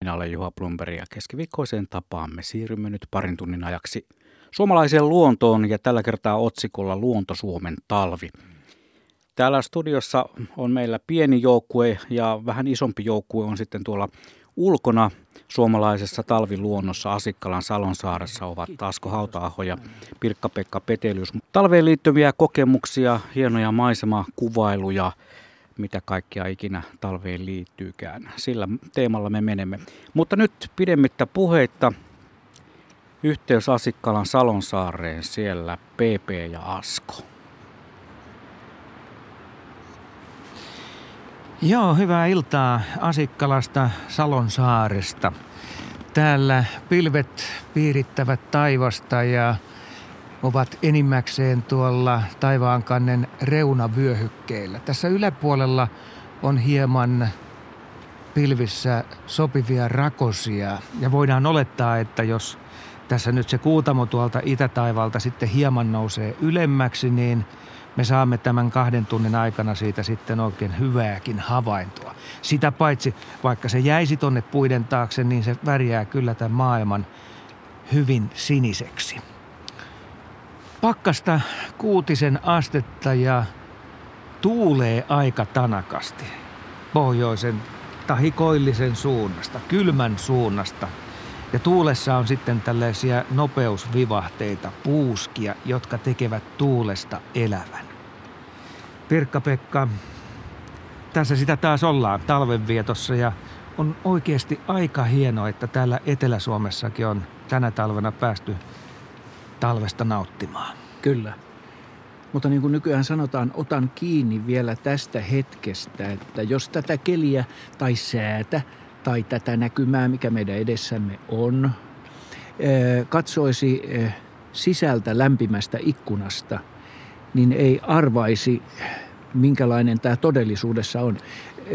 Minä olen Juha Plumberg ja keskiviikkoiseen tapaamme siirrymme nyt parin tunnin ajaksi suomalaiseen luontoon ja tällä kertaa otsikolla Luonto Suomen talvi. Täällä studiossa on meillä pieni joukkue ja vähän isompi joukkue on sitten tuolla ulkona suomalaisessa talviluonnossa Asikkalan Salonsaaressa ovat Asko Hautaaho ja Pirkka-Pekka Petelius. Talveen liittyviä kokemuksia, hienoja maisemakuvailuja, mitä kaikkea ikinä talveen liittyykään. Sillä teemalla me menemme. Mutta nyt pidemmittä puheitta yhteys Asikkalan Salonsaareen siellä PP ja Asko. Joo, hyvää iltaa Asikkalasta Salonsaaresta. Täällä pilvet piirittävät taivasta ja ovat enimmäkseen tuolla taivaankannen reunavyöhykkeillä. Tässä yläpuolella on hieman pilvissä sopivia rakosia ja voidaan olettaa, että jos tässä nyt se kuutamo tuolta itätaivalta sitten hieman nousee ylemmäksi, niin me saamme tämän kahden tunnin aikana siitä sitten oikein hyvääkin havaintoa. Sitä paitsi, vaikka se jäisi tonne puiden taakse, niin se värjää kyllä tämän maailman hyvin siniseksi. Pakkasta kuutisen astetta ja tuulee aika tanakasti pohjoisen tahikoillisen suunnasta, kylmän suunnasta. Ja tuulessa on sitten tällaisia nopeusvivahteita, puuskia, jotka tekevät tuulesta elävän. Pirkka-Pekka, tässä sitä taas ollaan talvenvietossa ja on oikeasti aika hienoa, että täällä Etelä-Suomessakin on tänä talvena päästy talvesta nauttimaan. Kyllä. Mutta niin kuin nykyään sanotaan, otan kiinni vielä tästä hetkestä, että jos tätä keliä tai säätä tai tätä näkymää, mikä meidän edessämme on, katsoisi sisältä lämpimästä ikkunasta, niin ei arvaisi, minkälainen tämä todellisuudessa on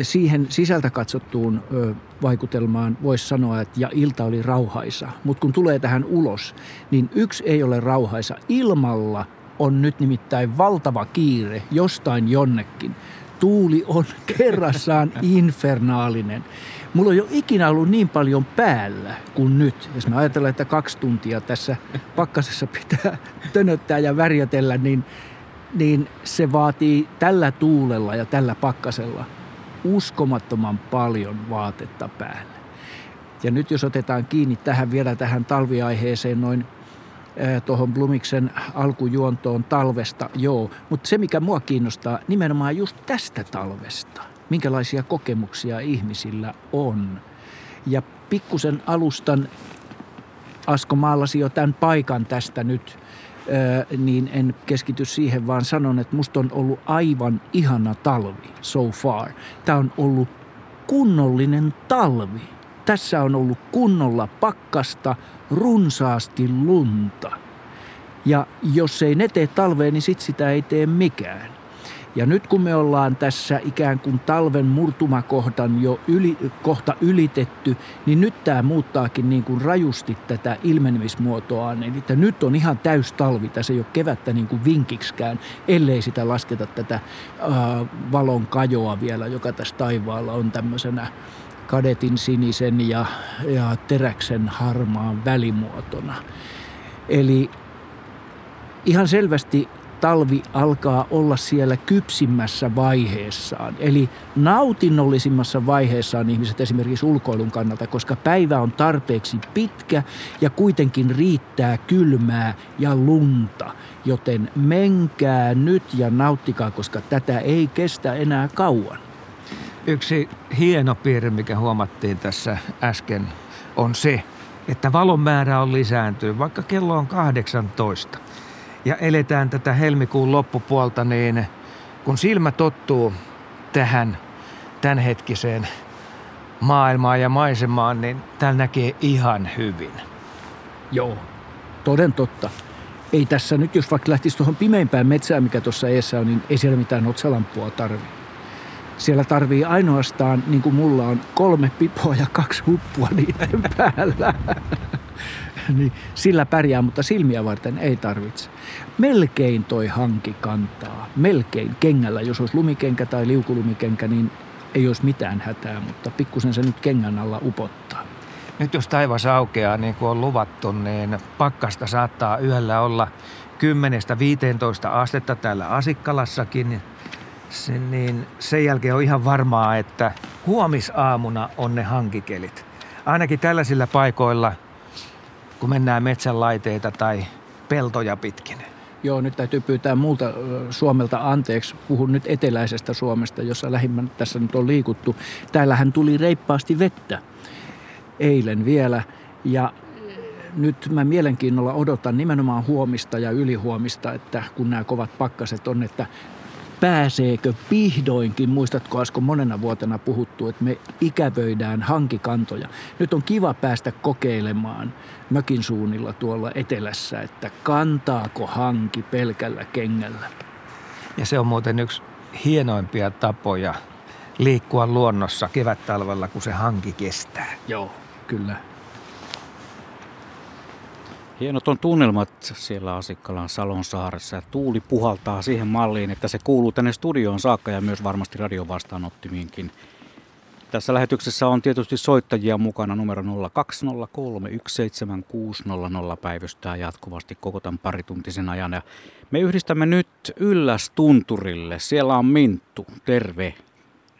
siihen sisältä katsottuun vaikutelmaan voisi sanoa, että ja ilta oli rauhaisa. Mutta kun tulee tähän ulos, niin yksi ei ole rauhaisa. Ilmalla on nyt nimittäin valtava kiire jostain jonnekin. Tuuli on kerrassaan infernaalinen. Mulla on jo ikinä ollut niin paljon päällä kuin nyt. Jos mä ajatellaan, että kaksi tuntia tässä pakkasessa pitää tönöttää ja värjätellä, niin, niin se vaatii tällä tuulella ja tällä pakkasella – uskomattoman paljon vaatetta päälle. Ja nyt jos otetaan kiinni tähän vielä tähän talviaiheeseen noin tuohon Blumiksen alkujuontoon talvesta, joo. Mutta se, mikä mua kiinnostaa nimenomaan just tästä talvesta, minkälaisia kokemuksia ihmisillä on. Ja pikkusen alustan, Asko maalasi jo tämän paikan tästä nyt niin en keskity siihen, vaan sanon, että musta on ollut aivan ihana talvi so far. Tämä on ollut kunnollinen talvi. Tässä on ollut kunnolla pakkasta, runsaasti lunta. Ja jos ei ne tee talveen, niin sit sitä ei tee mikään. Ja nyt kun me ollaan tässä ikään kuin talven murtumakohdan jo yli, kohta ylitetty, niin nyt tämä muuttaakin niin kuin rajusti tätä ilmenemismuotoaan. Eli että nyt on ihan täys talvi, tässä ei ole kevättä niin kuin vinkikskään, ellei sitä lasketa tätä äh, valon kajoa vielä, joka tässä taivaalla on tämmöisenä kadetin sinisen ja, ja teräksen harmaan välimuotona. Eli ihan selvästi talvi alkaa olla siellä kypsimmässä vaiheessaan. Eli nautinnollisemmassa vaiheessaan ihmiset esimerkiksi ulkoilun kannalta, koska päivä on tarpeeksi pitkä ja kuitenkin riittää kylmää ja lunta. Joten menkää nyt ja nauttikaa, koska tätä ei kestä enää kauan. Yksi hieno piirre, mikä huomattiin tässä äsken, on se, että valon määrä on lisääntynyt, vaikka kello on 18 ja eletään tätä helmikuun loppupuolta, niin kun silmä tottuu tähän tämänhetkiseen maailmaan ja maisemaan, niin täällä näkee ihan hyvin. Joo, toden totta. Ei tässä nyt, jos vaikka lähtisi tuohon pimeimpään metsään, mikä tuossa eessä on, niin ei siellä mitään otsalampua tarvi. Siellä tarvii ainoastaan, niin kuin mulla on, kolme pipoa ja kaksi huppua niiden päällä. niin sillä pärjää, mutta silmiä varten ei tarvitse. Melkein toi hanki kantaa, melkein kengällä. Jos olisi lumikenkä tai liukulumikenkä, niin ei olisi mitään hätää, mutta pikkusen se nyt kengän alla upottaa. Nyt jos taivas aukeaa niin kuin on luvattu, niin pakkasta saattaa yöllä olla 10-15 astetta täällä Asikkalassakin. Se, niin sen jälkeen on ihan varmaa, että huomisaamuna on ne hankikelit. Ainakin tällaisilla paikoilla, kun mennään metsän laiteita tai peltoja pitkin. Joo, nyt täytyy pyytää muulta Suomelta anteeksi. Puhun nyt eteläisestä Suomesta, jossa lähimmän tässä nyt on liikuttu. Täällähän tuli reippaasti vettä eilen vielä ja nyt mä mielenkiinnolla odotan nimenomaan huomista ja ylihuomista, että kun nämä kovat pakkaset on, että pääseekö vihdoinkin, muistatko Asko monena vuotena puhuttu, että me ikävöidään hankikantoja. Nyt on kiva päästä kokeilemaan mökin suunnilla tuolla etelässä, että kantaako hanki pelkällä kengällä. Ja se on muuten yksi hienoimpia tapoja liikkua luonnossa kevät-talvella, kun se hanki kestää. Joo, kyllä. Hienot on tunnelmat siellä Asikkalan Salon saaressa ja tuuli puhaltaa siihen malliin, että se kuuluu tänne studioon saakka ja myös varmasti radiovastaanottimiinkin. Tässä lähetyksessä on tietysti soittajia mukana numero 020317600 päivystää jatkuvasti koko tämän parituntisen ajan. Ja me yhdistämme nyt Ylläs Tunturille. Siellä on Minttu. Terve.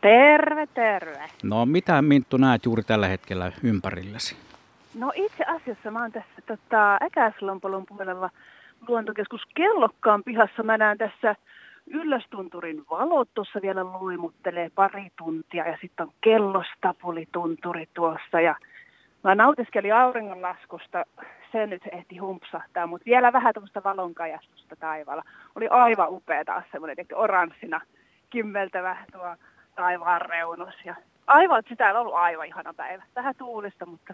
Terve, terve. No mitä Minttu näet juuri tällä hetkellä ympärilläsi? No itse asiassa mä oon tässä tota, Äkäslompolon puolella luontokeskus Kellokkaan pihassa. Mä näen tässä Yllästunturin valot tuossa vielä luimuttelee pari tuntia ja sitten on kellostapulitunturi tuossa ja mä nautiskelin auringonlaskusta, se nyt ehti humpsahtaa, mutta vielä vähän tuommoista valonkajastusta taivaalla. Oli aivan upea taas semmoinen oranssina kimmeltävä tuo taivaan reunus ja aivan, sitä on ollut aivan ihana päivä. Vähän tuulista, mutta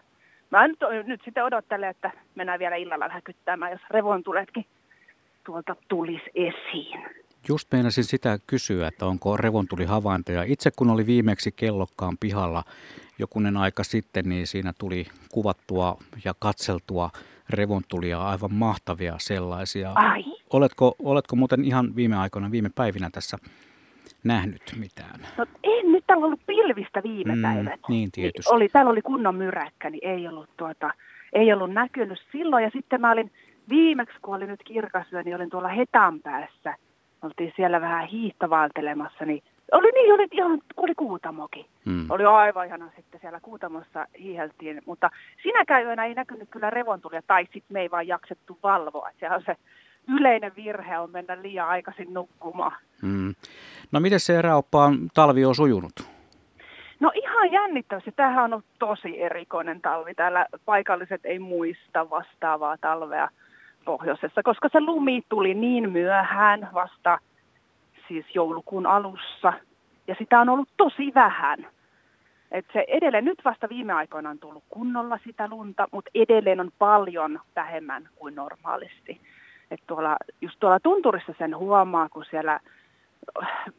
mä nyt, nyt sitten odottelen, että mennään vielä illalla häkyttämään, jos revontuletkin tuolta tulisi esiin. Just meinasin sitä kysyä, että onko revontuli havaintoja. Itse kun oli viimeksi kellokkaan pihalla jokunen aika sitten, niin siinä tuli kuvattua ja katseltua revontulia, aivan mahtavia sellaisia. Ai. Oletko, oletko muuten ihan viime aikoina, viime päivinä tässä nähnyt mitään? No en, nyt täällä on ollut pilvistä viime mm, päivät. Niin tietysti. Oli, täällä oli kunnon myräkkä, niin ei ollut, tuota, ei ollut näkynyt silloin. Ja sitten mä olin viimeksi, kun oli nyt kirkasyö, niin olin tuolla Hetan päässä. Oltiin siellä vähän hiihtovaltelemassa, niin oli niin, oli ihan, oli kuutamoki. Mm. Oli aivan ihana sitten siellä kuutamossa hiiheltiin, mutta sinäkään yönä ei näkynyt kyllä revontulia, tai sitten me ei vaan jaksettu valvoa. Sehän on se yleinen virhe on mennä liian aikaisin nukkumaan. Mm. No miten se eräoppaan talvi on sujunut? No ihan jännittävästi. Tämähän on ollut tosi erikoinen talvi. Täällä paikalliset ei muista vastaavaa talvea pohjoisessa, koska se lumi tuli niin myöhään vasta siis joulukuun alussa. Ja sitä on ollut tosi vähän. Et se edelleen, nyt vasta viime aikoina on tullut kunnolla sitä lunta, mutta edelleen on paljon vähemmän kuin normaalisti. Et tuolla, just tuolla tunturissa sen huomaa, kun siellä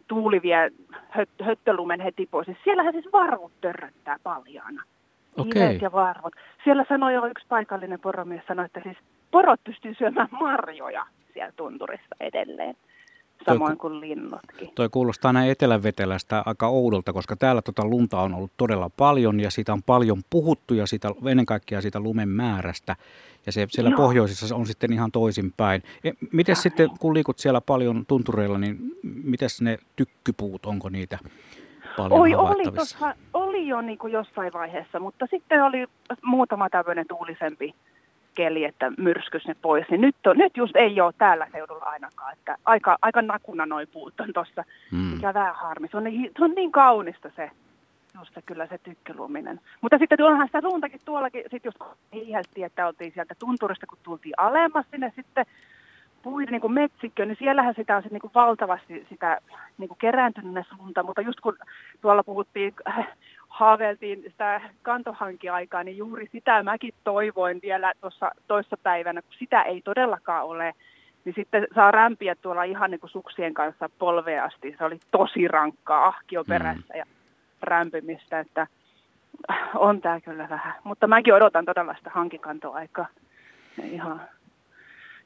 tuuli vie höt, höttölumen heti pois. Siis siellähän siis varvut törröttää paljana. Okay. ja varvut. Siellä sanoi jo yksi paikallinen poromies, sanoi, että siis porot pystyy syömään marjoja siellä tunturissa edelleen. Samoin toi, kuin linnutkin. Toi kuulostaa näin etelävetelästä aika oudolta, koska täällä tota lunta on ollut todella paljon ja siitä on paljon puhuttu ja siitä, ennen kaikkea siitä lumen määrästä. Ja se siellä Joo. pohjoisissa on sitten ihan toisinpäin. E, miten sitten, kun liikut siellä paljon tuntureilla, niin miten ne tykkypuut, onko niitä paljon Oi, oli, tossa, oli jo niin kuin jossain vaiheessa, mutta sitten oli muutama tämmöinen tuulisempi keli, että myrskys ne pois. Niin nyt, on, nyt just ei ole täällä seudulla ainakaan. Että aika, aika nakuna noi puut on tuossa, mm. mikä vähän harmi. Se on, niin, se on niin kaunista se, just se, kyllä se tykkyluminen. Mutta sitten onhan sitä suuntakin tuollakin, sitten just hiiheltiin, että oltiin sieltä tunturista, kun tultiin alemmas sinne sitten puiden niin metsikkö, niin siellähän sitä on sit, niin kuin valtavasti sitä niin kuin kerääntynyt lunta, mutta just kun tuolla puhuttiin haaveltiin sitä kantohankiaikaa, niin juuri sitä mäkin toivoin vielä tuossa toissa päivänä, kun sitä ei todellakaan ole, niin sitten saa rämpiä tuolla ihan niin kuin suksien kanssa polveasti. Se oli tosi rankkaa ahkioperässä mm. ja rämpimistä, että on tämä kyllä vähän. Mutta mäkin odotan todella sitä hankikantoaikaa. Ihan.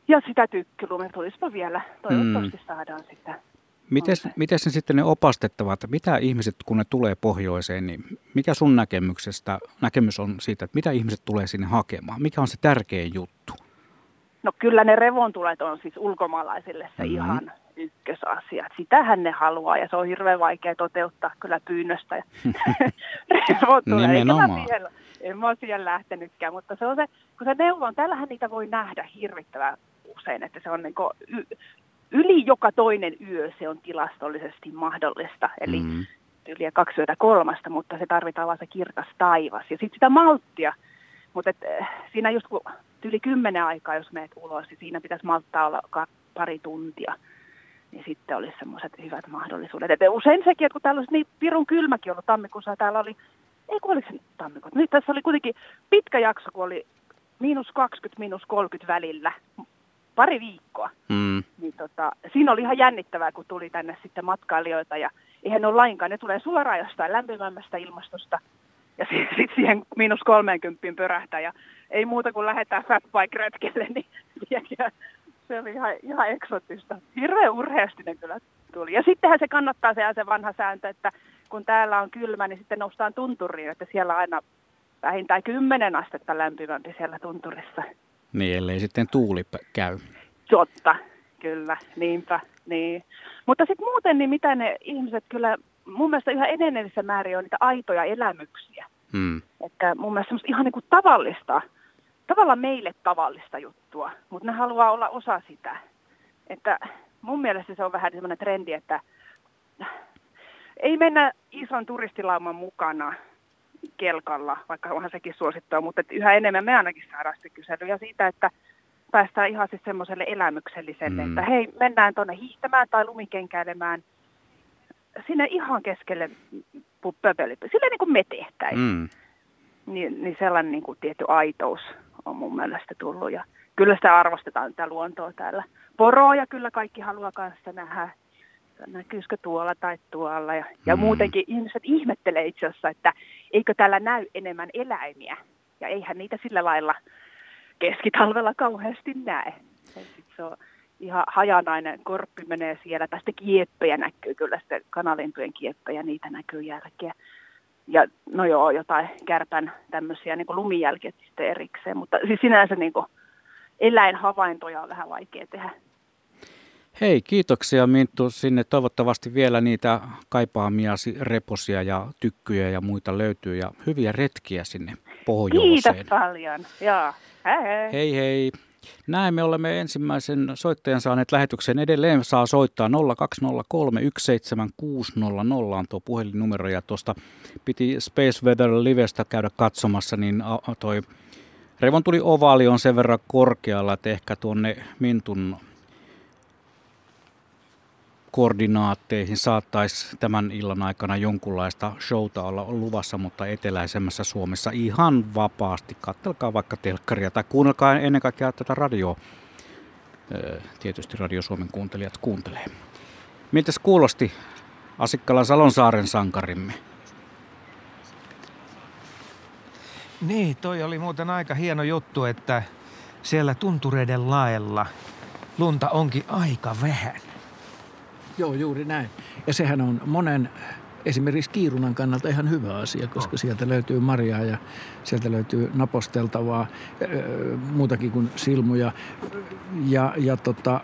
Ja sitä tykkylume tulisipa vielä. Toivottavasti mm. saadaan sitä. Miten, miten ne sitten ne opastettavat, mitä ihmiset, kun ne tulee pohjoiseen, niin mikä sun näkemyksestä, näkemys on siitä, että mitä ihmiset tulee sinne hakemaan? Mikä on se tärkein juttu? No kyllä ne revontulet on siis ulkomaalaisille se mm-hmm. ihan ykkösasia. Sitähän ne haluaa ja se on hirveän vaikea toteuttaa kyllä pyynnöstä. Nimenomaan. En, en mä ole siihen lähtenytkään, mutta se on se, kun se neuvon, tällähän niitä voi nähdä hirvittävän usein, että se on niin y, yli joka toinen yö se on tilastollisesti mahdollista. Eli mm. yli kaksi yötä kolmasta, mutta se tarvitaan vaan se kirkas taivas. Ja sitten sitä malttia. Mutta eh, siinä just kun yli kymmenen aikaa, jos meet ulos, niin siinä pitäisi malttaa olla pari tuntia niin sitten olisi semmoiset hyvät mahdollisuudet. Et usein sekin, että kun täällä olisi niin pirun kylmäkin ollut tammikuussa, täällä oli, ei kun oliko se tammikuussa, nyt tässä oli kuitenkin pitkä jakso, kun oli miinus 20, miinus 30 välillä, pari viikkoa. Mm. Niin tota, siinä oli ihan jännittävää, kun tuli tänne sitten matkailijoita ja eihän ne ole lainkaan, ne tulee suoraan jostain lämpimämmästä ilmastosta ja sitten sit siihen miinus 30 pörähtää ja ei muuta kuin lähdetään fatbike-retkelle, niin se oli ihan, ihan eksotista. Hirveän urheasti kyllä tuli. Ja sittenhän se kannattaa se, se vanha sääntö, että kun täällä on kylmä, niin sitten noustaan tunturiin, että siellä aina vähintään kymmenen astetta lämpimämpi siellä tunturissa. Niin, ellei sitten tuuli käy. Totta, kyllä, niinpä. Niin. Mutta sitten muuten, niin mitä ne ihmiset kyllä, mun mielestä yhä enenevissä määrin on niitä aitoja elämyksiä. Hmm. Että mun mielestä semmoista ihan niin kuin tavallista tavallaan meille tavallista juttua, mutta ne haluaa olla osa sitä. Että mun mielestä se on vähän semmoinen trendi, että ei mennä ison turistilauman mukana kelkalla, vaikka onhan sekin suosittua, mutta yhä enemmän me ainakin saadaan sitten kyselyjä siitä, että päästään ihan siis semmoiselle elämykselliselle, mm. että hei, mennään tuonne hiihtämään tai lumikenkäilemään sinne ihan keskelle pöpeli, sille niin kuin me tehtäisiin. Mm. Niin, niin sellainen niin kuin tietty aitous on mun mielestä tullut. Ja kyllä sitä arvostetaan tätä luontoa täällä. Poroja kyllä kaikki haluaa kanssa nähdä. Näkyisikö tuolla tai tuolla. Ja, ja mm. muutenkin ihmiset ihmettelee itse asiassa, että eikö täällä näy enemmän eläimiä. Ja eihän niitä sillä lailla keskitalvella kauheasti näe. se on ihan hajanainen korppi menee siellä. Tästä kieppejä näkyy kyllä sitten kanalintujen kieppejä, niitä näkyy jälkeen ja no joo, jotain kärpän tämmöisiä niin lumijälkiä sitten erikseen, mutta siis sinänsä niin kuin eläinhavaintoja on vähän vaikea tehdä. Hei, kiitoksia Minttu sinne. Toivottavasti vielä niitä kaipaamiasi reposia ja tykkyjä ja muita löytyy ja hyviä retkiä sinne pohjoiseen. Kiitos paljon. Joo. Hei hei. Hei hei. Näin me olemme ensimmäisen soittajan saaneet lähetyksen. Edelleen saa soittaa 020317600 on tuo puhelinnumero ja tuosta piti Space Weather Livestä käydä katsomassa, niin toi Revon tuli ovaali on sen verran korkealla, että ehkä tuonne Mintun koordinaatteihin saattaisi tämän illan aikana jonkunlaista showta olla luvassa, mutta eteläisemmässä Suomessa ihan vapaasti. Kattelkaa vaikka telkkaria tai kuunnelkaa ennen kaikkea tätä radioa. Tietysti Radio Suomen kuuntelijat kuuntelee. Mitäs kuulosti Asikkala Salonsaaren sankarimme? Niin, toi oli muuten aika hieno juttu, että siellä tuntureiden laella lunta onkin aika vähän. Joo, juuri näin. Ja sehän on monen esimerkiksi Kiirunan kannalta ihan hyvä asia, koska sieltä löytyy marjaa ja sieltä löytyy naposteltavaa, muutakin kuin silmuja. Ja, ja tota,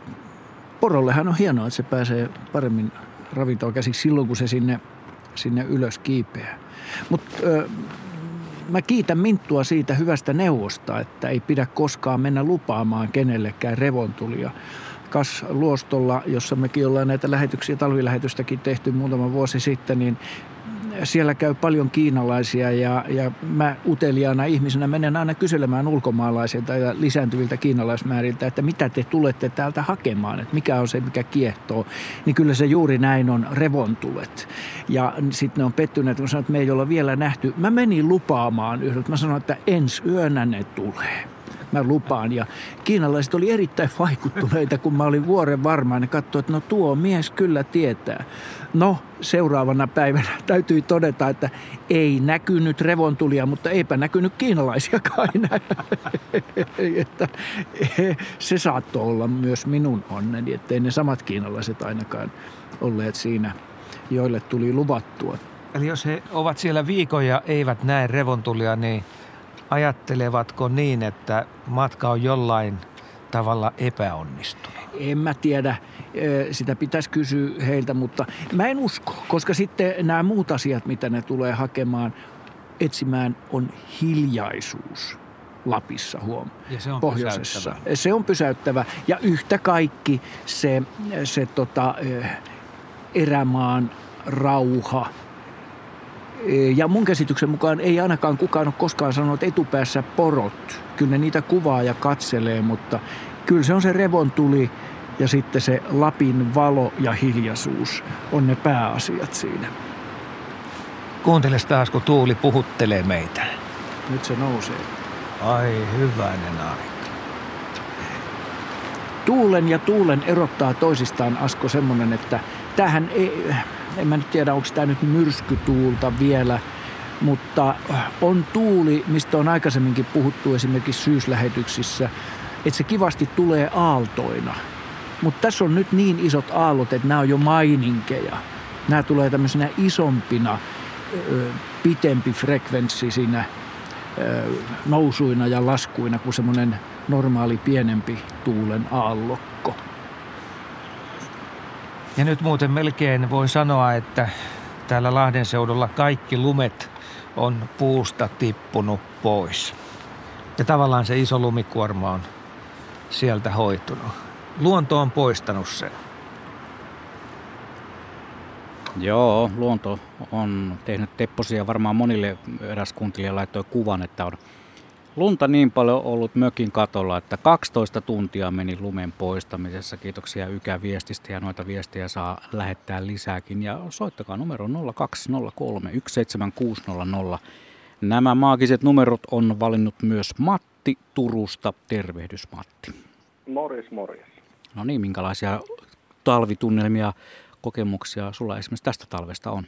porollehan on hienoa, että se pääsee paremmin ravintoon käsiksi silloin, kun se sinne, sinne ylös kiipeää. Mutta mä kiitän Minttua siitä hyvästä neuvosta, että ei pidä koskaan mennä lupaamaan kenellekään revontulia Kas-luostolla, jossa mekin ollaan näitä lähetyksiä, talvilähetystäkin tehty muutama vuosi sitten, niin siellä käy paljon kiinalaisia ja, ja mä uteliaana ihmisenä menen aina kyselemään ulkomaalaisilta ja lisääntyviltä kiinalaismääriltä, että mitä te tulette täältä hakemaan, että mikä on se, mikä kiehtoo. Niin kyllä se juuri näin on revontulet. Ja sitten ne on pettyneet, kun sanoin, että me ei olla vielä nähty. Mä menin lupaamaan yhdeltä, mä sanoin, että ensi yönä ne tulee mä lupaan. Ja kiinalaiset oli erittäin vaikuttuneita, kun mä olin vuoren varma. Ne katsoivat, että no tuo mies kyllä tietää. No, seuraavana päivänä täytyy todeta, että ei näkynyt revontulia, mutta eipä näkynyt kiinalaisiakaan enää. että se saattoi olla myös minun onneni, ettei ne samat kiinalaiset ainakaan olleet siinä, joille tuli luvattua. Eli jos he ovat siellä viikoja eivät näe revontulia, niin ajattelevatko niin, että matka on jollain tavalla epäonnistunut? En mä tiedä, sitä pitäisi kysyä heiltä, mutta mä en usko, koska sitten nämä muut asiat, mitä ne tulee hakemaan, etsimään, on hiljaisuus. Lapissa huom. Ja se on pohjoisessa. Pysäyttävä. Se on pysäyttävä. Ja yhtä kaikki se, se tota, erämaan rauha. Ja mun käsityksen mukaan ei ainakaan kukaan ole koskaan sanonut etupäässä porot. Kyllä ne niitä kuvaa ja katselee, mutta kyllä se on se revontuli ja sitten se Lapin valo ja hiljaisuus on ne pääasiat siinä. Kuunteles taas, kun tuuli puhuttelee meitä. Nyt se nousee. Ai hyvänen aika. Tuulen ja tuulen erottaa toisistaan Asko semmonen, että tähän ei, en mä nyt tiedä, onko tämä nyt myrskytuulta vielä, mutta on tuuli, mistä on aikaisemminkin puhuttu esimerkiksi syyslähetyksissä, että se kivasti tulee aaltoina. Mutta tässä on nyt niin isot aallot, että nämä on jo maininkeja. Nämä tulee tämmöisenä isompina, pitempi frekvenssi siinä nousuina ja laskuina kuin semmoinen normaali pienempi tuulen aallokko. Ja nyt muuten melkein voi sanoa, että täällä Lahden seudulla kaikki lumet on puusta tippunut pois. Ja tavallaan se iso lumikuorma on sieltä hoitunut. Luonto on poistanut sen. Joo, luonto on tehnyt tepposia. Varmaan monille eräs kuuntelija laittoi kuvan, että on lunta niin paljon ollut mökin katolla, että 12 tuntia meni lumen poistamisessa. Kiitoksia Ykä viestistä ja noita viestejä saa lähettää lisääkin. Ja soittakaa numero 0203 17600. Nämä maagiset numerot on valinnut myös Matti Turusta. Tervehdys Matti. Morjes, morjes. No niin, minkälaisia talvitunnelmia, kokemuksia sulla esimerkiksi tästä talvesta on?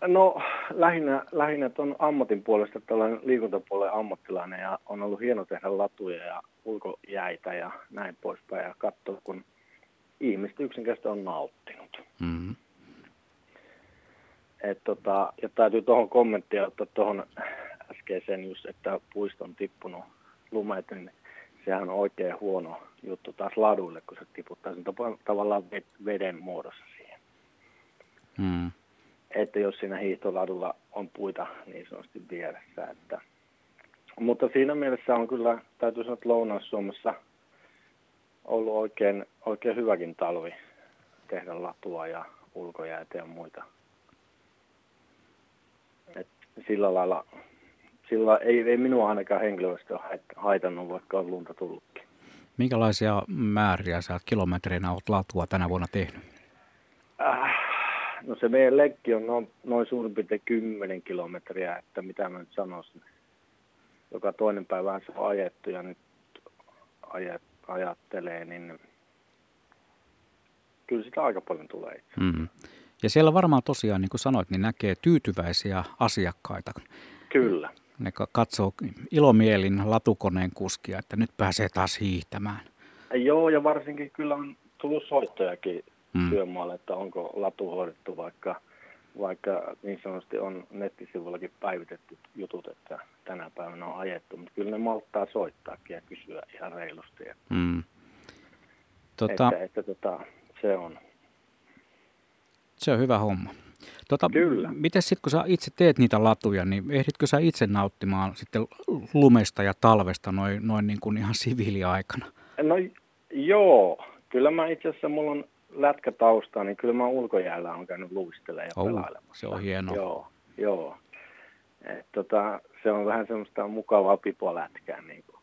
No lähinnä, lähinnä tuon ammatin puolesta tällainen liikuntapuolen ammattilainen ja on ollut hieno tehdä latuja ja ulkojäitä ja näin poispäin ja katsoa, kun ihmiset yksinkertaisesti on nauttinut. Mm-hmm. Et tota, ja täytyy tuohon kommenttia ottaa tuohon äskeiseen just, että puisto on tippunut lumet, niin sehän on oikein huono juttu taas laduille, kun se tiputtaa sen tavallaan veden muodossa siihen. Mm. Että jos siinä hiihtoladulla on puita niin sanotusti vieressä. Että. Mutta siinä mielessä on kyllä, täytyy sanoa, että Lounais-Suomessa ollut oikein, oikein hyväkin talvi tehdä latua ja ulkojäätä ja muita. Et sillä lailla sillä ei, ei minua ainakaan henkilöistä ole haitannut, vaikka on lunta tullutkin. Minkälaisia määriä sä kilometreinä olet latua tänä vuonna tehnyt? Äh, no se meidän lenkki on noin, noin suurin piirtein 10 kilometriä, että mitä mä nyt sanoisin. Joka toinen päivä se on ajettu ja nyt ajat, ajattelee, niin kyllä sitä aika paljon tulee itse. Mm. Ja siellä varmaan tosiaan, niin kuin sanoit, niin näkee tyytyväisiä asiakkaita. Kyllä ne katsoo ilomielin latukoneen kuskia, että nyt pääsee taas hiihtämään. Joo, ja varsinkin kyllä on tullut soittojakin mm. työmaalle, että onko latu hoidettu, vaikka, vaikka niin sanotusti on nettisivuillakin päivitetty jutut, että tänä päivänä on ajettu, mutta kyllä ne malttaa soittaakin ja kysyä ihan reilusti. Että, mm. tota, että, että tota, se on. Se on hyvä homma. Tota, Kyllä. Miten sitten, kun sä itse teet niitä latuja, niin ehditkö sä itse nauttimaan sitten lumesta ja talvesta noin, noin niin kuin ihan siviiliaikana? No joo, kyllä mä itse asiassa, mulla on lätkätausta, niin kyllä mä ulkojäällä on käynyt luistelemaan ja oh, pelailemassa. Se on hienoa. Joo, joo. Et tota, se on vähän semmoista mukavaa pipolätkää. Niin kuin.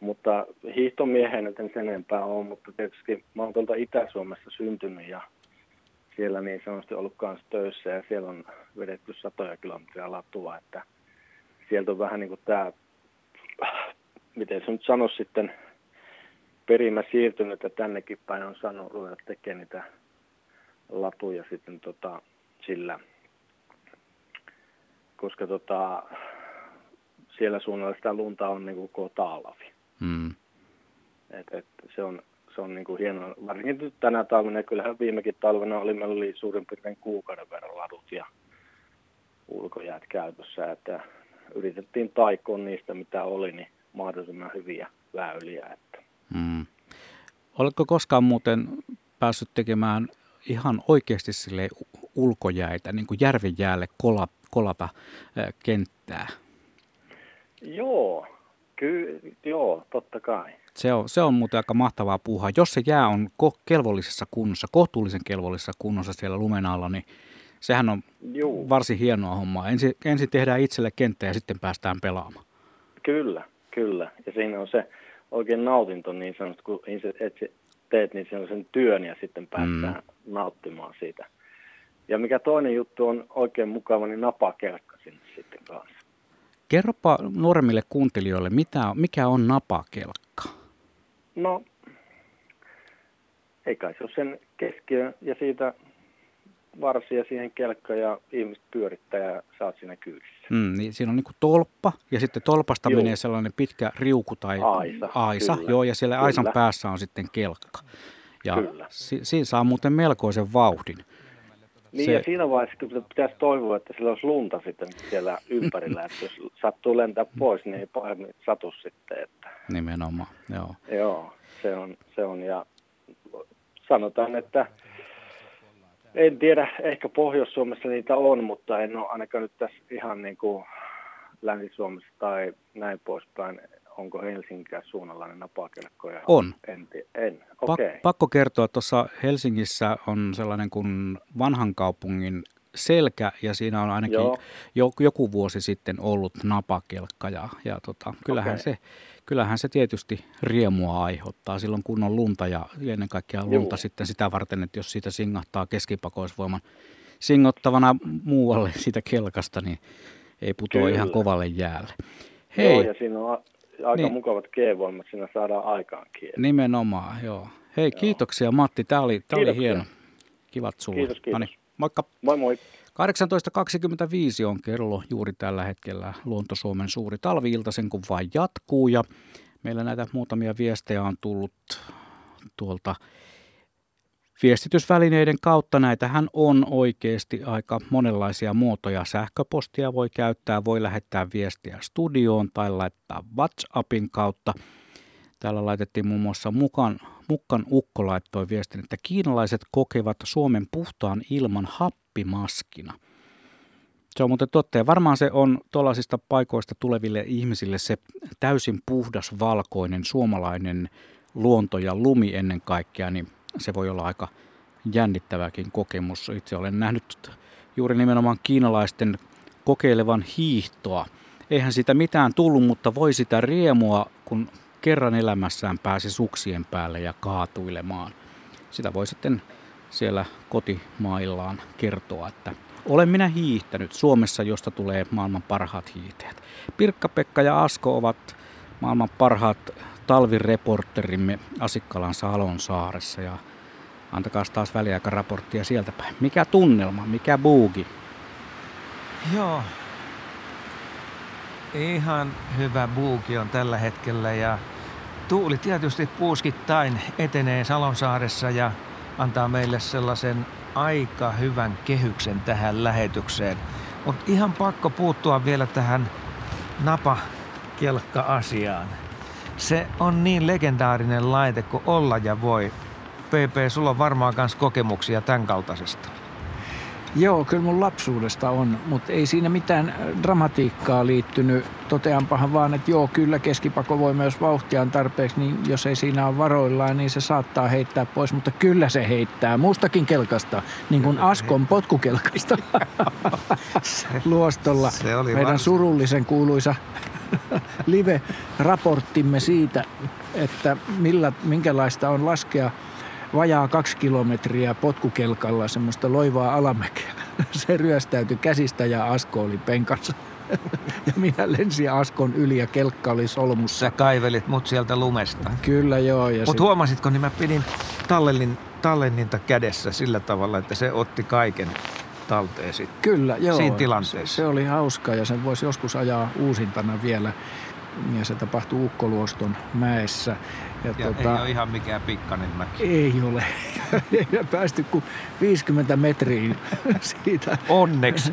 Mutta hiihtomiehen nyt en sen enempää ole, mutta tietysti mä oon tuolta Itä-Suomessa syntynyt ja siellä niin sanotusti ollut kanssa töissä ja siellä on vedetty satoja kilometriä latua, että sieltä on vähän niin kuin tämä, miten se nyt sanoisi sitten, perimä siirtynyt, että tännekin päin on saanut ruveta tekemään niitä latuja sitten tota, sillä, koska tota, siellä suunnalla sitä lunta on niin kuin koko taalavi. Mm. Et, et se, on, se on niin kuin hienoa. Varsinkin nyt tänä talvena, kyllähän viimekin talvena oli, meillä oli suurin piirtein kuukauden verran ladut ja ulkojäät käytössä, että yritettiin taikoa niistä, mitä oli, niin mahdollisimman hyviä väyliä. Että. Mm. Oletko koskaan muuten päässyt tekemään ihan oikeasti sille ulkojäitä, niin kuin järven jäälle kola, kolata äh, kenttää? Joo, kyllä, joo, totta kai. Se on, se on muuten aika mahtavaa puuhaa. Jos se jää on ko- kelvollisessa kunnossa, kohtuullisen kelvollisessa kunnossa siellä lumen alla, niin sehän on Juu. varsin hienoa hommaa. Ensin, ensin tehdään itselle kenttä ja sitten päästään pelaamaan. Kyllä, kyllä. Ja siinä on se oikein nautinto niin sanottu, kun et teet, niin sen työn ja sitten päästään mm. nauttimaan siitä. Ja mikä toinen juttu on oikein mukava, niin napakelkka sinne sitten kanssa. Kerropa nuoremmille kuuntelijoille, mitä, mikä on napakelkka? No, ei kai se ole sen keskiö ja siitä varsia siihen kelkka ja ihmiset pyörittää ja saat siinä kyydissä. Mm, niin siinä on niin tolppa ja sitten tolpasta joo. menee sellainen pitkä riuku tai aisa, aisa kyllä, joo, ja siellä kyllä. aisan päässä on sitten kelkka. Ja kyllä. Si- siinä saa muuten melkoisen vauhdin. Niin se... ja siinä vaiheessa kun pitäisi toivoa, että sillä olisi lunta sitten siellä ympärillä, että jos sattuu lentää pois, niin ei pahemmin satu sitten. Että... Nimenomaan, joo. Joo, se on, se on ja sanotaan, että en tiedä, ehkä Pohjois-Suomessa niitä on, mutta en ole ainakaan nyt tässä ihan niin kuin Länsi-Suomessa tai näin poispäin. Onko Helsinkiä suunnalla ne napakelkkoja? On. En, en. Okay. Pa- pakko kertoa, että tuossa Helsingissä on sellainen kuin vanhan kaupungin selkä ja siinä on ainakin jo, joku vuosi sitten ollut napakelkka ja, ja tota, kyllähän, okay. se, kyllähän se tietysti riemua aiheuttaa silloin kun on lunta ja ennen kaikkea lunta Juu. sitten sitä varten, että jos siitä singahtaa keskipakoisvoiman singottavana muualle siitä kelkasta, niin ei putoa Kyllä. ihan kovalle jäälle. Hei. Joo, ja siinä on aika niin. mukavat G-voimat, siinä saadaan aikaan kieli. Nimenomaan, joo. Hei, joo. kiitoksia Matti, tämä oli, tämä oli hieno. Kivat sulla. Kiitos, kiitos. Noniin, moikka. Moi moi. 18.25 on kello juuri tällä hetkellä Luonto-Suomen suuri talviilta, sen kun vain jatkuu. Ja meillä näitä muutamia viestejä on tullut tuolta viestitysvälineiden kautta. Näitähän on oikeasti aika monenlaisia muotoja. Sähköpostia voi käyttää, voi lähettää viestiä studioon tai laittaa WhatsAppin kautta. Täällä laitettiin muun muassa mukaan, Mukkan Ukko laittoi viestin, että kiinalaiset kokevat Suomen puhtaan ilman happimaskina. Se on muuten totta ja varmaan se on tuollaisista paikoista tuleville ihmisille se täysin puhdas, valkoinen, suomalainen luonto ja lumi ennen kaikkea, niin se voi olla aika jännittäväkin kokemus. Itse olen nähnyt juuri nimenomaan kiinalaisten kokeilevan hiihtoa. Eihän sitä mitään tullut, mutta voi sitä riemua, kun kerran elämässään pääsi suksien päälle ja kaatuilemaan. Sitä voi sitten siellä kotimaillaan kertoa, että olen minä hiihtänyt Suomessa, josta tulee maailman parhaat hiihtäjät. Pirkka-Pekka ja Asko ovat maailman parhaat talvireporterimme Asikkalan Salon saaressa ja antakaa taas väliaikaraporttia sieltä päin. Mikä tunnelma, mikä buugi? Joo, ihan hyvä buuki on tällä hetkellä ja tuuli tietysti puuskittain etenee Salonsaaressa ja antaa meille sellaisen aika hyvän kehyksen tähän lähetykseen. Mutta ihan pakko puuttua vielä tähän napakelkka-asiaan. Se on niin legendaarinen laite kuin olla ja voi. PP, sulla on varmaan myös kokemuksia tämän kaltaisesta. Joo, kyllä mun lapsuudesta on, mutta ei siinä mitään äh, dramatiikkaa liittynyt. Toteanpahan vaan, että joo, kyllä keskipako voi myös vauhtiaan tarpeeksi, niin jos ei siinä ole varoillaan, niin se saattaa heittää pois, mutta kyllä se heittää muustakin kelkasta, niin kuin Askon potkukelkasta luostolla. Se oli Meidän varsin. surullisen kuuluisa live-raporttimme siitä, että millä, minkälaista on laskea vajaa kaksi kilometriä potkukelkalla semmoista loivaa alamäkeä. Se ryöstäytyi käsistä ja Asko oli penkassa. Ja minä lensin Askon yli ja kelkka oli solmussa. Sä kaivelit mut sieltä lumesta. Kyllä joo. Mutta sit... huomasitko, niin mä pidin tallellin, tallenninta kädessä sillä tavalla, että se otti kaiken talteen sitten. Kyllä, joo. Siinä tilanteessa. Se, se oli hauska ja sen voisi joskus ajaa uusintana vielä. Ja se tapahtuu Ukkoluoston mäessä. Ja, ja tuota, ei ole ihan mikään pikkanen mäki. Ei ole. ei päästy kuin 50 metriä siitä. Onneksi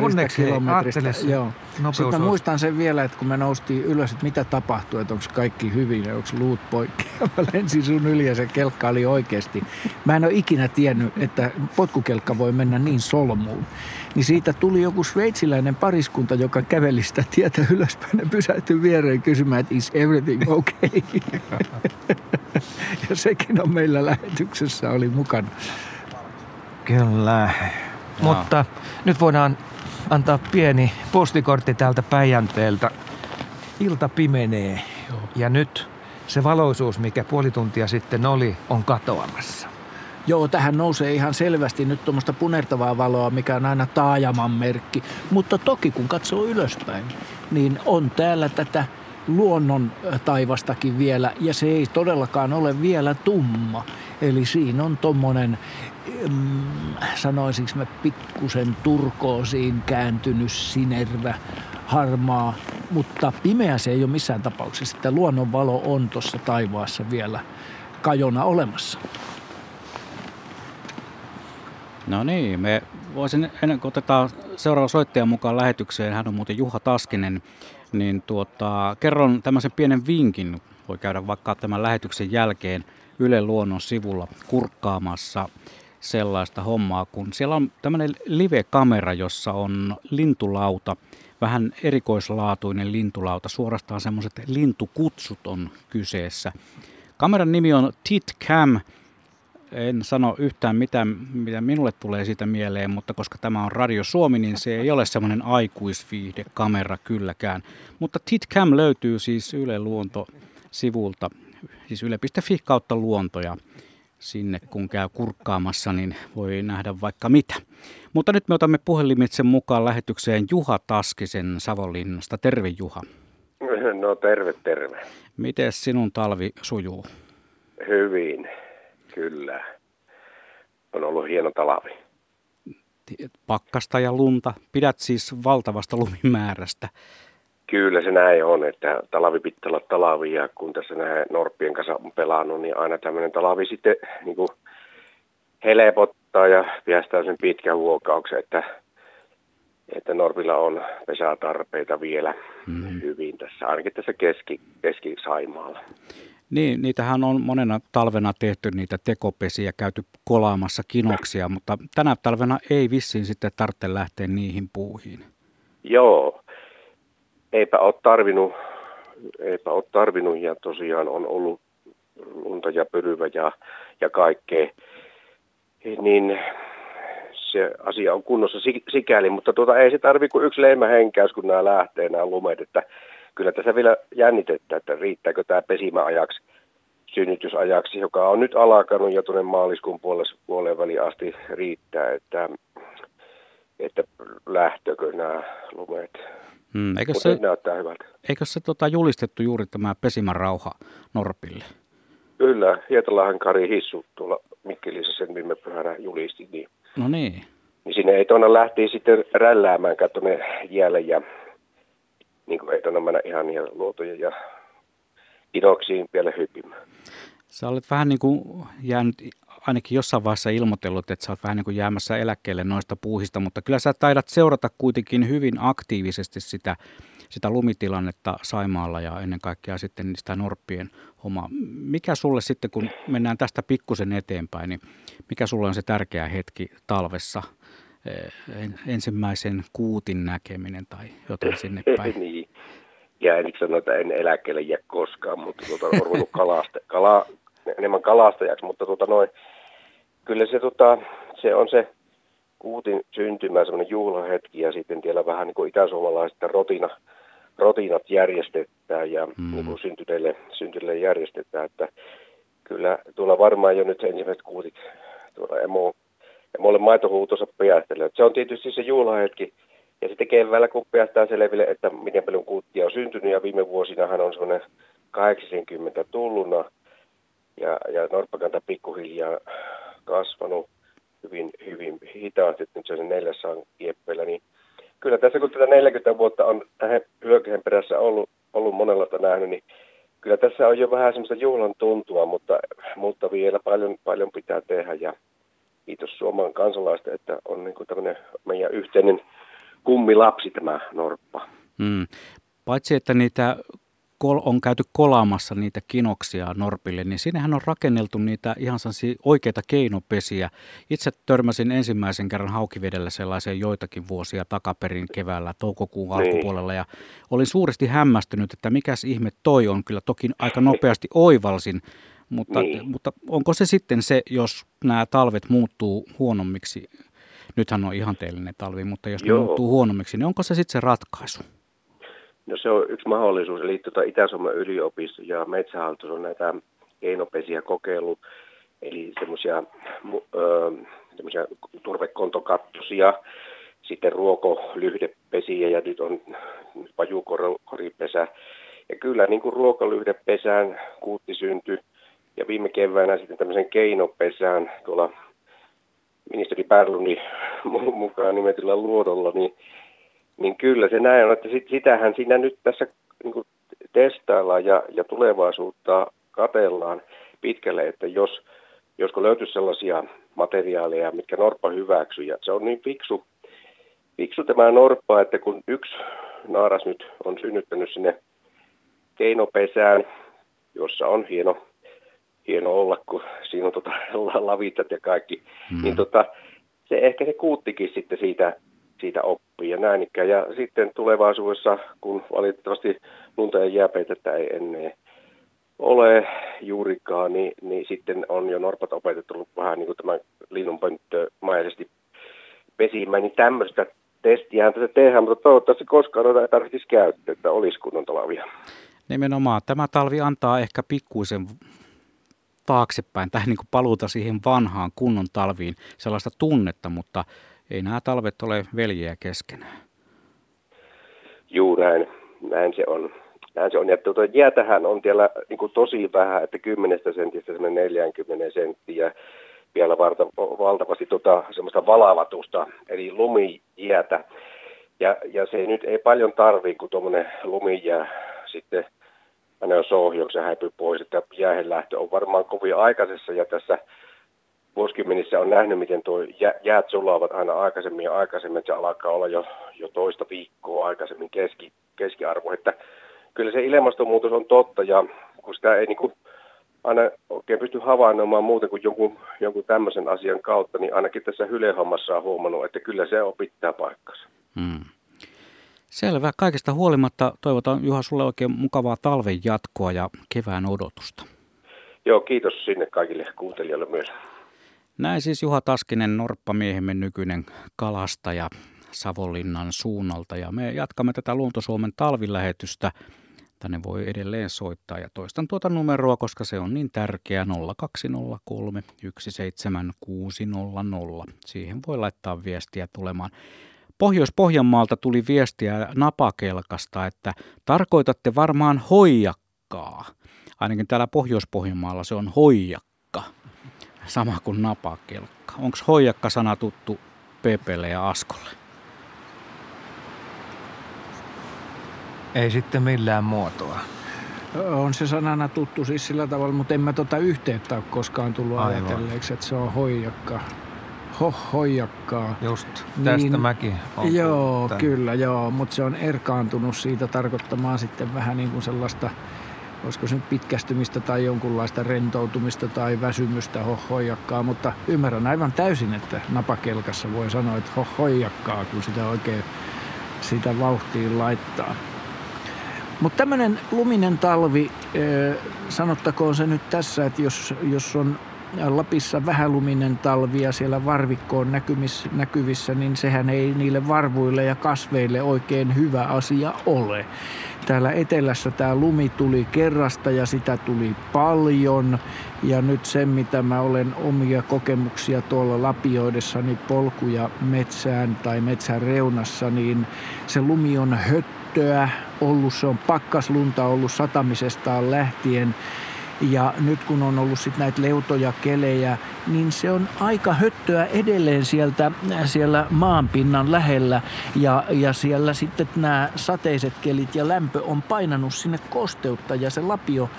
parista Onneksi kilometristä. Joo. Sitten mä muistan sen vielä, että kun me noustiin ylös, että mitä tapahtui, että onko kaikki hyvin ja onko luut poikki. Mä lensin sun yli ja se kelkka oli oikeasti. Mä en ole ikinä tiennyt, että potkukelkka voi mennä niin solmuun. Niin siitä tuli joku sveitsiläinen pariskunta, joka käveli sitä tietä ylöspäin ja pysähtyi viereen kysymään, että is everything okay? ja sekin on meillä lähetyksessä oli mukana. Kyllä. No. Mutta nyt voidaan antaa pieni postikortti täältä Päijänteeltä. Ilta pimenee Joo. ja nyt se valoisuus, mikä puoli tuntia sitten oli, on katoamassa. Joo, tähän nousee ihan selvästi nyt tuommoista punertavaa valoa, mikä on aina taajaman merkki. Mutta toki kun katsoo ylöspäin, niin on täällä tätä luonnon taivastakin vielä, ja se ei todellakaan ole vielä tumma. Eli siinä on tuommoinen mm, sanoisinko mä pikkusen turkoosiin kääntynyt sinervä, harmaa, mutta pimeä se ei ole missään tapauksessa. Että luonnonvalo on tuossa taivaassa vielä kajona olemassa. No niin, me voisin ennen kuin otetaan seuraava soittaja mukaan lähetykseen, hän on muuten Juha Taskinen, niin tuota, kerron tämmöisen pienen vinkin, voi käydä vaikka tämän lähetyksen jälkeen Yle Luonnon sivulla kurkkaamassa sellaista hommaa, kun siellä on tämmöinen live-kamera, jossa on lintulauta, vähän erikoislaatuinen lintulauta, suorastaan semmoiset lintukutsut on kyseessä. Kameran nimi on TitCam. En sano yhtään mitä, mitä minulle tulee siitä mieleen, mutta koska tämä on Radio Suomi, niin se ei ole semmoinen aikuisviihdekamera kylläkään. Mutta TitCam löytyy siis Yle Luonto sivulta, siis yle.fi kautta luontoja sinne kun käy kurkkaamassa, niin voi nähdä vaikka mitä. Mutta nyt me otamme puhelimitse mukaan lähetykseen Juha Taskisen Savonlinnasta. Terve Juha. No terve, terve. Miten sinun talvi sujuu? Hyvin, kyllä. On ollut hieno talvi. Pakkasta ja lunta. Pidät siis valtavasta lumimäärästä. Kyllä se näin on, että talavi pitää olla talavi ja kun tässä näin Norppien kanssa on pelannut, niin aina tämmöinen talavi sitten niin kuin helpottaa ja piästää sen pitkän huokauksen, että, että Norpilla on pesätarpeita vielä mm. hyvin tässä, ainakin tässä keski, keski-Saimaalla. Niin, niitähän on monena talvena tehty niitä tekopesiä, käyty kolaamassa kinoksia, mutta tänä talvena ei vissiin sitten tarvitse lähteä niihin puuhiin. Joo, eipä ole tarvinnut, eipä ole tarvinnut ja tosiaan on ollut lunta ja pyryvä ja, ja kaikkea, niin se asia on kunnossa sikäli, mutta tuota, ei se tarvi kuin yksi lehmähenkäys, kun nämä lähtee nämä lumet, että kyllä tässä vielä jännitettä, että riittääkö tämä pesimäajaksi, synnytysajaksi, joka on nyt alkanut ja tuonne maaliskuun puolelle, puoleen väliin asti riittää, että, että lähtökö nämä lumet. Hmm, eikö se, näyttää hyvältä. Eikö se tota, julistettu juuri tämä pesimän rauha Norpille? Kyllä, Hietalahan Kari Hissu tuolla Mikkelissä sen viime pyhänä julisti. Niin, no niin. Niin sinne ei tuonne lähti sitten rälläämään tuonne jäälle ja niin kuin ei tuonne mennä ihan niitä luotoja ja idoksiin vielä hypimään. Sä olet vähän niin kuin jäänyt ainakin jossain vaiheessa ilmoitellut, että sä oot vähän niin kuin jäämässä eläkkeelle noista puuhista, mutta kyllä sä taidat seurata kuitenkin hyvin aktiivisesti sitä, sitä lumitilannetta Saimaalla ja ennen kaikkea sitten sitä norppien hommaa. Mikä sulle sitten, kun mennään tästä pikkusen eteenpäin, niin mikä sulle on se tärkeä hetki talvessa? Eh, ensimmäisen kuutin näkeminen tai jotain sinne päin. niin. Ja en sano, että en eläkkeelle jää koskaan, mutta tuota, olen ruvennut kalasta, kala, enemmän kalastajaksi, mutta tuota, noin, kyllä se, tota, se on se kuutin syntymä, semmoinen juhlahetki ja sitten vielä vähän niin kuin itäsuomalaiset rotina, rotinat järjestetään ja mm. niin kuin syntyneille, syntyneille järjestetään, että kyllä tuolla varmaan jo nyt ensimmäiset kuutit tuolla emo, emolle maitohuutonsa päästelee. Se on tietysti se juhlahetki ja sitten keväällä kun päästään selville, että miten paljon kuuttia on syntynyt ja viime vuosinahan on semmoinen 80 tulluna ja, ja norppakanta pikkuhiljaa kasvanut hyvin, hyvin hitaasti, nyt se on 400 kieppeillä, niin kyllä tässä kun tätä 40 vuotta on tähän hyökkäen perässä ollut ollut monella nähnyt, niin kyllä tässä on jo vähän semmoista juhlan tuntua, mutta, mutta vielä paljon, paljon pitää tehdä ja kiitos Suomen kansalaisten, että on niin kuin tämmöinen meidän yhteinen kummilapsi tämä Norppa. Mm. Paitsi, että niitä on käyty kolaamassa niitä kinoksia Norpille, niin sinnehän on rakenneltu niitä ihan oikeita keinopesiä. Itse törmäsin ensimmäisen kerran Haukivedellä sellaiseen joitakin vuosia takaperin keväällä, toukokuun niin. alkupuolella, ja olin suuresti hämmästynyt, että mikäs ihme toi on. Kyllä toki aika nopeasti oivalsin, mutta, niin. mutta onko se sitten se, jos nämä talvet muuttuu huonommiksi, nythän on ihanteellinen talvi, mutta jos Joo. ne muuttuu huonommiksi, niin onko se sitten se ratkaisu? No se on yksi mahdollisuus, eli tuota Itä-Suomen yliopisto ja Metsähallitus on näitä keinopesiä kokeilu, eli semmoisia turvekontokattosia, sitten ruokolyhdepesiä ja nyt on pajukoripesä. Ja kyllä niin kuin ruokalyhdepesään kuutti syntyi ja viime keväänä sitten tämmöisen keinopesään tuolla ministeri Pärlunin mukaan nimetyllä luodolla, niin niin kyllä se näin on, että sit, sitähän siinä nyt tässä niin testaillaan ja, ja tulevaisuutta katellaan pitkälle, että jos, josko löytyisi sellaisia materiaaleja, mitkä Norppa hyväksyy. Ja se on niin fiksu, fiksu tämä Norppa, että kun yksi naaras nyt on synnyttänyt sinne keinopesään, jossa on hieno, hieno olla, kun siinä on tota, lavitat ja kaikki, mm. niin tota, se ehkä se kuuttikin sitten siitä siitä oppii ja näin ikään. Ja sitten tulevaisuudessa, kun valitettavasti lunta ja jääpeitettä ei ennen ole juurikaan, niin, niin sitten on jo norpat opetettu vähän niin kuin tämän linnunpönttömaisesti pesimään, niin tämmöistä testiä tässä tehdään, mutta toivottavasti koskaan ei tarvitsisi käyttää, että olisi kunnon talvia. Nimenomaan. Tämä talvi antaa ehkä pikkuisen taaksepäin tai niin kuin paluuta siihen vanhaan kunnon talviin sellaista tunnetta, mutta ei nämä talvet ole veljeä keskenään. Juu, näin, näin se on. Näin se on. Ja tuota, jäätähän on vielä niin kuin tosi vähän, että 10 sentistä 40 senttiä vielä valta, valtavasti tota, semmoista valavatusta, eli lumijäätä. Ja, ja se nyt ei paljon tarvii, kun tuommoinen lumijää sitten aina jos ohjauksen häipyy pois, että jäähenlähtö on varmaan kovin aikaisessa ja tässä vuosikymmenissä on nähnyt, miten tuo jäät sulavat aina aikaisemmin ja aikaisemmin, että se alkaa olla jo, jo toista viikkoa aikaisemmin keski, keskiarvo. Että kyllä se ilmastonmuutos on totta ja kun sitä ei niin kuin aina oikein pysty havainnoimaan muuten kuin jonkun, jonkun tämmöisen asian kautta, niin ainakin tässä hylehommassa on huomannut, että kyllä se opittaa paikkansa. Hmm. Selvä. Kaikesta huolimatta toivotan Juha sulle oikein mukavaa talven jatkoa ja kevään odotusta. Joo, kiitos sinne kaikille kuuntelijoille myös. Näin siis Juha Taskinen, Norppamiehemme nykyinen kalastaja Savonlinnan suunnalta. Ja me jatkamme tätä Luontosuomen talvilähetystä. Tänne voi edelleen soittaa ja toistan tuota numeroa, koska se on niin tärkeä 0203 17600. Siihen voi laittaa viestiä tulemaan. Pohjois-Pohjanmaalta tuli viestiä napakelkasta, että tarkoitatte varmaan hoijakkaa. Ainakin täällä Pohjois-Pohjanmaalla se on hoijakka sama kuin napakelkka. Onko hoijakka-sana tuttu Pepelle ja Askolle? Ei sitten millään muotoa. On se sanana tuttu siis sillä tavalla, mutta en mä tota yhteyttä ole koskaan tullut Aivan. ajatelleeksi, että se on hoijakka. Ho, hoijakkaa. Just, tästä niin, mäkin Joo, kyllä joo, mutta se on erkaantunut siitä tarkoittamaan sitten vähän niin kuin sellaista – olisiko se nyt pitkästymistä tai jonkunlaista rentoutumista tai väsymystä hohoijakkaa, mutta ymmärrän aivan täysin, että napakelkassa voi sanoa, että hohoijakkaa, kun sitä oikein sitä vauhtiin laittaa. Mutta tämmöinen luminen talvi, sanottakoon se nyt tässä, että jos, jos on Lapissa vähäluminen talvi ja siellä varvikko on näkyvissä, niin sehän ei niille varvuille ja kasveille oikein hyvä asia ole. Täällä etelässä tämä lumi tuli kerrasta ja sitä tuli paljon. Ja nyt se, mitä mä olen omia kokemuksia tuolla lapioidessani polkuja metsään tai metsän reunassa, niin se lumi on höttöä ollut, se on pakkaslunta ollut satamisestaan lähtien. Ja nyt kun on ollut sitten näitä leutoja kelejä, niin se on aika höttöä edelleen sieltä siellä maanpinnan lähellä. Ja, ja siellä sitten nämä sateiset kelit ja lämpö on painanut sinne kosteutta ja se lapio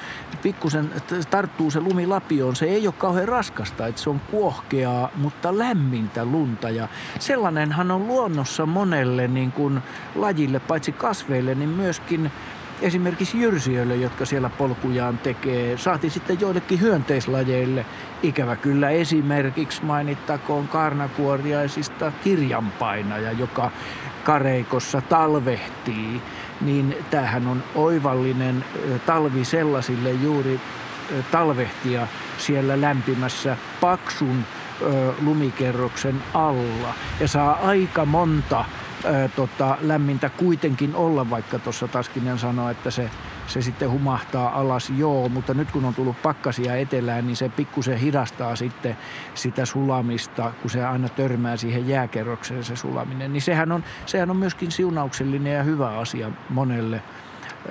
pikkusen tarttuu se lumi lapioon. Se ei ole kauhean raskasta, että se on kuohkeaa, mutta lämmintä lunta. Ja sellainenhan on luonnossa monelle niin kuin lajille, paitsi kasveille, niin myöskin esimerkiksi jyrsijöille, jotka siellä polkujaan tekee. Saati sitten joillekin hyönteislajeille. Ikävä kyllä esimerkiksi mainittakoon karnakuoriaisista kirjanpainaja, joka kareikossa talvehtii. Niin tämähän on oivallinen talvi sellaisille juuri talvehtia siellä lämpimässä paksun lumikerroksen alla ja saa aika monta ää, tota, lämmintä kuitenkin olla, vaikka tuossa Taskinen sanoi, että se, se sitten humahtaa alas, joo, mutta nyt kun on tullut pakkasia etelään, niin se pikkusen hidastaa sitten sitä sulamista, kun se aina törmää siihen jääkerrokseen se sulaminen. Niin sehän on, sehän on myöskin siunauksellinen ja hyvä asia monelle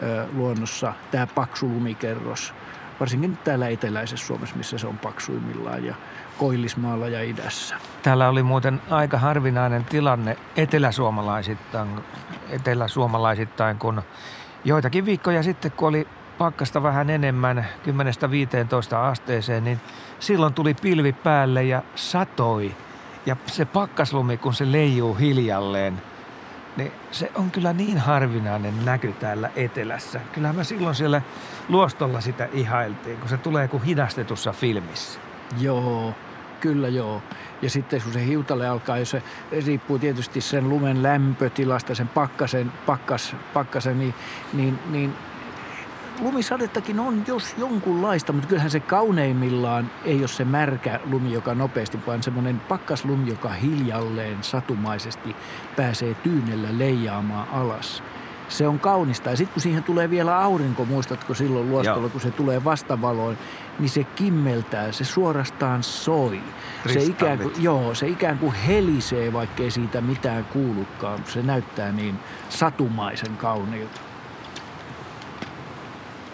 ää, luonnossa, tämä paksu lumikerros varsinkin täällä eteläisessä Suomessa, missä se on paksuimmillaan ja Koillismaalla ja idässä. Täällä oli muuten aika harvinainen tilanne eteläsuomalaisittain, eteläsuomalaisittain kun joitakin viikkoja sitten, kun oli pakkasta vähän enemmän, 10-15 asteeseen, niin silloin tuli pilvi päälle ja satoi. Ja se pakkaslumi, kun se leijuu hiljalleen, niin se on kyllä niin harvinainen näky täällä etelässä. Kyllähän mä silloin siellä luostolla sitä ihailtiin, kun se tulee kuin hidastetussa filmissä. Joo, kyllä joo. Ja sitten kun se hiutale alkaa, jos se riippuu tietysti sen lumen lämpötilasta, sen pakkasen, pakkas, pakkasen niin, niin, niin lumisadettakin on jos jonkunlaista, mutta kyllähän se kauneimmillaan ei ole se märkä lumi, joka nopeasti, vaan semmoinen pakkaslumi, joka hiljalleen satumaisesti pääsee tyynellä leijaamaan alas se on kaunista. Ja sitten kun siihen tulee vielä aurinko, muistatko silloin luostolla, kun se tulee vastavaloin, niin se kimmeltää, se suorastaan soi. Se ikään, kuin, joo, se ikään kuin helisee, vaikkei siitä mitään kuulukaan. Se näyttää niin satumaisen kauniilta.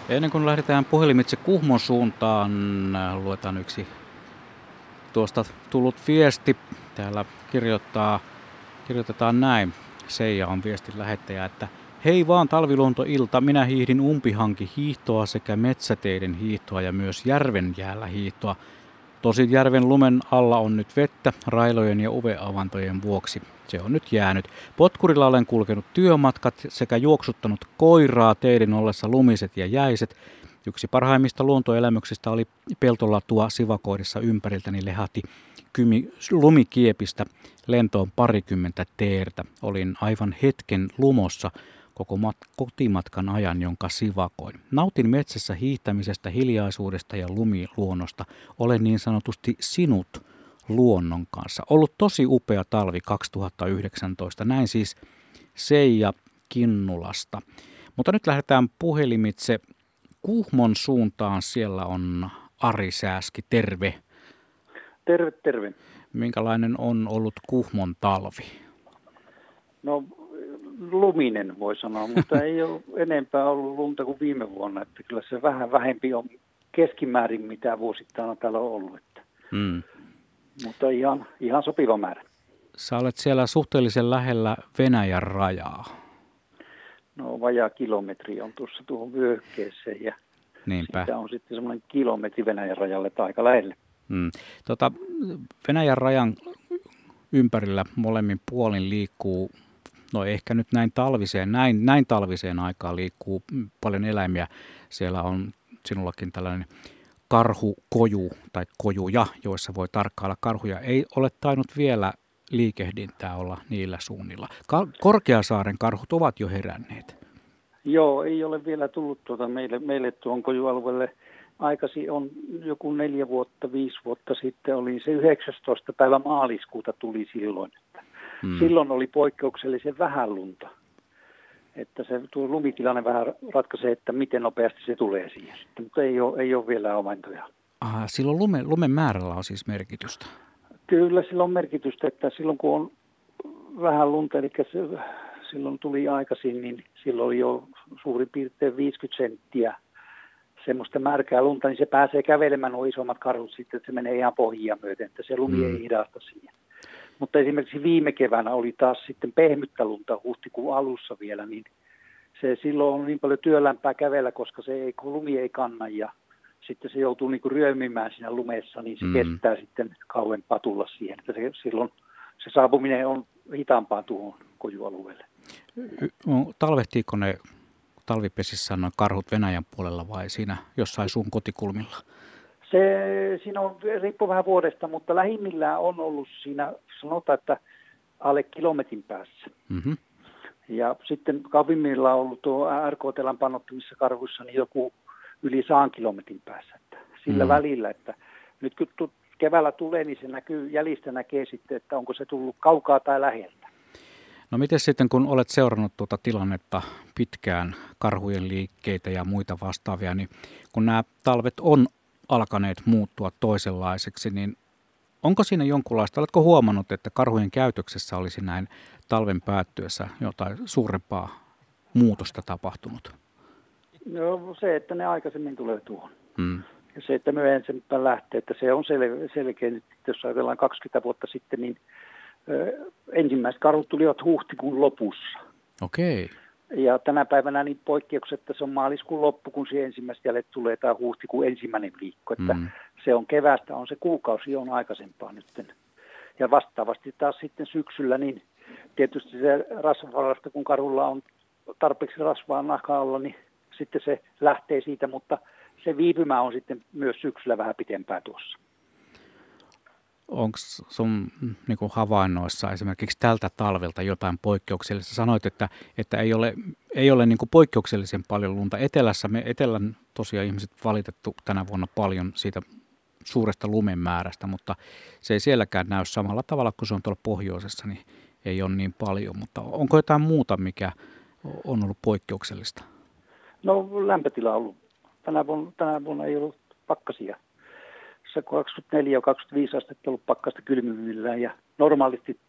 Ennen kuin lähdetään puhelimitse Kuhmon suuntaan, luetaan yksi tuosta tullut viesti. Täällä kirjoittaa, kirjoitetaan näin. Seija on viestin lähettäjä, että – Hei vaan talviluontoilta, minä hiihdin umpihanki hiihtoa sekä metsäteiden hiihtoa ja myös järven jäällä hiihtoa. Tosin järven lumen alla on nyt vettä railojen ja uveavantojen vuoksi. Se on nyt jäänyt. Potkurilla olen kulkenut työmatkat sekä juoksuttanut koiraa teiden ollessa lumiset ja jäiset. Yksi parhaimmista luontoelämyksistä oli peltolatua sivakoidessa ympäriltäni lehati kymi, lumikiepistä lentoon parikymmentä teertä. Olin aivan hetken lumossa koko mat- kotimatkan ajan, jonka sivakoin. Nautin metsässä hiihtämisestä, hiljaisuudesta ja lumiluonnosta. Olen niin sanotusti sinut luonnon kanssa. Ollut tosi upea talvi 2019. Näin siis Seija Kinnulasta. Mutta nyt lähdetään puhelimitse Kuhmon suuntaan. Siellä on Ari Sääski. Terve. Terve, terve. Minkälainen on ollut Kuhmon talvi? No luminen voi sanoa, mutta ei ole enempää ollut lunta kuin viime vuonna. Että kyllä se vähän vähempi on keskimäärin, mitä vuosittain on täällä ollut. Että. Mm. Mutta ihan, ihan sopiva määrä. Sä olet siellä suhteellisen lähellä Venäjän rajaa. No vajaa kilometri on tuossa tuohon vyöhykkeeseen ja Niinpä. siitä on sitten semmoinen kilometri Venäjän rajalle tai aika lähelle. Mm. Tota, Venäjän rajan ympärillä molemmin puolin liikkuu no ehkä nyt näin talviseen, näin, näin talviseen aikaan liikkuu paljon eläimiä. Siellä on sinullakin tällainen karhukoju tai kojuja, joissa voi tarkkailla karhuja. Ei ole tainnut vielä liikehdintää olla niillä suunnilla. Korkeasaaren karhut ovat jo heränneet. Joo, ei ole vielä tullut tuota meille, meille tuon kojualueelle. Aikaisin on joku neljä vuotta, viisi vuotta sitten oli se 19. päivä maaliskuuta tuli silloin. Mm. Silloin oli poikkeuksellisen vähän lunta. Että se tuo lumitilanne vähän ratkaisee, että miten nopeasti se tulee siihen. Mutta ei ole, ei ole vielä omentoja. Aha, silloin lumen, lumen määrällä on siis merkitystä. Kyllä sillä on merkitystä, että silloin kun on vähän lunta, eli se, silloin tuli aikaisin, niin silloin oli jo suurin piirtein 50 senttiä semmoista märkää lunta, niin se pääsee kävelemään nuo isommat karhut sitten, että se menee ihan pohjia myöten, että se lumi mm. ei hidasta siihen. Mutta esimerkiksi viime keväänä oli taas sitten pehmyttä lunta huhtikuun alussa vielä, niin se silloin on niin paljon työlämpää kävellä, koska se ei, lumi ei kanna ja sitten se joutuu niin kuin ryömimään siinä lumessa, niin se mm. kestää sitten kauempaa tulla siihen. Että se, silloin se saapuminen on hitaampaa tuohon kojualueelle. Talvehtiiko ne talvipesissä noin karhut Venäjän puolella vai siinä jossain sun kotikulmilla? Se, siinä on, riippuu vähän vuodesta, mutta lähimmillään on ollut siinä, sanotaan, että alle kilometrin päässä. Mm-hmm. Ja sitten kavimmilla on ollut tuo RKTLn panottamissa karhuissa niin joku yli saan kilometrin päässä. Että sillä mm. välillä, että nyt kun keväällä tulee, niin se näkyy, jäljistä näkee sitten, että onko se tullut kaukaa tai läheltä. No miten sitten, kun olet seurannut tuota tilannetta pitkään, karhujen liikkeitä ja muita vastaavia, niin kun nämä talvet on alkaneet muuttua toisenlaiseksi, niin onko siinä jonkunlaista, oletko huomannut, että karhujen käytöksessä olisi näin talven päättyessä jotain suurempaa muutosta tapahtunut? No se, että ne aikaisemmin tulee tuohon. Hmm. Ja se, että myöhemmin lähtee, että se on sel- selkeä nyt, jos ajatellaan 20 vuotta sitten, niin ö, ensimmäiset karhut tulivat huhtikuun lopussa. Okei. Okay. Ja tänä päivänä niin että se on maaliskuun loppu, kun se ensimmäistä jäljet tulee, tämä huhtikuun ensimmäinen viikko. Että mm. se on kevästä, on se kuukausi on aikaisempaa nyt. Ja vastaavasti taas sitten syksyllä, niin tietysti se rasvavarasta, kun karulla on tarpeeksi rasvaa nahkaalla, niin sitten se lähtee siitä, mutta se viipymä on sitten myös syksyllä vähän pitempää tuossa. Onko sun niin havainnoissa esimerkiksi tältä talvelta jotain poikkeuksellista? Sanoit, että, että ei ole, ei ole niin poikkeuksellisen paljon lunta. Etelässä me etelän tosiaan ihmiset valitettu tänä vuonna paljon siitä suuresta lumen määrästä, mutta se ei sielläkään näy samalla tavalla kuin se on tuolla pohjoisessa, niin ei ole niin paljon. Mutta onko jotain muuta, mikä on ollut poikkeuksellista? No lämpötila on ollut. Tänä vuonna, tänä vuonna ei ollut pakkasia. Se 24 ja 25 astetta ollut pakkasta kylmimmillään ja normaalisti,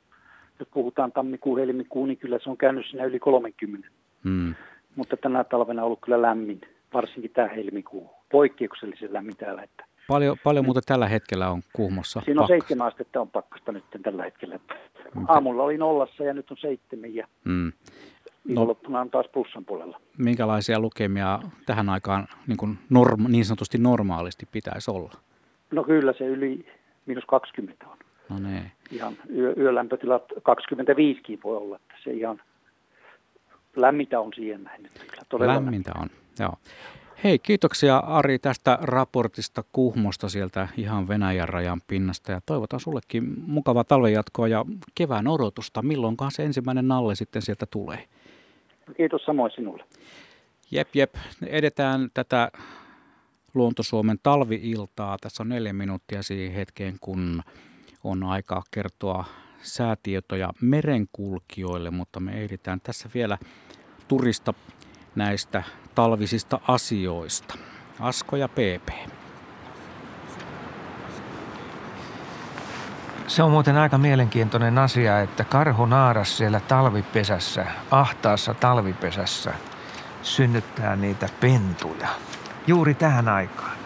jos puhutaan tammikuun, helmikuun, niin kyllä se on käynyt siinä yli 30. Hmm. Mutta tänä talvena on ollut kyllä lämmin, varsinkin tämä helmikuu. Poikkeuksellisen lämmin täällä. Että Paljon, paljon muuta tällä hetkellä on kuumossa Siinä on pakkasta. seitsemän astetta on pakkasta nyt tällä hetkellä. Aamulla oli nollassa ja nyt on seitsemän ja mm. viikonloppuna on taas plussan puolella. Minkälaisia lukemia tähän aikaan niin, kuin norm, niin sanotusti normaalisti pitäisi olla? No kyllä se yli miinus 20 on. No niin. Ihan yö, yölämpötilat 25 voi olla, että se ihan lämmintä on siihen näin. Kyllä lämmintä on, joo. Hei, kiitoksia Ari tästä raportista Kuhmosta sieltä ihan Venäjän rajan pinnasta ja toivotan sullekin mukavaa talvenjatkoa ja kevään odotusta. Milloinkaan se ensimmäinen nalle sitten sieltä tulee? Kiitos samoin sinulle. Jep, jep. Edetään tätä Luontosuomen talviiltaa. Tässä on neljä minuuttia siihen hetkeen, kun on aika kertoa säätietoja merenkulkijoille, mutta me ehditään tässä vielä turista näistä talvisista asioista. Asko ja PP. Se on muuten aika mielenkiintoinen asia, että karhu naaras siellä talvipesässä, ahtaassa talvipesässä, synnyttää niitä pentuja. Juuri tähän aikaan.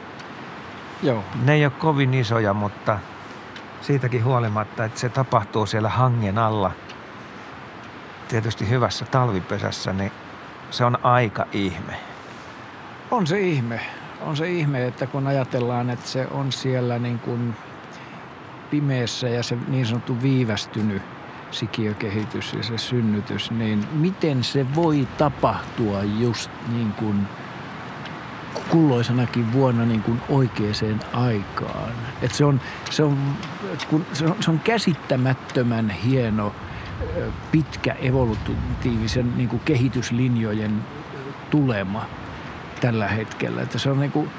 Joo. Ne ei ole kovin isoja, mutta siitäkin huolimatta, että se tapahtuu siellä hangen alla, tietysti hyvässä talvipesässä, niin se on aika ihme. On se ihme. On se ihme, että kun ajatellaan, että se on siellä niin kuin pimeässä ja se niin sanottu viivästynyt sikiökehitys ja se synnytys, niin miten se voi tapahtua just niin kuin kulloisenakin vuonna niin kuin oikeaan aikaan. Et se, on, se, on, kun, se, on, se on käsittämättömän hieno pitkä evolutiivisen niin kuin kehityslinjojen tulema tällä hetkellä. Että se on niin kuin,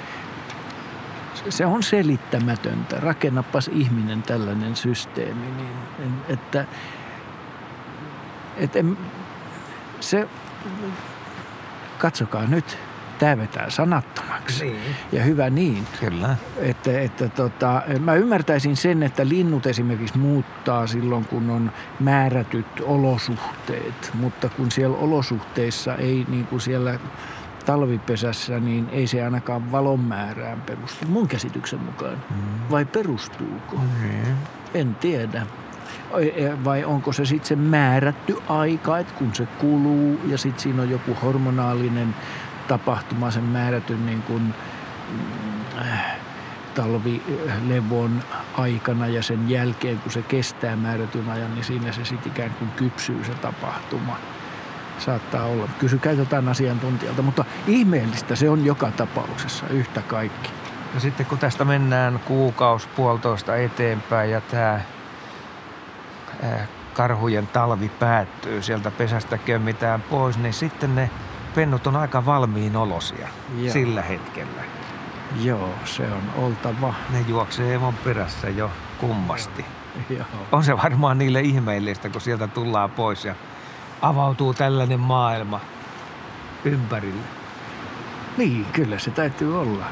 se on selittämätöntä. Rakennapas ihminen tällainen systeemi, niin, että, että se, katsokaa nyt, tämä vetää sanattomaksi. Niin. Ja hyvä niin. Kyllä. Että, että tota, mä ymmärtäisin sen, että linnut esimerkiksi muuttaa silloin, kun on määrätyt olosuhteet. Mutta kun siellä olosuhteissa ei niin kuin siellä talvipesässä, niin ei se ainakaan valon määrään perustu, mun käsityksen mukaan. Mm. Vai perustuuko? Mm. En tiedä. E, vai onko se sitten se määrätty aika, että kun se kuluu ja sitten siinä on joku hormonaalinen tapahtuma sen määrätyn niin kuin, äh, talvilevon aikana ja sen jälkeen, kun se kestää määrätyn ajan, niin siinä se sitten ikään kuin kypsyy se tapahtuma. Saattaa olla. Kysy jotain asiantuntijalta, mutta ihmeellistä se on joka tapauksessa yhtä kaikki. Ja sitten kun tästä mennään kuukaus puolitoista eteenpäin ja tämä karhujen talvi päättyy, sieltä pesästä kömmitään pois, niin sitten ne pennut on aika valmiin olosia Joo. sillä hetkellä. Joo, se on oltava. Ne juoksee Emon perässä jo kummasti. Joo. On se varmaan niille ihmeellistä, kun sieltä tullaan pois ja avautuu tällainen maailma ympärille. Niin, kyllä se täytyy olla.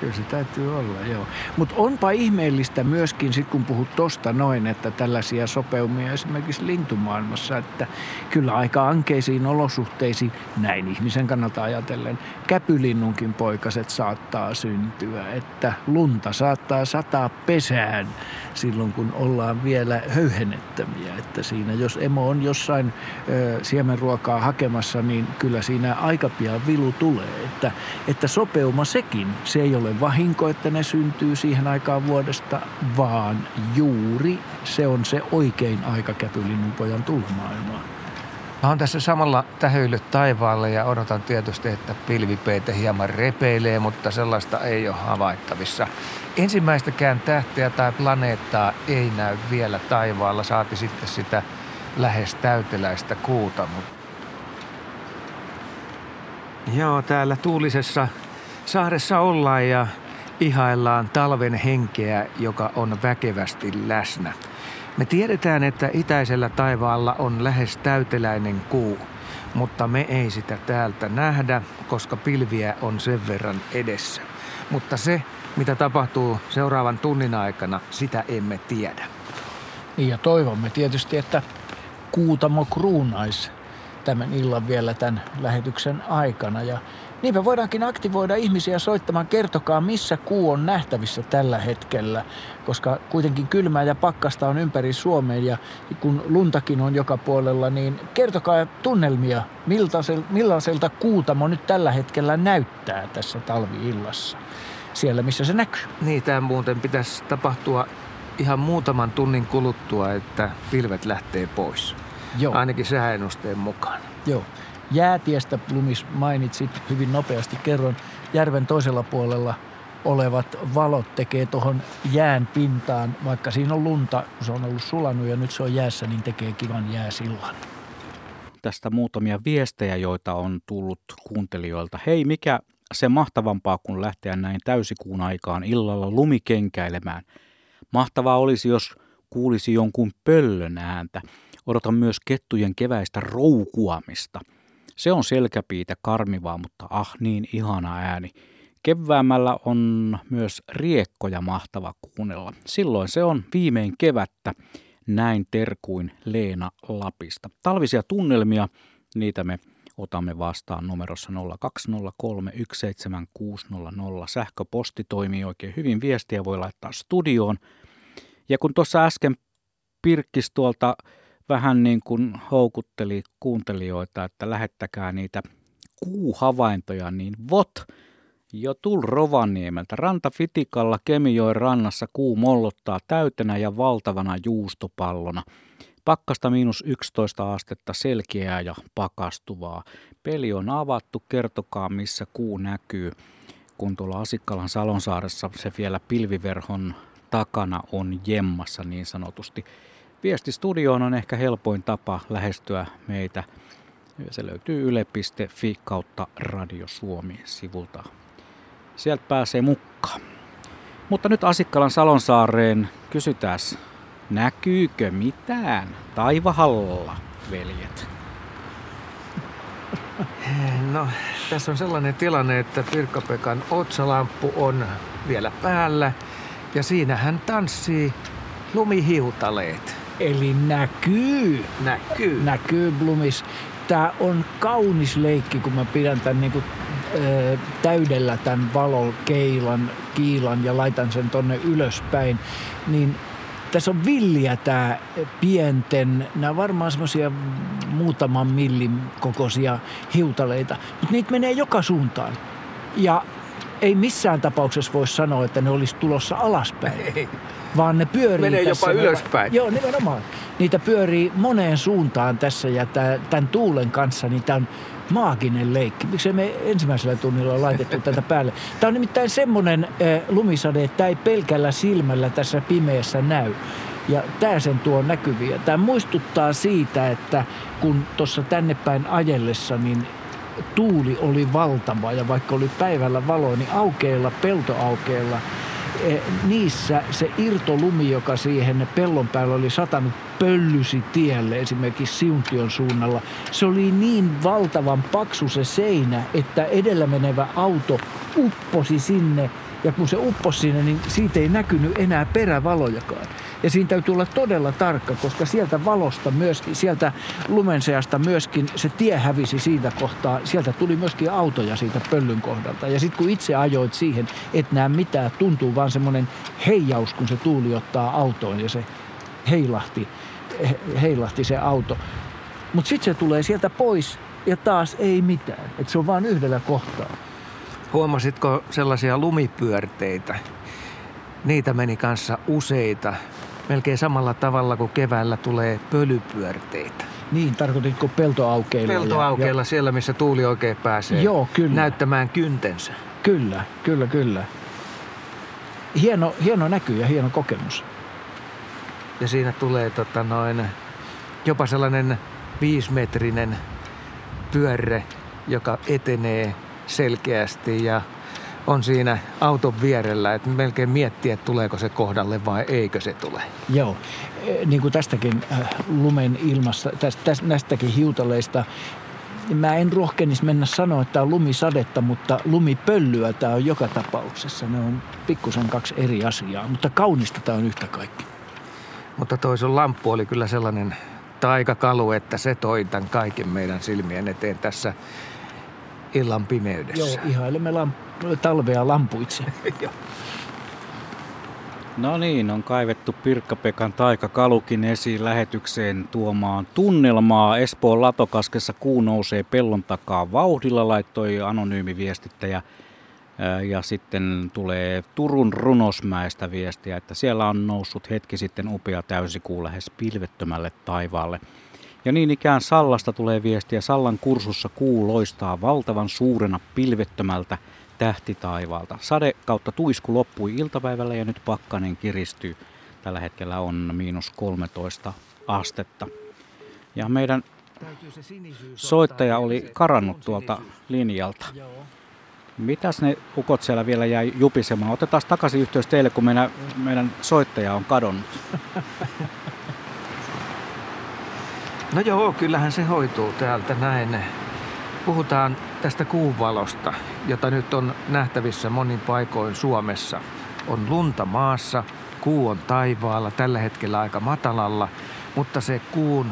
Kyllä se täytyy olla, joo. Mutta onpa ihmeellistä myöskin, sit kun puhut tosta noin, että tällaisia sopeumia esimerkiksi lintumaailmassa, että kyllä aika ankeisiin olosuhteisiin, näin ihmisen kannalta ajatellen, käpylinnunkin poikaset saattaa syntyä, että lunta saattaa sataa pesään silloin, kun ollaan vielä höyhennettäviä. Että siinä, jos emo on jossain ö, siemenruokaa hakemassa, niin kyllä siinä aika pian vilu tulee. Että, että sopeuma sekin, se ei ole vahinko, että ne syntyy siihen aikaan vuodesta, vaan juuri se on se oikein aika käpylinnun pojan tulla maailmaan. Mä oon tässä samalla tähyillyt taivaalle ja odotan tietysti, että pilvipeite hieman repeilee, mutta sellaista ei ole havaittavissa. Ensimmäistäkään tähteä tai planeettaa ei näy vielä taivaalla, saati sitten sitä lähes täyteläistä kuuta. Joo, täällä tuulisessa saaressa ollaan ja ihaillaan talven henkeä, joka on väkevästi läsnä. Me tiedetään, että itäisellä taivaalla on lähes täyteläinen kuu, mutta me ei sitä täältä nähdä, koska pilviä on sen verran edessä. Mutta se, mitä tapahtuu seuraavan tunnin aikana, sitä emme tiedä. Niin ja toivomme tietysti, että Kuutamo kruunaisi tämän illan vielä tämän lähetyksen aikana. Ja Niinpä voidaankin aktivoida ihmisiä soittamaan, kertokaa missä kuu on nähtävissä tällä hetkellä, koska kuitenkin kylmää ja pakkasta on ympäri Suomeen ja kun luntakin on joka puolella, niin kertokaa tunnelmia, millaiselta kuutamo nyt tällä hetkellä näyttää tässä talviillassa siellä, missä se näkyy. Niin, tämä muuten pitäisi tapahtua ihan muutaman tunnin kuluttua, että pilvet lähtee pois. Joo. Ainakin sääennusteen mukaan. Joo. Jäätiestä Plumis mainitsit hyvin nopeasti. Kerron järven toisella puolella olevat valot tekee tuohon jään pintaan, vaikka siinä on lunta, kun se on ollut sulanut ja nyt se on jäässä, niin tekee kivan jääsillan. Tästä muutamia viestejä, joita on tullut kuuntelijoilta. Hei, mikä se mahtavampaa kuin lähteä näin täysikuun aikaan illalla lumikenkäilemään. Mahtavaa olisi, jos kuulisi jonkun pöllön ääntä. Odotan myös kettujen keväistä roukuamista – se on selkäpiitä karmivaa, mutta ah niin ihana ääni. Keväämällä on myös riekkoja mahtava kuunnella. Silloin se on viimein kevättä. Näin terkuin Leena Lapista. Talvisia tunnelmia, niitä me otamme vastaan numerossa 0203 Sähköposti toimii oikein hyvin. Viestiä voi laittaa studioon. Ja kun tuossa äsken pirkkis tuolta vähän niin kuin houkutteli kuuntelijoita, että lähettäkää niitä kuuhavaintoja, niin vot jo tul Rovaniemeltä. Ranta Fitikalla Kemijoen rannassa kuu mollottaa täytenä ja valtavana juustopallona. Pakkasta miinus 11 astetta selkeää ja pakastuvaa. Peli on avattu, kertokaa missä kuu näkyy. Kun tuolla Asikkalan Salonsaaressa se vielä pilviverhon takana on jemmassa niin sanotusti. Viesti studioon on ehkä helpoin tapa lähestyä meitä. Se löytyy yle.fi kautta Radio Suomi sivulta. Sieltä pääsee mukaan. Mutta nyt Asikkalan Salonsaareen kysytään, näkyykö mitään taivahalla, veljet? No, tässä on sellainen tilanne, että Pirkka-Pekan otsalamppu on vielä päällä ja siinä hän tanssii lumihiutaleet. Eli näkyy. Näkyy. Näkyy Blumis. Tämä on kaunis leikki, kun mä pidän tämän niin kuin ö, täydellä tämän valokeilan, kiilan ja laitan sen tonne ylöspäin, niin tässä on villiä tämä pienten, nämä varmaan semmoisia muutaman millin kokoisia hiutaleita, mutta niitä menee joka suuntaan. Ja ei missään tapauksessa voi sanoa, että ne olisi tulossa alaspäin. Ei. Vaan ne pyörii Menee tässä. jopa ylöspäin. Joo, nimenomaan. Niitä pyörii moneen suuntaan tässä ja tämän tuulen kanssa niin tämä on maaginen leikki. Miksi me ensimmäisellä tunnilla laitettu tätä päälle? Tämä on nimittäin semmoinen äh, lumisade, että ei pelkällä silmällä tässä pimeässä näy. Ja tämä sen tuo näkyviä. Tämä muistuttaa siitä, että kun tuossa tänne päin ajellessa, niin tuuli oli valtava ja vaikka oli päivällä valo, niin aukeilla, peltoaukeilla, niissä se irtolumi, joka siihen pellon päällä oli satanut, pöllysi tielle esimerkiksi Siuntion suunnalla. Se oli niin valtavan paksu se seinä, että edellä menevä auto upposi sinne ja kun se upposi sinne, niin siitä ei näkynyt enää perävalojakaan. Ja siinä täytyy olla todella tarkka, koska sieltä valosta myöskin, sieltä lumenseasta myöskin se tie hävisi siitä kohtaa. Sieltä tuli myöskin autoja siitä pöllyn kohdalta. Ja sitten kun itse ajoit siihen, et näe mitään, tuntuu vaan semmoinen heijaus, kun se tuuli ottaa autoon ja se heilahti, heilahti se auto. Mutta sitten se tulee sieltä pois ja taas ei mitään. Et se on vain yhdellä kohtaa. Huomasitko sellaisia lumipyörteitä? Niitä meni kanssa useita melkein samalla tavalla kuin keväällä tulee pölypyörteitä. Niin, tarkoititko peltoaukeilla? Peltoaukeilla, ja, siellä missä tuuli oikein pääsee Joo, kyllä. näyttämään kyntensä. Kyllä, kyllä, kyllä. Hieno, hieno näky ja hieno kokemus. Ja siinä tulee tota noin, jopa sellainen viisimetrinen pyörre, joka etenee selkeästi ja on siinä auton vierellä, että melkein miettii, että tuleeko se kohdalle vai eikö se tule. Joo, e, niin kuin tästäkin äh, lumen ilmassa, tästä, näistäkin hiutaleista, mä en rohkenisi mennä sanoa, että tämä on lumisadetta, mutta lumipölyä tämä on joka tapauksessa. Ne on pikkusen kaksi eri asiaa, mutta kaunista tämä on yhtä kaikki. Mutta toi sun lamppu oli kyllä sellainen taikakalu, että se toi tämän kaiken meidän silmien eteen tässä illan pimeydessä. Joo, ihailemme lamp- talvea lampuitse. No niin, on kaivettu Pirkka-Pekan taikakalukin esiin lähetykseen tuomaan tunnelmaa. Espoon Latokaskessa kuu nousee pellon takaa vauhdilla, laittoi anonyymi viestittäjä. Ja sitten tulee Turun runosmäestä viestiä, että siellä on noussut hetki sitten upea täysikuu lähes pilvettömälle taivaalle. Ja niin ikään Sallasta tulee viestiä. Sallan kursussa kuu loistaa valtavan suurena pilvettömältä tähtitaivaalta. Sade kautta tuisku loppui iltapäivällä ja nyt pakkanen kiristyy. Tällä hetkellä on miinus 13 astetta. Ja meidän soittaja oli karannut tuolta linjalta. Mitäs ne ukot siellä vielä jäi jupisemaan? Otetaan takaisin yhteys teille, kun meidän, meidän soittaja on kadonnut. No joo, kyllähän se hoituu täältä näin. Puhutaan tästä kuuvalosta, jota nyt on nähtävissä monin paikoin Suomessa. On lunta maassa, kuu on taivaalla, tällä hetkellä aika matalalla, mutta se kuun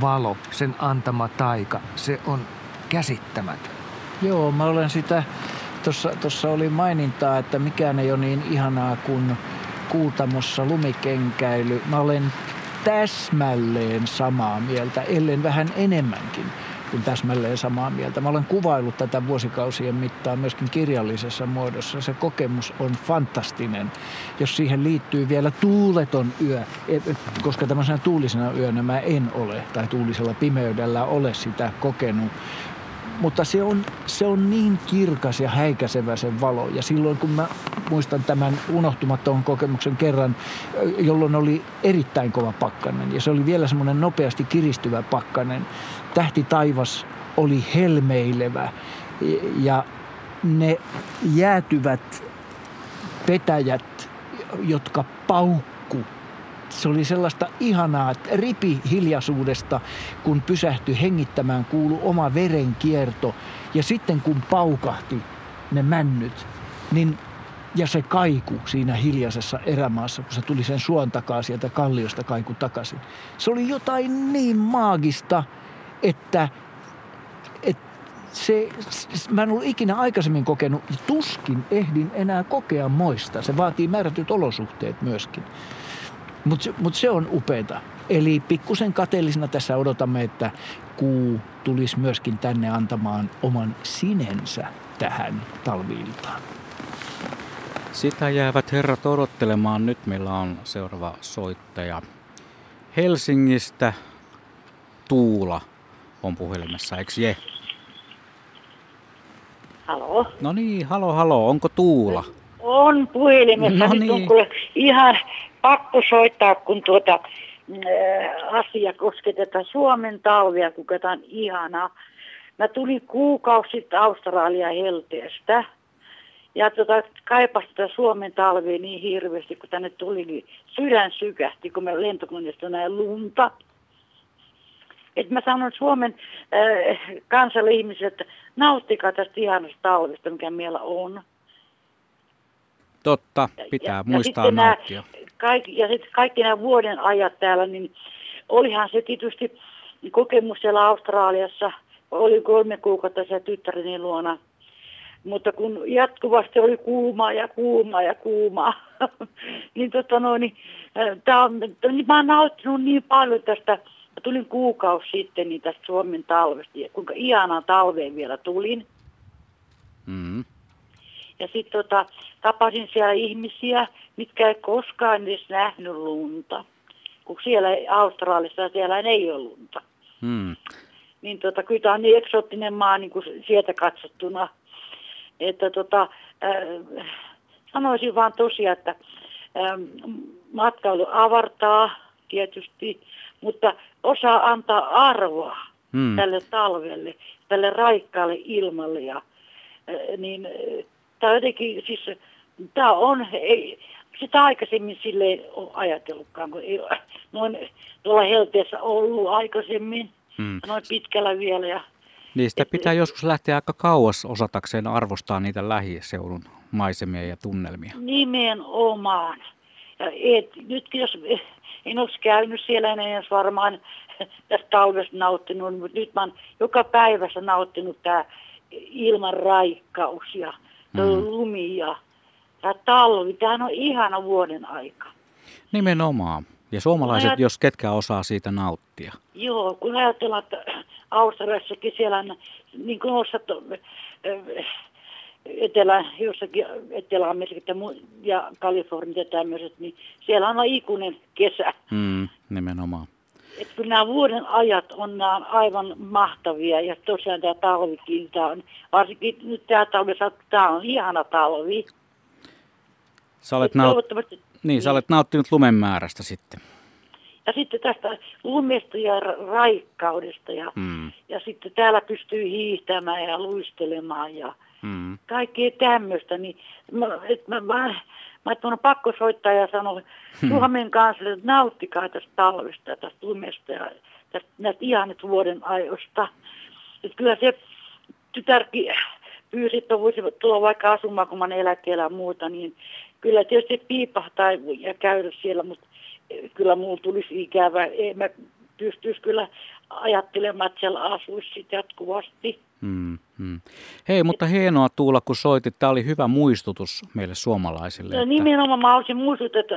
valo, sen antama taika, se on käsittämätön. Joo, mä olen sitä, tuossa oli mainintaa, että mikään ei ole niin ihanaa kuin kuutamossa lumikenkäily. Mä olen täsmälleen samaa mieltä, ellen vähän enemmänkin kuin täsmälleen samaa mieltä. Mä olen kuvaillut tätä vuosikausien mittaan myöskin kirjallisessa muodossa. Se kokemus on fantastinen, jos siihen liittyy vielä tuuleton yö, koska tämmöisenä tuulisena yönä mä en ole, tai tuulisella pimeydellä ole sitä kokenut mutta se on, se on niin kirkas ja häikäisevä se valo. Ja silloin kun mä muistan tämän unohtumattoman kokemuksen kerran, jolloin oli erittäin kova pakkanen. Ja se oli vielä semmoinen nopeasti kiristyvä pakkanen. Tähti taivas oli helmeilevä. Ja ne jäätyvät petäjät, jotka paukku se oli sellaista ihanaa, että ripi hiljaisuudesta, kun pysähtyi hengittämään, kuulu oma verenkierto. Ja sitten kun paukahti ne männyt, niin ja se kaiku siinä hiljaisessa erämaassa, kun se tuli sen suon takaa sieltä kalliosta kaiku takaisin. Se oli jotain niin maagista, että, että se, mä en ollut ikinä aikaisemmin kokenut, tuskin ehdin enää kokea moista. Se vaatii määrätyt olosuhteet myöskin. Mutta mut se on upeeta. Eli pikkusen kateellisena tässä odotamme, että kuu tulisi myöskin tänne antamaan oman sinensä tähän talviiltaan. Sitä jäävät herrat odottelemaan. Nyt meillä on seuraava soittaja Helsingistä. Tuula on puhelimessa, eikö je? Halo? No niin, halo, halo. Onko Tuula? On puhelimessa. No Nyt on niin. kuule ihan pakko soittaa, kun tuota äh, asia koskee tätä Suomen talvia, kun tämä on ihanaa. Mä tulin kuukausi sitten Australia helteestä. Ja tota, kaipas tätä Suomen talvea niin hirveästi, kun tänne tuli, niin sydän sykähti, kun mä lentokoneesta näin lunta. Et mä sanon Suomen äh, kansalle ihmisille, että nauttikaa tästä ihanasta talvesta, mikä meillä on. Totta, pitää ja, muistaa ja sitten nämä nauttia. Kaikki, ja sitten kaikki nämä vuoden ajat täällä, niin olihan se tietysti kokemus siellä Australiassa. Oli kolme kuukautta siellä tyttäreni luona. Mutta kun jatkuvasti oli kuuma ja kuuma ja kuuma, niin, tota no, niin, äh, tää on, niin mä oon nauttinut niin paljon tästä. Mä tulin kuukausi sitten niin tästä Suomen talvesta ja kuinka ihanaa talveen vielä tulin. Mm. Ja sitten tota, tapasin siellä ihmisiä, mitkä ei koskaan edes nähnyt lunta. Kun siellä Australiassa siellä ei ole lunta. Mm. Niin tota, kyllä tämä on niin eksoottinen maa niin kuin sieltä katsottuna. Että tota, äh, sanoisin vaan tosiaan, että äh, matkailu avartaa tietysti, mutta osaa antaa arvoa Mm. tälle talvelle, tälle raikkaalle ilmalle. Ja, äh, niin äh, tämä jotenkin, siis tämä on, ei, sitä aikaisemmin sille ole ajatellutkaan, kun ei noin tuolla helteessä ollut aikaisemmin, Mm. noin pitkällä vielä. Ja, Niistä Et- pitää joskus lähteä aika kauas osatakseen arvostaa niitä lähiseudun maisemia ja tunnelmia. Nimenomaan. Ja et, nyt jos en olisi käynyt siellä, en edes varmaan tästä talvesta nauttinut, mutta nyt mä oon joka päivässä nauttinut tämä ilman raikkaus ja Mm. lumi ja tämä talvi. Tämähän on ihana vuoden aika. Nimenomaan. Ja suomalaiset, Ajat- jos ketkä osaa siitä nauttia. Joo, kun ajatellaan, että Australiassakin siellä on, niin kuin to- ö, etelä, jossakin Etelä-Amerikassa ja ja Kalifornia ja tämmöiset, niin siellä on ikuinen kesä. Mm, nimenomaan. Että kyllä nämä vuoden ajat on, nämä aivan mahtavia ja tosiaan tämä talvikin, tämä on, varsinkin nyt tämä talvi, tämä on ihana talvi. Sä olet, Et naut... toivottavasti- niin, sä olet nauttinut lumen määrästä sitten. Ja sitten tästä lumesta ja ra- raikkaudesta ja, Mm, ja sitten täällä pystyy hiihtämään ja luistelemaan ja mm. kaikkea tämmöistä, niin mä, et mä, mä, mä että mun on pakko soittaa ja sanoa Suomen kanssa, että nauttikaa tästä talvesta ja tästä lumesta ja tästä, näistä ihanista vuoden ajoista. Että kyllä se tytärkin pyysi, että voisi tulla vaikka asumaan, kun mä olen eläkkeellä ja muuta, niin kyllä tietysti piipahtaa ja käydä siellä, mutta kyllä mulla tulisi ikävä. Ei mä pystyisi kyllä ajattelemaan, että siellä asuisi jatkuvasti. Mm, mm. Hei, mutta hienoa Tuula, kun soitit. Tämä oli hyvä muistutus meille suomalaisille. No että nimenomaan mä olisin muistuttaa, että,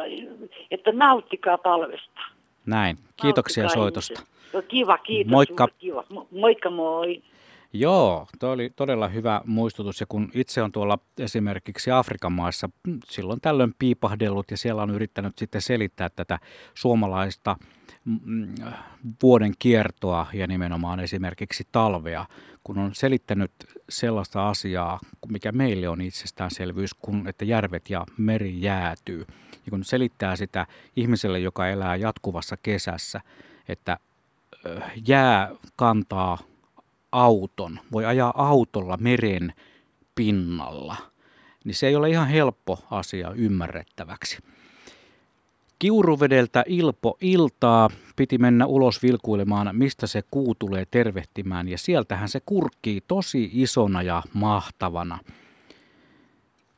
että nauttikaa talvesta. Näin. Kiitoksia Nauttikaa soitosta. ihmiset. No, kiva, kiitos. Moikka. Kiva. Mo- Moikka moi. Joo, tuo oli todella hyvä muistutus. Ja kun itse on tuolla esimerkiksi Afrikan maissa mm, silloin tällöin piipahdellut ja siellä on yrittänyt sitten selittää tätä suomalaista mm, vuoden kiertoa ja nimenomaan esimerkiksi talvea, kun on selittänyt sellaista asiaa, mikä meille on itsestäänselvyys, kun että järvet ja meri jäätyy. Ja kun selittää sitä ihmiselle, joka elää jatkuvassa kesässä, että jää kantaa auton, voi ajaa autolla meren pinnalla, niin se ei ole ihan helppo asia ymmärrettäväksi. Kiuruvedeltä Ilpo iltaa piti mennä ulos vilkuilemaan, mistä se kuu tulee tervehtimään, ja sieltähän se kurkkii tosi isona ja mahtavana.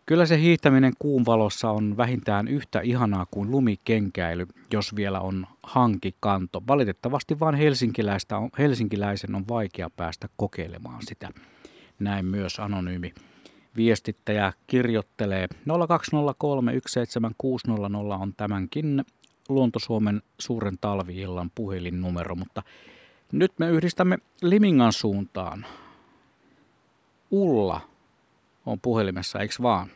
Kyllä se hiihtäminen kuun valossa on vähintään yhtä ihanaa kuin lumikenkäily, jos vielä on hankikanto. Valitettavasti vain on, helsinkiläisen on vaikea päästä kokeilemaan sitä. näin myös anonyymi viestittäjä kirjoittelee. 020317600 on tämänkin Luontosuomen suuren talviillan puhelinnumero, mutta nyt me yhdistämme Limingan suuntaan. Ulla on puhelimessa, eikö vaan?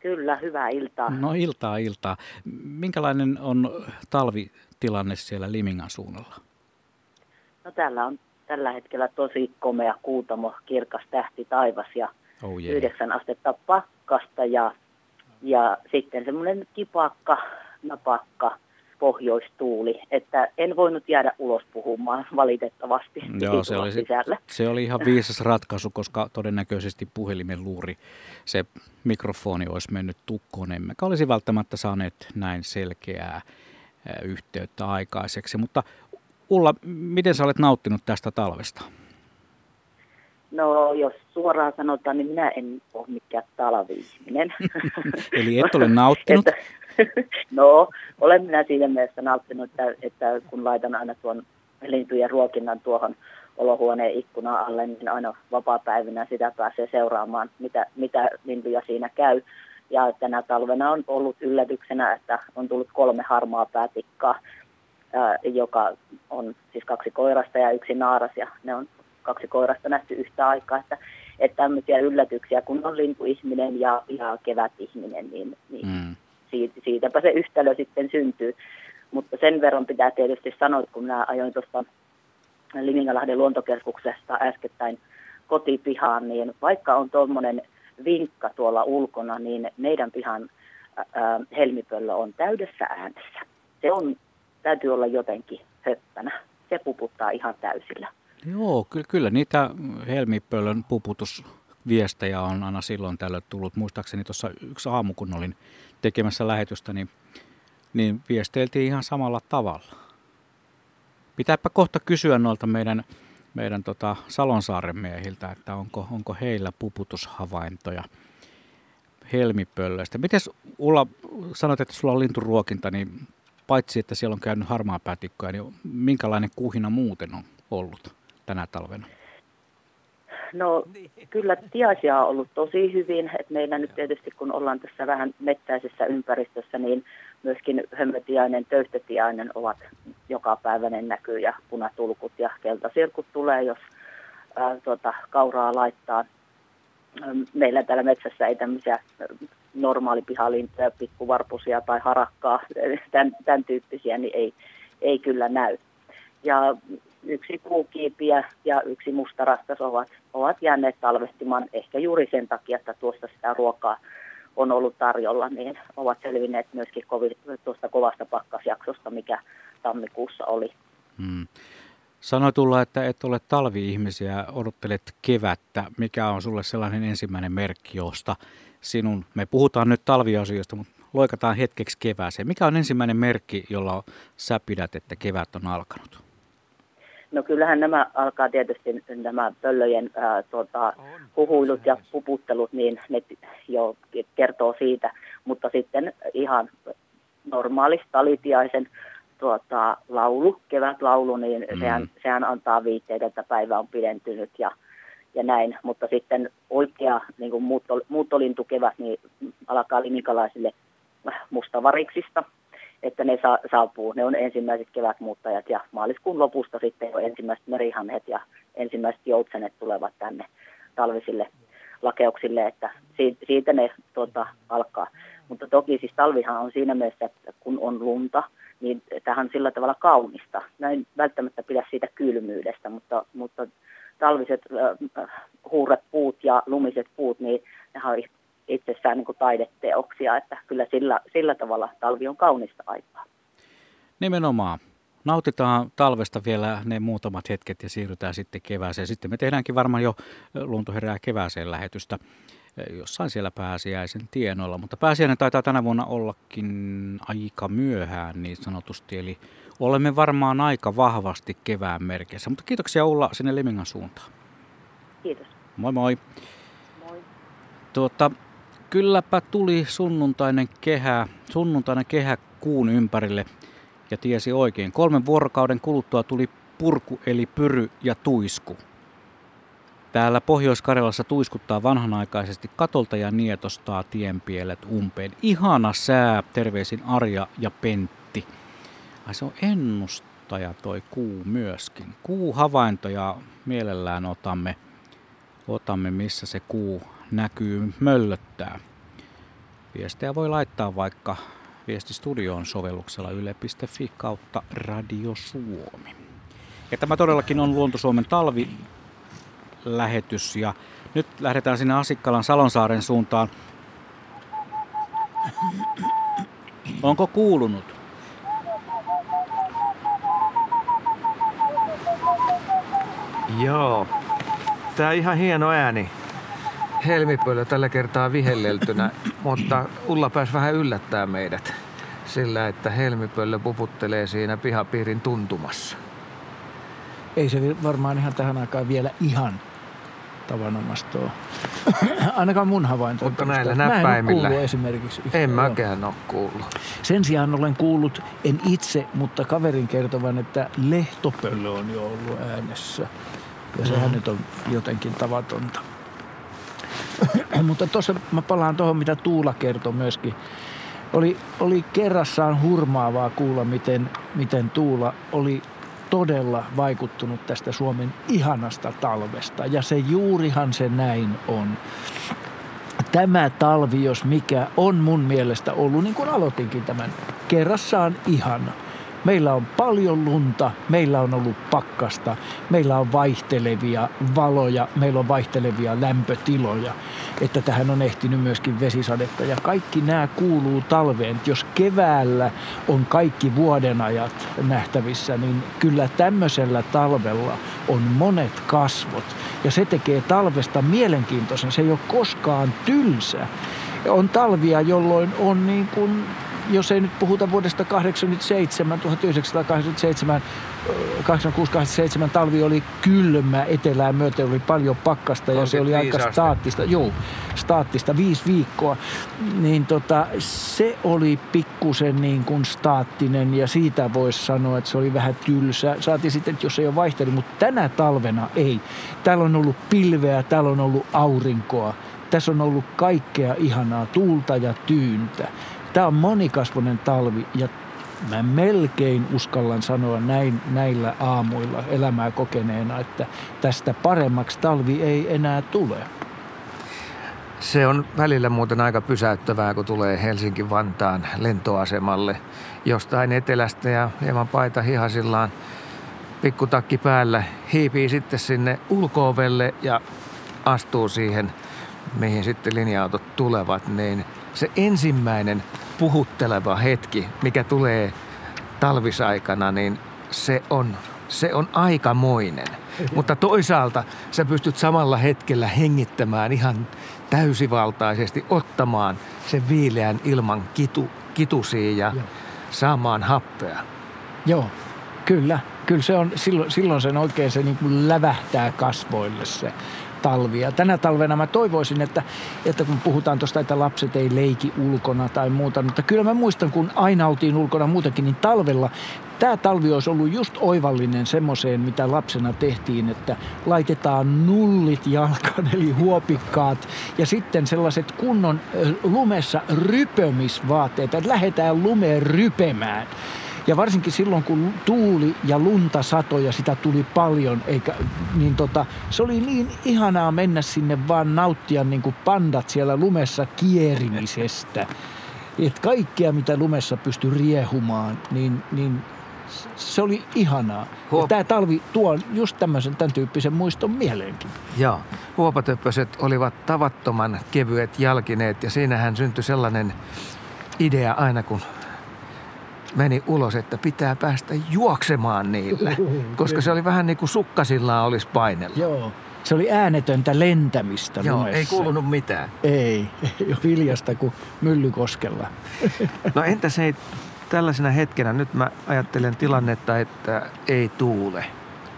Kyllä, hyvää iltaa. No iltaa, iltaa. Minkälainen on talvitilanne siellä Limingan suunnalla? No täällä on tällä hetkellä tosi komea kuutamo, kirkas tähti taivas ja oh yeah. 9 astetta pakkasta ja, ja sitten semmoinen kipakka, napakka pohjoistuuli, että en voinut jäädä ulos puhumaan valitettavasti. Joo, se oli, sisällä. se oli ihan viisas ratkaisu, koska todennäköisesti puhelimen luuri se mikrofoni olisi mennyt tukkoon, emmekä olisi välttämättä saaneet näin selkeää yhteyttä aikaiseksi. Mutta Ulla, miten sä olet nauttinut tästä talvesta? No jos suoraan sanotaan, niin minä en ole mikään talvi-ihminen. Eli et ole nauttinut? että, no, olen minä siinä mielessä nauttinut, että, että kun laitan aina tuon lintujen ruokinnan tuohon olohuoneen ikkunan alle, niin aina vapaa-päivinä sitä pääsee seuraamaan, mitä, mitä lintuja siinä käy. Ja tänä talvena on ollut yllätyksenä, että on tullut kolme harmaa päätikkaa, ää, joka on siis kaksi koirasta ja yksi naaras, ja ne on kaksi koirasta nähty yhtä aikaa, että, että tämmöisiä yllätyksiä, kun on lintuihminen ja, ja kevätihminen, niin, niin mm. siitä, siitäpä se yhtälö sitten syntyy. Mutta sen verran pitää tietysti sanoa, että kun minä ajoin tuosta Limingalahden luontokeskuksesta äskettäin kotipihaan, niin vaikka on tuommoinen vinkka tuolla ulkona, niin meidän pihan ää, helmipöllö on täydessä äänessä. Se on, täytyy olla jotenkin höppänä. Se puputtaa ihan täysillä. Joo, ky- kyllä niitä helmipöllön puputusviestejä on aina silloin tällöin tullut. Muistaakseni tuossa yksi aamu, kun olin tekemässä lähetystä, niin, niin viesteiltiin ihan samalla tavalla. Pitääpä kohta kysyä noilta meidän, meidän tota Salonsaaren miehiltä, että onko, onko heillä puputushavaintoja helmipöllöistä. Miten Ulla, sanoit, että sulla on linturuokinta, niin paitsi että siellä on käynyt harmaa päätikkoja, niin minkälainen kuhina muuten on ollut? Tänä talvena? No kyllä tiaisia on ollut tosi hyvin, että meillä nyt tietysti kun ollaan tässä vähän mettäisessä ympäristössä, niin myöskin hömmötiainen, töyhtötiainen ovat joka päiväinen näkyy ja punatulkut ja keltasirkut tulee, jos ää, tuota, kauraa laittaa. Meillä täällä metsässä ei tämmöisiä normaalipihalintoja, pikkuvarpusia tai harakkaa, tämän, tämän tyyppisiä, niin ei, ei kyllä näy. Ja yksi puukiipiä ja yksi mustarastas ovat, ovat jääneet talvehtimaan ehkä juuri sen takia, että tuosta sitä ruokaa on ollut tarjolla, niin ovat selvinneet myöskin kovi, tuosta kovasta pakkasjaksosta, mikä tammikuussa oli. Hmm. Sanoit tulla, että et ole talvi-ihmisiä, odottelet kevättä. Mikä on sulle sellainen ensimmäinen merkki, josta sinun, me puhutaan nyt talviasioista, mutta loikataan hetkeksi kevääseen. Mikä on ensimmäinen merkki, jolla sä pidät, että kevät on alkanut? No kyllähän nämä alkaa tietysti nämä pöllöjen ää, tota, huhuilut ja puputtelut, niin ne jo kertoo siitä, mutta sitten ihan normaali talitiaisen tuota, laulu, kevätlaulu, niin mm. sehän, sehän antaa viitteitä, että päivä on pidentynyt ja, ja näin, mutta sitten oikea niin kuin muutto, muuttolintu kevät, niin alkaa limikalaisille mustavariksista, että ne sa- saapuu. Ne on ensimmäiset kevätmuuttajat ja maaliskuun lopusta sitten jo ensimmäiset merihanhet ja ensimmäiset joutsenet tulevat tänne talvisille lakeuksille, että siitä ne tuota, alkaa. Mutta toki siis talvihan on siinä mielessä, että kun on lunta, niin tähän on sillä tavalla kaunista. Näin välttämättä pidä siitä kylmyydestä, mutta, mutta talviset äh, huuret puut ja lumiset puut, niin ne on itsessään niin kuin taideteoksia, että kyllä sillä, sillä tavalla talvi on kaunista aikaa. Nimenomaan. Nautitaan talvesta vielä ne muutamat hetket ja siirrytään sitten kevääseen. Sitten me tehdäänkin varmaan jo Luonto herää kevääseen lähetystä jossain siellä pääsiäisen tienoilla, mutta pääsiäinen taitaa tänä vuonna ollakin aika myöhään niin sanotusti, eli olemme varmaan aika vahvasti kevään merkeissä. Mutta kiitoksia Ulla sinne Limingan suuntaan. Kiitos. Moi moi. Moi. Tuota, Kylläpä tuli sunnuntainen kehä, sunnuntainen kehä kuun ympärille ja tiesi oikein. Kolmen vuorokauden kuluttua tuli purku eli pyry ja tuisku. Täällä Pohjois-Karjalassa tuiskuttaa vanhanaikaisesti katolta ja nietostaa tienpielet umpeen. Ihana sää, terveisin Arja ja Pentti. Ai se on ennustaja toi kuu myöskin. Kuuhavaintoja mielellään otamme, otamme missä se kuu näkyy möllöttää. Viestejä voi laittaa vaikka viestistudioon sovelluksella yle.fi kautta Radio Suomi. Ja tämä todellakin on Luonto Suomen talvilähetys ja nyt lähdetään sinne Asikkalan Salonsaaren suuntaan. Onko kuulunut? Joo. Tää ihan hieno ääni. Helmipöllö tällä kertaa vihelleltynä, mutta Ulla pääsi vähän yllättää meidät sillä, että helmipöllö puputtelee siinä pihapiirin tuntumassa. Ei se varmaan ihan tähän aikaan vielä ihan tavanomasta ole. Ainakaan mun havainto. Mutta näillä näppäimillä. Mä en esimerkiksi. En mäkään ole kuullut. Sen sijaan olen kuullut, en itse, mutta kaverin kertovan, että lehtopöllö on jo ollut äänessä. Ja sehän mm. nyt on jotenkin tavatonta. mutta tuossa mä palaan tuohon, mitä Tuula kertoi myöskin. Oli, oli kerrassaan hurmaavaa kuulla, miten, miten Tuula oli todella vaikuttunut tästä Suomen ihanasta talvesta. Ja se juurihan se näin on. Tämä talvi, jos mikä, on mun mielestä ollut, niin kuin aloitinkin tämän, kerrassaan ihana. Meillä on paljon lunta, meillä on ollut pakkasta, meillä on vaihtelevia valoja, meillä on vaihtelevia lämpötiloja. Että tähän on ehtinyt myöskin vesisadetta ja kaikki nämä kuuluu talveen. Jos keväällä on kaikki vuodenajat nähtävissä, niin kyllä tämmöisellä talvella on monet kasvot. Ja se tekee talvesta mielenkiintoisen. Se ei ole koskaan tylsä. On talvia, jolloin on niin kuin jos ei nyt puhuta vuodesta 87, 1987, 86-87 talvi oli kylmä, etelään myöten oli paljon pakkasta ja se oli aika staattista. Joo, staattista, viisi viikkoa. Niin tota, se oli pikkusen niin kuin staattinen ja siitä voisi sanoa, että se oli vähän tylsä. Saatiin sitten, että jos ei ole vaihtelu, mutta tänä talvena ei. Täällä on ollut pilveä, täällä on ollut aurinkoa. Tässä on ollut kaikkea ihanaa, tuulta ja tyyntä. Tämä on monikasvoinen talvi ja mä melkein uskallan sanoa näin, näillä aamuilla elämää kokeneena, että tästä paremmaksi talvi ei enää tule. Se on välillä muuten aika pysäyttävää, kun tulee Helsinki-Vantaan lentoasemalle jostain etelästä ja hieman paita hihasillaan pikkutakki päällä hiipii sitten sinne ulkoovelle ja astuu siihen, mihin sitten linja-autot tulevat, niin se ensimmäinen puhutteleva hetki, mikä tulee talvisaikana, niin se on, se on aikamoinen. Mutta toisaalta sä pystyt samalla hetkellä hengittämään ihan täysivaltaisesti, ottamaan sen viileän ilman kitu, kitusia ja Joo. saamaan happea. Joo, kyllä. Kyllä se on, silloin, silloin sen oikein se niin kuin lävähtää kasvoille se talvia. Tänä talvena mä toivoisin, että, että kun puhutaan tuosta, että lapset ei leiki ulkona tai muuta, mutta kyllä mä muistan, kun aina oltiin ulkona muutenkin, niin talvella tämä talvi olisi ollut just oivallinen semmoiseen, mitä lapsena tehtiin, että laitetaan nullit jalkaan, eli huopikkaat, ja sitten sellaiset kunnon lumessa rypömisvaatteet, että lähdetään lumeen rypemään. Ja varsinkin silloin, kun tuuli ja lunta satoi ja sitä tuli paljon, eikä, niin tota, se oli niin ihanaa mennä sinne vaan nauttia niin kuin pandat siellä lumessa kierimisestä. Et kaikkea, mitä lumessa pystyi riehumaan, niin, niin se oli ihanaa. Huop- tämä talvi tuo just tämmöisen, tämän tyyppisen muiston mieleenkin. Joo. Huopatöppöset olivat tavattoman kevyet jalkineet ja siinähän syntyi sellainen idea aina, kun meni ulos, että pitää päästä juoksemaan niillä, koska se oli vähän niin kuin sukkasillaan olisi painella. Joo. Se oli äänetöntä lentämistä Joo, lumessa. ei kuulunut mitään. Ei, ei ole hiljasta kuin myllykoskella. No entäs ei tällaisena hetkenä, nyt mä ajattelen tilannetta, että ei tuule,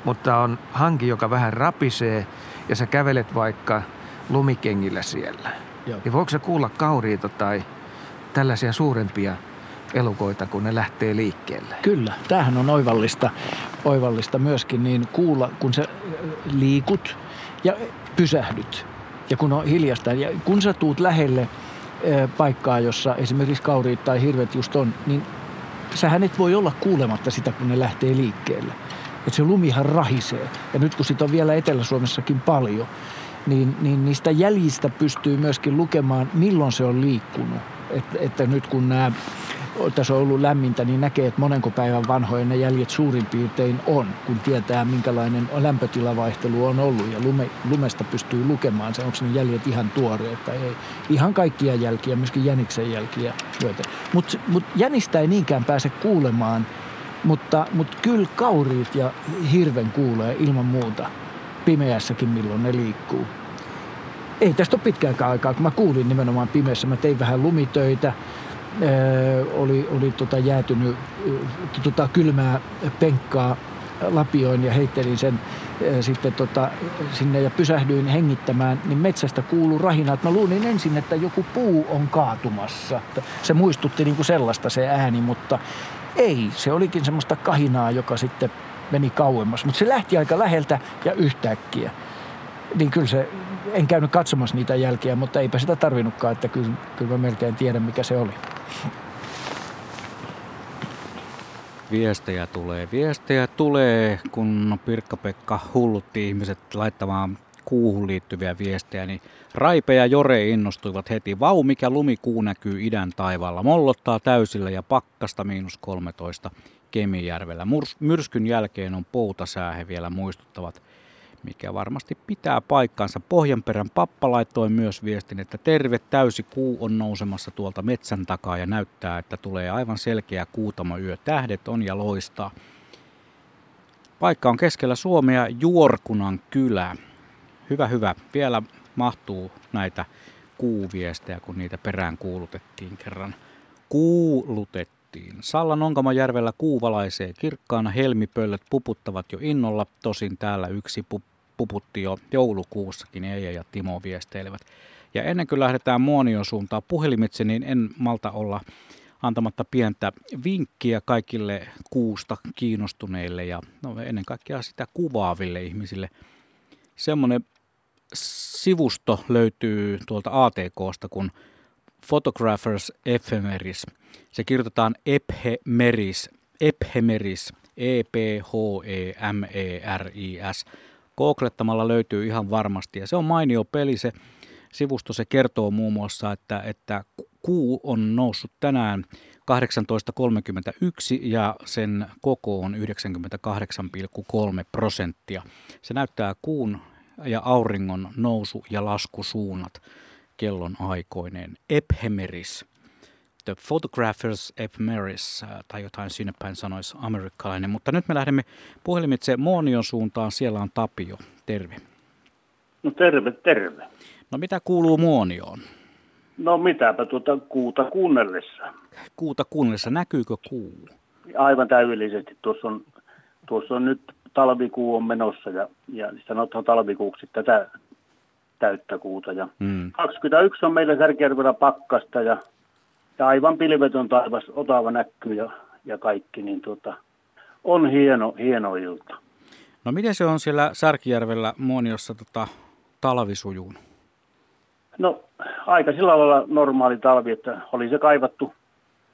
mutta on hanki, joka vähän rapisee ja sä kävelet vaikka lumikengillä siellä. Joo. Niin voiko sä kuulla kauriita tai tällaisia suurempia elukoita, kun ne lähtee liikkeelle. Kyllä, tämähän on oivallista, oivallista myöskin niin kuulla, kun sä liikut. Ja pysähdyt ja kun on hiljasta ja kun sä tuut lähelle paikkaa, jossa esimerkiksi kauriit tai hirvet just on, niin sähän et voi olla kuulematta sitä, kun ne lähtee liikkeelle. Että se lumihan rahisee. Ja nyt kun sitä on vielä Etelä-Suomessakin paljon, niin, niin niistä jäljistä pystyy myöskin lukemaan, milloin se on liikkunut. Että, että nyt kun nämä tässä on ollut lämmintä, niin näkee, että monenko päivän vanhoja ne jäljet suurin piirtein on, kun tietää minkälainen lämpötilavaihtelu on ollut ja lume, lumesta pystyy lukemaan se, onko ne jäljet ihan tuoreet tai ei. Ihan kaikkia jälkiä, myöskin jäniksen jälkiä. Mutta mut jänistä ei niinkään pääse kuulemaan, mutta, mutta kyllä kauriit ja hirven kuulee ilman muuta pimeässäkin, milloin ne liikkuu. Ei tästä ole pitkäänkään aikaa, kun mä kuulin nimenomaan pimeässä. Mä tein vähän lumitöitä oli, oli tota jäätynyt tota kylmää penkkaa lapioin ja heittelin sen sitten tota, sinne ja pysähdyin hengittämään, niin metsästä kuuluu rahina. Mä luulin ensin, että joku puu on kaatumassa. Se muistutti niin kuin sellaista se ääni, mutta ei. Se olikin semmoista kahinaa, joka sitten meni kauemmas. Mutta se lähti aika läheltä ja yhtäkkiä. Niin kyllä se, en käynyt katsomassa niitä jälkiä, mutta eipä sitä tarvinnutkaan, että kyllä, kyllä mä melkein tiedän mikä se oli. Viestejä tulee, viestejä tulee, kun Pirkka-Pekka hullutti ihmiset laittamaan kuuhun liittyviä viestejä, niin Raipe ja Jore innostuivat heti. Vau, mikä lumikuu näkyy idän taivaalla. Mollottaa täysillä ja pakkasta miinus 13 Kemijärvellä. Myrskyn jälkeen on poutasää, he vielä muistuttavat mikä varmasti pitää paikkansa. Pohjanperän pappa laittoi myös viestin, että terve täysi kuu on nousemassa tuolta metsän takaa ja näyttää, että tulee aivan selkeä kuutama yö. Tähdet on ja loistaa. Paikka on keskellä Suomea Juorkunan kylä. Hyvä, hyvä. Vielä mahtuu näitä kuuviestejä, kun niitä perään kuulutettiin kerran. Kuulutettiin. Sallan Onkamajärvellä kuu valaisee kirkkaana, helmipöllöt puputtavat jo innolla, tosin täällä yksi pup- puputti jo joulukuussakin, Eija ja Timo viesteilevät. Ja ennen kuin lähdetään Muonion suuntaan puhelimitse, niin en malta olla antamatta pientä vinkkiä kaikille kuusta kiinnostuneille ja no, ennen kaikkea sitä kuvaaville ihmisille. Semmoinen sivusto löytyy tuolta ATKsta kuin Photographers Ephemeris. Se kirjoitetaan Ephemeris, Ephemeris, E-P-H-E-M-E-R-I-S Googlettamalla löytyy ihan varmasti ja se on mainio peli. Se sivusto se kertoo muun muassa, että, että kuu on noussut tänään 18.31 ja sen koko on 98,3 prosenttia. Se näyttää kuun ja auringon nousu- ja laskusuunnat kellon aikoineen. Ephemeris. The Photographers Ephemeris, äh, tai jotain sinne päin sanoisi amerikkalainen. Mutta nyt me lähdemme puhelimitse Moonion suuntaan. Siellä on Tapio. Terve. No terve, terve. No mitä kuuluu Muonioon? No mitäpä tuota kuuta kuunnellessa. Kuuta kuunnellessa, näkyykö kuu? Aivan täydellisesti. Tuossa on, tuossa on nyt talvikuu on menossa ja, ja sanotaan talvikuuksi tätä täyttä kuuta. Ja mm. 21 on meillä Särkijärvellä pakkasta ja ja aivan pilvetön taivas, otava näkyy ja, ja kaikki, niin tuota, on hieno, hieno ilta. No miten se on siellä Särkijärvellä Muoniossa tota, talvisujuun? No aika sillä lailla normaali talvi, että oli se kaivattu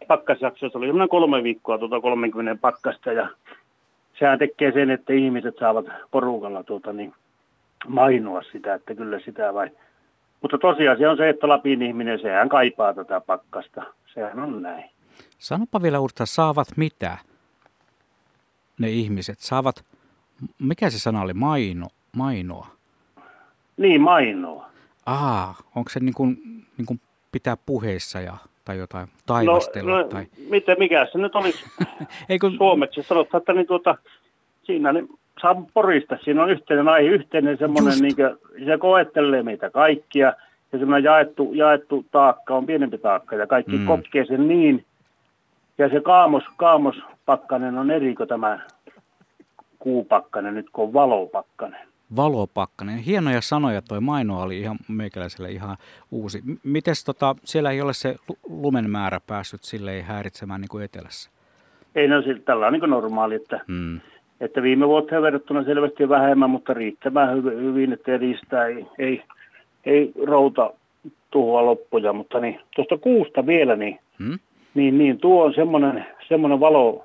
pakkasjakso, se oli semmoinen kolme viikkoa tuota 30 pakkasta ja sehän tekee sen, että ihmiset saavat porukalla tuota, niin mainoa sitä, että kyllä sitä vai mutta tosiasia on se, että Lapin ihminen, sehän kaipaa tätä pakkasta. Sehän on näin. Sanopa vielä uudestaan, saavat mitä ne ihmiset? Saavat, mikä se sana oli, maino, mainoa? Niin, mainoa. Aa, onko se niin kuin, niin kuin pitää puheissa ja, tai jotain taivastella? No, no tai... Mitä, mikä se nyt olisi kun... suomeksi sanotaan, että niin tuota, siinä niin saa porista. Siinä on yhteinen aihe, yhteinen semmoinen, niin kuin, se koettelee meitä kaikkia. Ja semmoinen jaettu, jaettu taakka on pienempi taakka ja kaikki mm. kokee sen niin. Ja se kaamos, kaamospakkanen on eri kuin tämä kuupakkanen nyt, kun on valopakkanen. Valopakkanen. Hienoja sanoja, toi maino oli ihan meikäläiselle ihan uusi. Mites tota, siellä ei ole se lumen määrä päässyt silleen häiritsemään niin kuin etelässä? Ei, no tällä on niin normaali, että mm että viime vuoteen verrattuna selvästi vähemmän, mutta riittävän hyvin, että riistää ei, ei, ei routa tuhoa loppuja, mutta niin, tuosta kuusta vielä, niin, hmm? niin, niin tuo on semmoinen, semmoinen valo,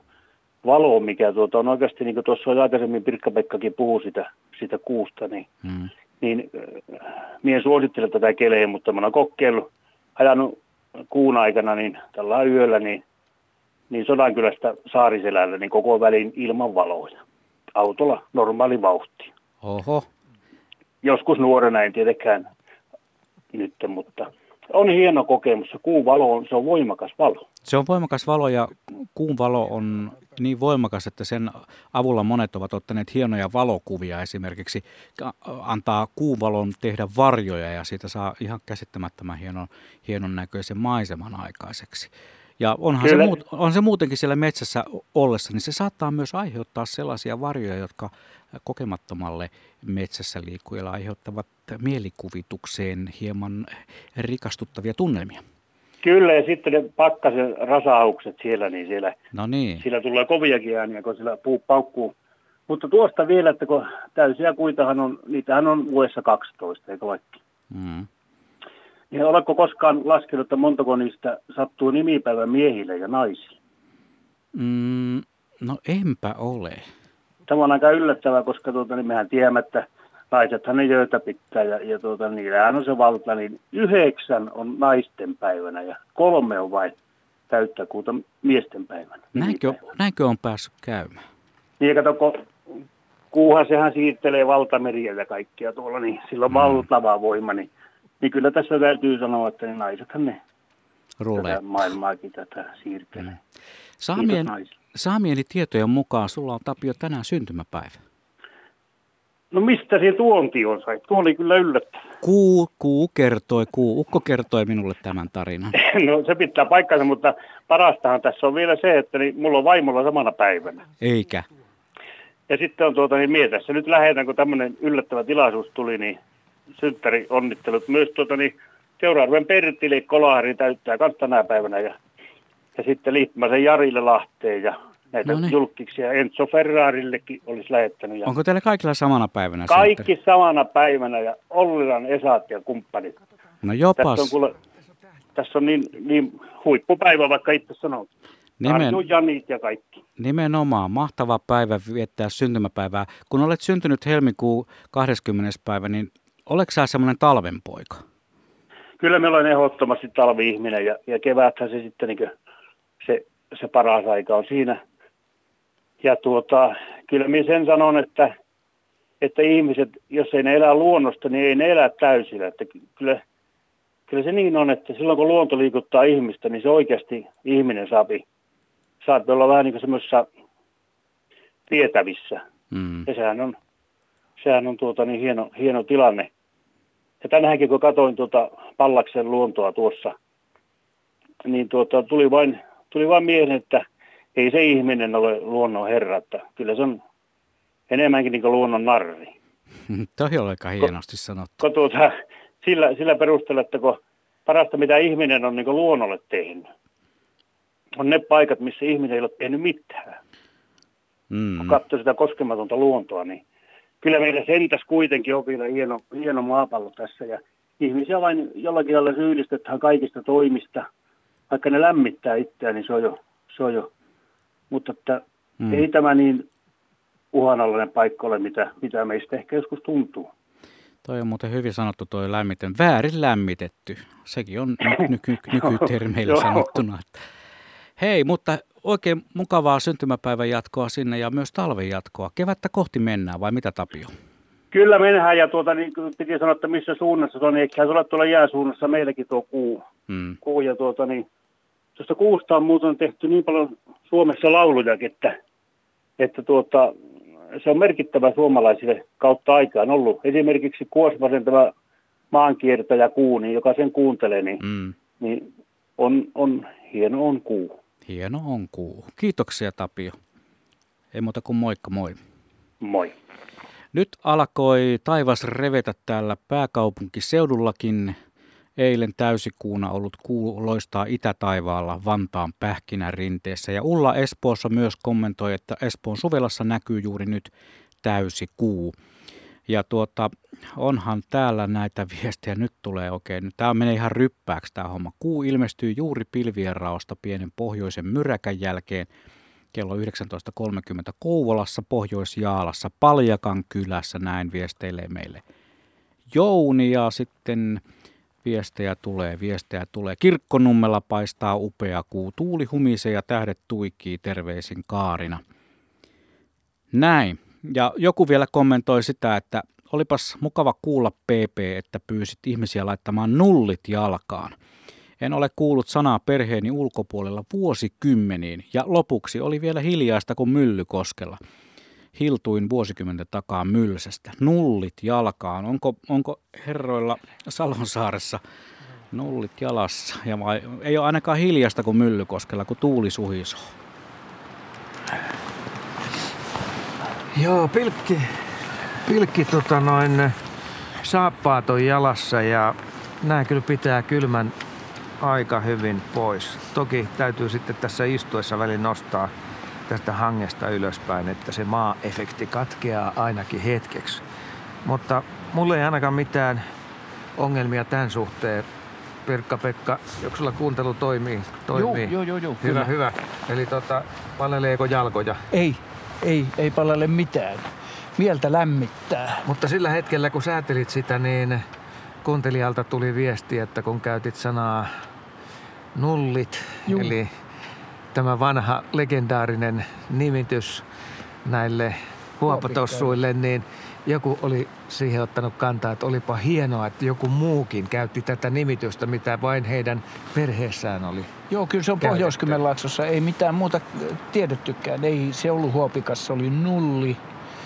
valo, mikä tuota, on oikeasti, niin kuin tuossa aikaisemmin Pirkka-Pekkakin puhui sitä, sitä kuusta, niin, hmm. niin äh, mien suosittelen tätä keleä, mutta mä oon kokeillut, ajanut kuun aikana, niin tällä yöllä, niin, niin Sodankylästä Saariselällä, niin koko välin ilman valoja. Autolla normaali vauhti. Oho. Joskus nuorena en tietenkään nyt, mutta on hieno kokemus. Kuun valo on, se on voimakas valo. Se on voimakas valo ja kuun valo on niin voimakas, että sen avulla monet ovat ottaneet hienoja valokuvia esimerkiksi. Antaa kuun valon tehdä varjoja ja siitä saa ihan käsittämättömän hienon, hienon näköisen maiseman aikaiseksi. Ja onhan se, muut, on se muutenkin siellä metsässä ollessa, niin se saattaa myös aiheuttaa sellaisia varjoja, jotka kokemattomalle metsässä liikkujalle aiheuttavat mielikuvitukseen hieman rikastuttavia tunnelmia. Kyllä, ja sitten ne pakkasen rasaukset siellä, niin siellä, no niin. siellä tulee koviakin ääniä, kun siellä puu paukkuu. Mutta tuosta vielä, että kun täysiä kuitahan on, niitähän on vuodessa 12, eikö vaikka? Mm. Niin oletko koskaan laskenut, että montako niistä sattuu nimipäivän miehille ja naisille? Mm, no enpä ole. Tämä on aika yllättävää, koska tuota, niin mehän tiedämme, että naisethan ne jöitä pitää ja, ja tuota, niillähän on se valta, niin yhdeksän on naisten päivänä ja kolme on vain täyttä kuuta miesten päivänä. Näinkö, näinkö on päässyt käymään? Niin, kato, kun kuuhan sehän siirtelee valtameriä ja kaikkia tuolla, niin sillä on mm. valtava voima, niin niin kyllä tässä täytyy sanoa, että ne naisethan ne tätä maailmaakin tätä siirtelee. Mm. Saamien, saamieni tietojen mukaan sulla on Tapio tänään syntymäpäivä. No mistä se tuonti on sai? Tuo oli kyllä yllättävää. Kuu, kuu kertoi, kuu, ukko kertoi minulle tämän tarinan. no se pitää paikkansa, mutta parastahan tässä on vielä se, että niin, mulla on vaimolla samana päivänä. Eikä. Ja sitten on tuota, niin mietässä nyt lähetän, kun tämmöinen yllättävä tilaisuus tuli, niin synttäri onnittelut. Myös tuota, niin, seuraavan Perttili Kolahari täyttää myös tänä päivänä ja, ja sitten Liippämäsen Jarille Lahteen ja näitä no niin. julkiksia Enzo Ferrarillekin olisi lähettänyt. Ja Onko teillä kaikilla samana päivänä Kaikki synttäri? samana päivänä ja Ollilan Esat ja kumppanit. No jopas. Tässä on, kuule, tässä on niin, niin huippupäivä, vaikka itse sanoo. Nimen, Janit ja kaikki. Nimenomaan. Mahtava päivä viettää syntymäpäivää. Kun olet syntynyt helmikuun 20. päivä, niin Oletko sä semmoinen talvenpoika? Kyllä meillä on ehdottomasti talvi-ihminen ja, ja keväthän se sitten niin se, se paras aika on siinä. Ja tuota, kyllä minä sen sanon, että, että ihmiset, jos ei ne elä luonnosta, niin ei ne elä täysillä. Että kyllä, kyllä se niin on, että silloin kun luonto liikuttaa ihmistä, niin se oikeasti ihminen saapi, saapi olla vähän niin kuin semmoisessa tietävissä. Mm. Ja sehän on, sehän on tuota niin hieno, hieno tilanne. Ja tänäänkin kun katsoin tuota Pallaksen luontoa tuossa, niin tuota, tuli, vain, tuli vain mieleen, että ei se ihminen ole luonnon herra, että kyllä se on enemmänkin niin kuin luonnon narri. Toi on aika hienosti sanottu. Ko, tuota, sillä, sillä perusteella, että kun parasta mitä ihminen on niin luonnolle tehnyt, on ne paikat, missä ihminen ei ole tehnyt mitään. Mm. Kun katsoo sitä koskematonta luontoa, niin kyllä meillä sentäs kuitenkin on vielä hieno, hieno maapallo tässä ja ihmisiä vain jollakin lailla syyllistetään kaikista toimista. Vaikka ne lämmittää itseään, niin se on jo, se on jo. mutta että mm. ei tämä niin uhanalainen paikka ole, mitä, mitä meistä ehkä joskus tuntuu. Toi on muuten hyvin sanottu toi lämmiten. Väärin lämmitetty. Sekin on nyky, nyky, nykytermeillä sanottuna. Hei, mutta oikein mukavaa syntymäpäivän jatkoa sinne ja myös talven jatkoa. Kevättä kohti mennään vai mitä Tapio? Kyllä mennään ja tuota, niin piti sanoa, että missä suunnassa se on, niin eikä se ole tuolla jääsuunnassa meilläkin tuo kuu. Hmm. kuu ja tuota, niin, tuosta kuusta on muuten tehty niin paljon Suomessa laulujakin, että, että tuota, se on merkittävä suomalaisille kautta aikaan ollut. Esimerkiksi Kuosmasen tämä maankiertäjä kuu, niin joka sen kuuntelee, niin, hmm. niin on, on hieno on kuu. Hieno on kuu. Kiitoksia Tapio. Ei muuta kuin moikka moi. Moi. Nyt alkoi taivas revetä täällä pääkaupunkiseudullakin eilen täysikuuna ollut kuu loistaa itätaivaalla Vantaan pähkinän rinteessä. Ja Ulla Espoossa myös kommentoi, että Espoon suvelassa näkyy juuri nyt täysi kuu. Ja tuota, onhan täällä näitä viestejä, nyt tulee oikein, tämä menee ihan ryppääksi tämä homma. Kuu ilmestyy juuri pilvien raosta pienen pohjoisen myräkän jälkeen kello 19.30 Kouvolassa, Pohjois-Jaalassa, Paljakan kylässä, näin viesteilee meille Jouni ja sitten viestejä tulee, viestejä tulee. Kirkkonummella paistaa upea kuu, tuuli humisee ja tähdet tuikii terveisin Kaarina. Näin. Ja joku vielä kommentoi sitä, että olipas mukava kuulla PP, että pyysit ihmisiä laittamaan nullit jalkaan. En ole kuullut sanaa perheeni ulkopuolella vuosikymmeniin ja lopuksi oli vielä hiljaista kuin myllykoskella. Hiltuin vuosikymmenten takaa mylsästä. Nullit jalkaan. Onko, onko herroilla Salonsaaressa nullit jalassa? Ja vai, ei ole ainakaan hiljasta kuin myllykoskella, kun tuuli suhisoo. Joo, pilkki, pilkki tota noin, saappaat on jalassa ja nämä kyllä pitää kylmän aika hyvin pois. Toki täytyy sitten tässä istuessa väliin nostaa tästä hangesta ylöspäin, että se maa-efekti katkeaa ainakin hetkeksi. Mutta mulle ei ainakaan mitään ongelmia tämän suhteen. Pirkka-Pekka, onko sulla kuuntelu toimii? toimii? Joo, joo, joo. Hyvä, kyllä. hyvä. Eli tota, paleleeko jalkoja? Ei, ei, ei palele mitään. Mieltä lämmittää. Mutta sillä hetkellä, kun säätelit sitä, niin kuuntelijalta tuli viesti, että kun käytit sanaa nullit, Juu. eli tämä vanha legendaarinen nimitys näille huopatossuille, niin joku oli siihen ottanut kantaa, että olipa hienoa, että joku muukin käytti tätä nimitystä, mitä vain heidän perheessään oli. Joo, kyllä se on pohjois Ei mitään muuta tiedettykään. Ei se ollut huopikassa, se oli nulli.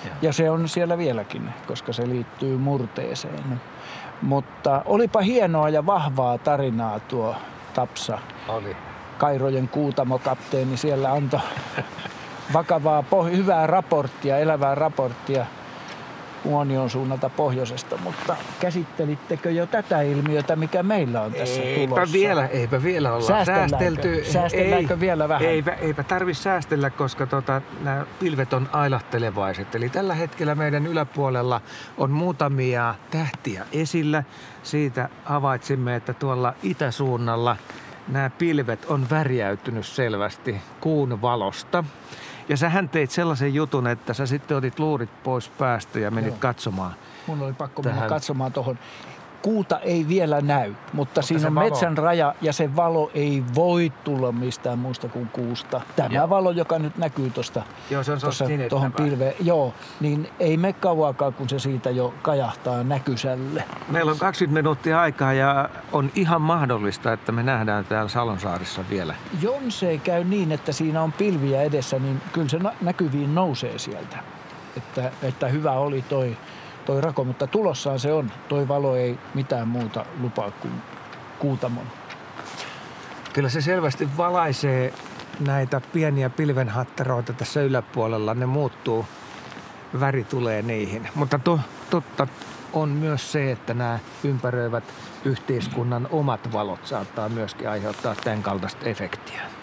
Ja. ja se on siellä vieläkin, koska se liittyy murteeseen. Mutta olipa hienoa ja vahvaa tarinaa tuo Tapsa. Oli. Kairojen kuutamokapteeni siellä antoi vakavaa, hyvää raporttia, elävää raporttia Muonion suunnalta pohjoisesta, mutta käsittelittekö jo tätä ilmiötä, mikä meillä on tässä eipä tulossa? Vielä, eipä vielä olla säästelty. Säästelläänkö ei, vielä vähän? Eipä, eipä tarvitse säästellä, koska tota, nämä pilvet on ailahtelevaiset. Eli tällä hetkellä meidän yläpuolella on muutamia tähtiä esillä. Siitä havaitsimme, että tuolla itäsuunnalla nämä pilvet on värjäytynyt selvästi kuun valosta. Ja sähän teit sellaisen jutun, että sä sitten otit luurit pois päästä ja menit Joo. katsomaan. Mun oli pakko tähän. mennä katsomaan tuohon kuuta ei vielä näy, mutta, mutta siinä on valo. metsän raja ja se valo ei voi tulla mistään muusta kuin kuusta. Tämä Joo. valo, joka nyt näkyy tuosta tuohon pilveen, joo, niin ei me kauaakaan, kun se siitä jo kajahtaa näkysälle. Meillä on 20 minuuttia aikaa ja on ihan mahdollista, että me nähdään täällä Salonsaarissa vielä. Jos ei käy niin, että siinä on pilviä edessä, niin kyllä se näkyviin nousee sieltä. Että, että hyvä oli toi toi rako, mutta tulossaan se on. Toi valo ei mitään muuta lupaa kuin kuutamon. Kyllä se selvästi valaisee näitä pieniä pilvenhatteroita tässä yläpuolella. Ne muuttuu, väri tulee niihin. Mutta to, totta on myös se, että nämä ympäröivät yhteiskunnan omat valot saattaa myöskin aiheuttaa tämän kaltaista efektiä.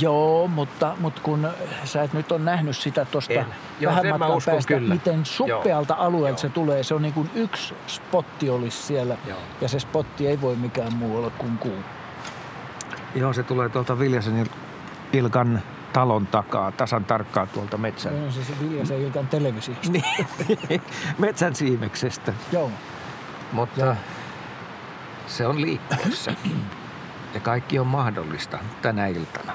Joo, mutta, mutta kun sä et nyt on nähnyt sitä tuosta vähän matkan päästä, kyllä. miten suppealta Joo. alueelta Joo. se tulee. Se on niin kuin yksi spotti olisi siellä Joo. ja se spotti ei voi mikään muu olla kuin kuu. Joo, se tulee tuolta Viljasen Ilkan talon takaa, tasan tarkkaan tuolta metsän. Joo, se, se Viljasen Ilkan televisiosta. Niin. metsän siimeksestä. Joo. Mutta ja. se on liikkeessä. ja kaikki on mahdollista tänä iltana.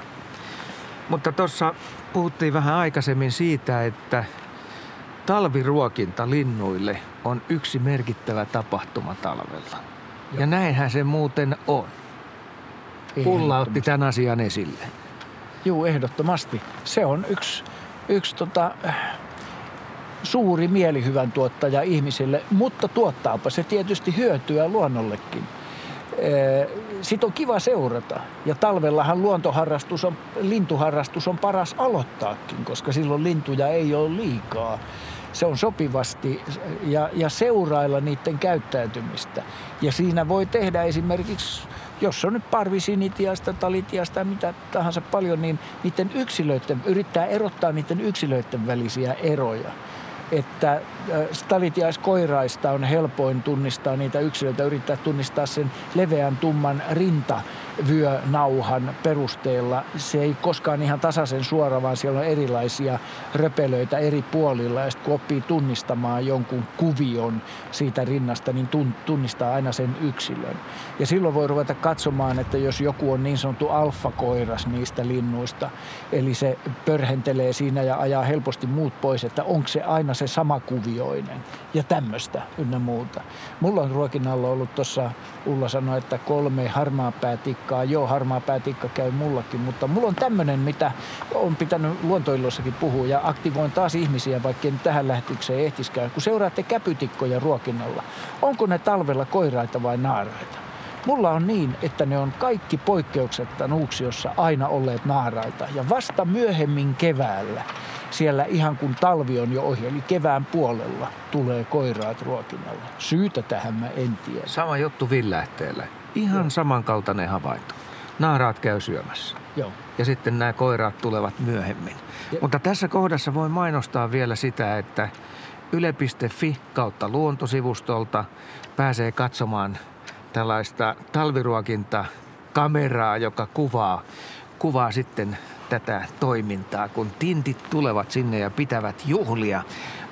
Mutta tuossa puhuttiin vähän aikaisemmin siitä, että talviruokinta linnuille on yksi merkittävä tapahtuma talvella. Joo. Ja näinhän se muuten on. Pulla otti tämän asian esille. Joo, ehdottomasti. Se on yksi, yksi tota, suuri mielihyvän tuottaja ihmisille, mutta tuottaapa se tietysti hyötyä luonnollekin. Sitten on kiva seurata. Ja talvellahan luontoharrastus on, lintuharrastus on paras aloittaakin, koska silloin lintuja ei ole liikaa. se on sopivasti ja, ja seurailla niiden käyttäytymistä. Ja siinä voi tehdä esimerkiksi, jos on nyt parvisinitiasta, talitiasta mitä tahansa paljon, niin niiden yksilöiden, yrittää erottaa niiden yksilöiden välisiä eroja että stalitiaiskoiraista on helpoin tunnistaa niitä yksilöitä, yrittää tunnistaa sen leveän tumman rinta vyönauhan perusteella. Se ei koskaan ihan tasaisen suora, vaan siellä on erilaisia röpelöitä eri puolilla. Ja sitten kun oppii tunnistamaan jonkun kuvion siitä rinnasta, niin tunnistaa aina sen yksilön. Ja silloin voi ruveta katsomaan, että jos joku on niin sanottu alfakoiras niistä linnuista, eli se pörhentelee siinä ja ajaa helposti muut pois, että onko se aina se sama kuvioinen ja tämmöistä ynnä muuta. Mulla on ruokinnalla ollut tuossa, Ulla sanoi, että kolme harmaa päätikkaa. Joo, harmaa päätikka käy mullakin, mutta mulla on tämmöinen, mitä on pitänyt luontoilloissakin puhua ja aktivoin taas ihmisiä, vaikka en tähän lähtykseen ehtiskään. Kun seuraatte käpytikkoja ruokinnalla, onko ne talvella koiraita vai naaraita? Mulla on niin, että ne on kaikki poikkeuksetta Nuuksiossa aina olleet naaraita. Ja vasta myöhemmin keväällä siellä ihan kun talvi on jo ohi, eli kevään puolella tulee koiraat ruokinnalle. Syytä tähän mä en tiedä. Sama juttu Villähteellä. Ihan Joo. samankaltainen havainto. Naaraat käy syömässä. Joo. Ja sitten nämä koiraat tulevat myöhemmin. Ja... Mutta tässä kohdassa voi mainostaa vielä sitä, että yle.fi kautta luontosivustolta pääsee katsomaan tällaista talviruokinta kameraa, joka kuvaa, kuvaa sitten tätä toimintaa, kun tintit tulevat sinne ja pitävät juhlia.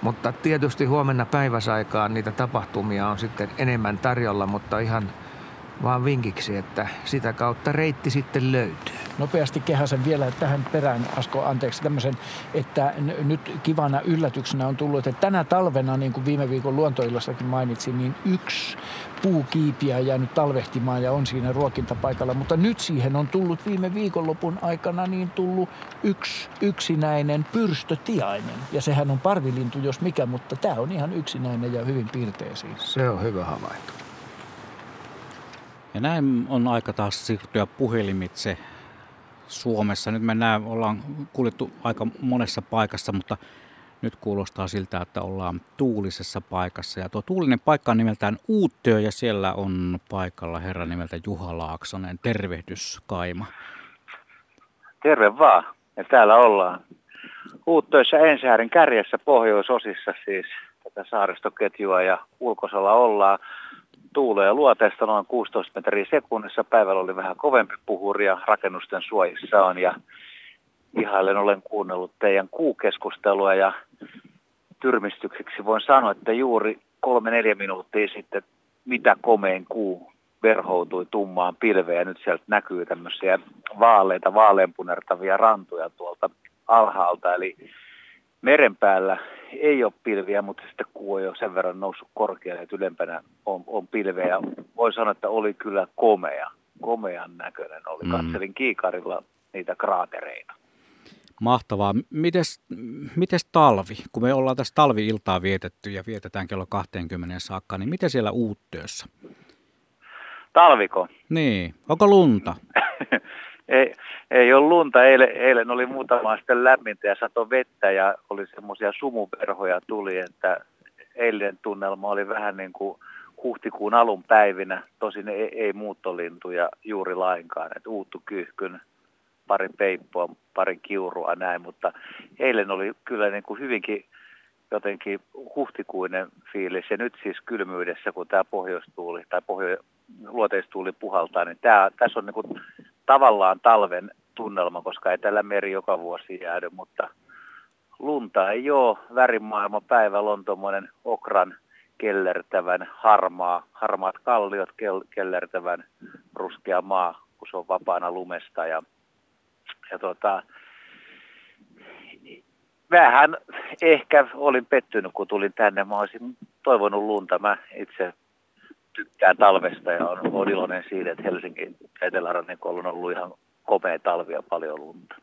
Mutta tietysti huomenna päiväsaikaan niitä tapahtumia on sitten enemmän tarjolla, mutta ihan vaan vinkiksi, että sitä kautta reitti sitten löytyy. Nopeasti kehäsen vielä tähän perään, Asko, anteeksi tämmöisen, että nyt kivana yllätyksenä on tullut, että tänä talvena, niin kuin viime viikon luontoillassakin mainitsin, niin yksi puukiipiä jäänyt talvehtimaan ja on siinä ruokintapaikalla. Mutta nyt siihen on tullut viime viikonlopun aikana niin tullut yksi yksinäinen pyrstötiainen. Ja sehän on parvilintu jos mikä, mutta tämä on ihan yksinäinen ja hyvin piirteisiin. Se on hyvä havainto. Ja näin on aika taas siirtyä puhelimitse Suomessa. Nyt me näin, ollaan kuljettu aika monessa paikassa, mutta nyt kuulostaa siltä, että ollaan tuulisessa paikassa. Ja tuo tuulinen paikka on nimeltään Uuttyö ja siellä on paikalla herra nimeltä Juha Laaksonen. Tervehdys Kaima. Terve vaan. Ja täällä ollaan Uuttöissä Ensäärin kärjessä pohjoisosissa siis tätä saaristoketjua ja ulkosalla ollaan tuulee luoteesta noin 16 metriä sekunnissa. Päivällä oli vähän kovempi puhuri ja rakennusten suojissa on. Ja ihailen olen kuunnellut teidän kuukeskustelua ja tyrmistykseksi voin sanoa, että juuri kolme-neljä minuuttia sitten mitä komein kuu verhoutui tummaan pilveen ja nyt sieltä näkyy tämmöisiä vaaleita, vaaleanpunertavia rantoja tuolta alhaalta. Eli meren päällä ei ole pilviä, mutta sitten kuu on jo sen verran noussut korkealle, että ylempänä on, on pilveä. Voi sanoa, että oli kyllä komea, komean näköinen oli. Mm. Katselin kiikarilla niitä kraatereita. Mahtavaa. Mites, mites talvi? Kun me ollaan tässä talvi-iltaa vietetty ja vietetään kello 20 saakka, niin miten siellä uuttöössä? Talviko? Niin. Onko lunta? ei, ei ole lunta. Eilen, eilen oli muutama sitten lämmintä ja sato vettä ja oli semmoisia sumuverhoja tuli, että eilen tunnelma oli vähän niin kuin huhtikuun alun päivinä. Tosin ei, ei muuttolintuja juuri lainkaan, että uuttu kyyhkyn, pari peippoa, pari kiurua näin, mutta eilen oli kyllä niin kuin hyvinkin jotenkin huhtikuinen fiilis ja nyt siis kylmyydessä, kun tämä pohjoistuuli tai pohjo, luoteistuuli puhaltaa, niin tämä, tässä on niin kuin tavallaan talven tunnelma, koska ei tällä meri joka vuosi jäädy, mutta lunta ei ole. Värimaailma päivällä on tuommoinen okran kellertävän harmaa, harmaat kalliot kellertävän ruskea maa, kun se on vapaana lumesta. Ja, ja tota, vähän ehkä olin pettynyt, kun tulin tänne. Mä olisin toivonut lunta. Mä itse tykkään talvesta ja on, on iloinen siitä, että Helsingin etelärannikolla on ollut ihan komea talvi ja paljon lunta.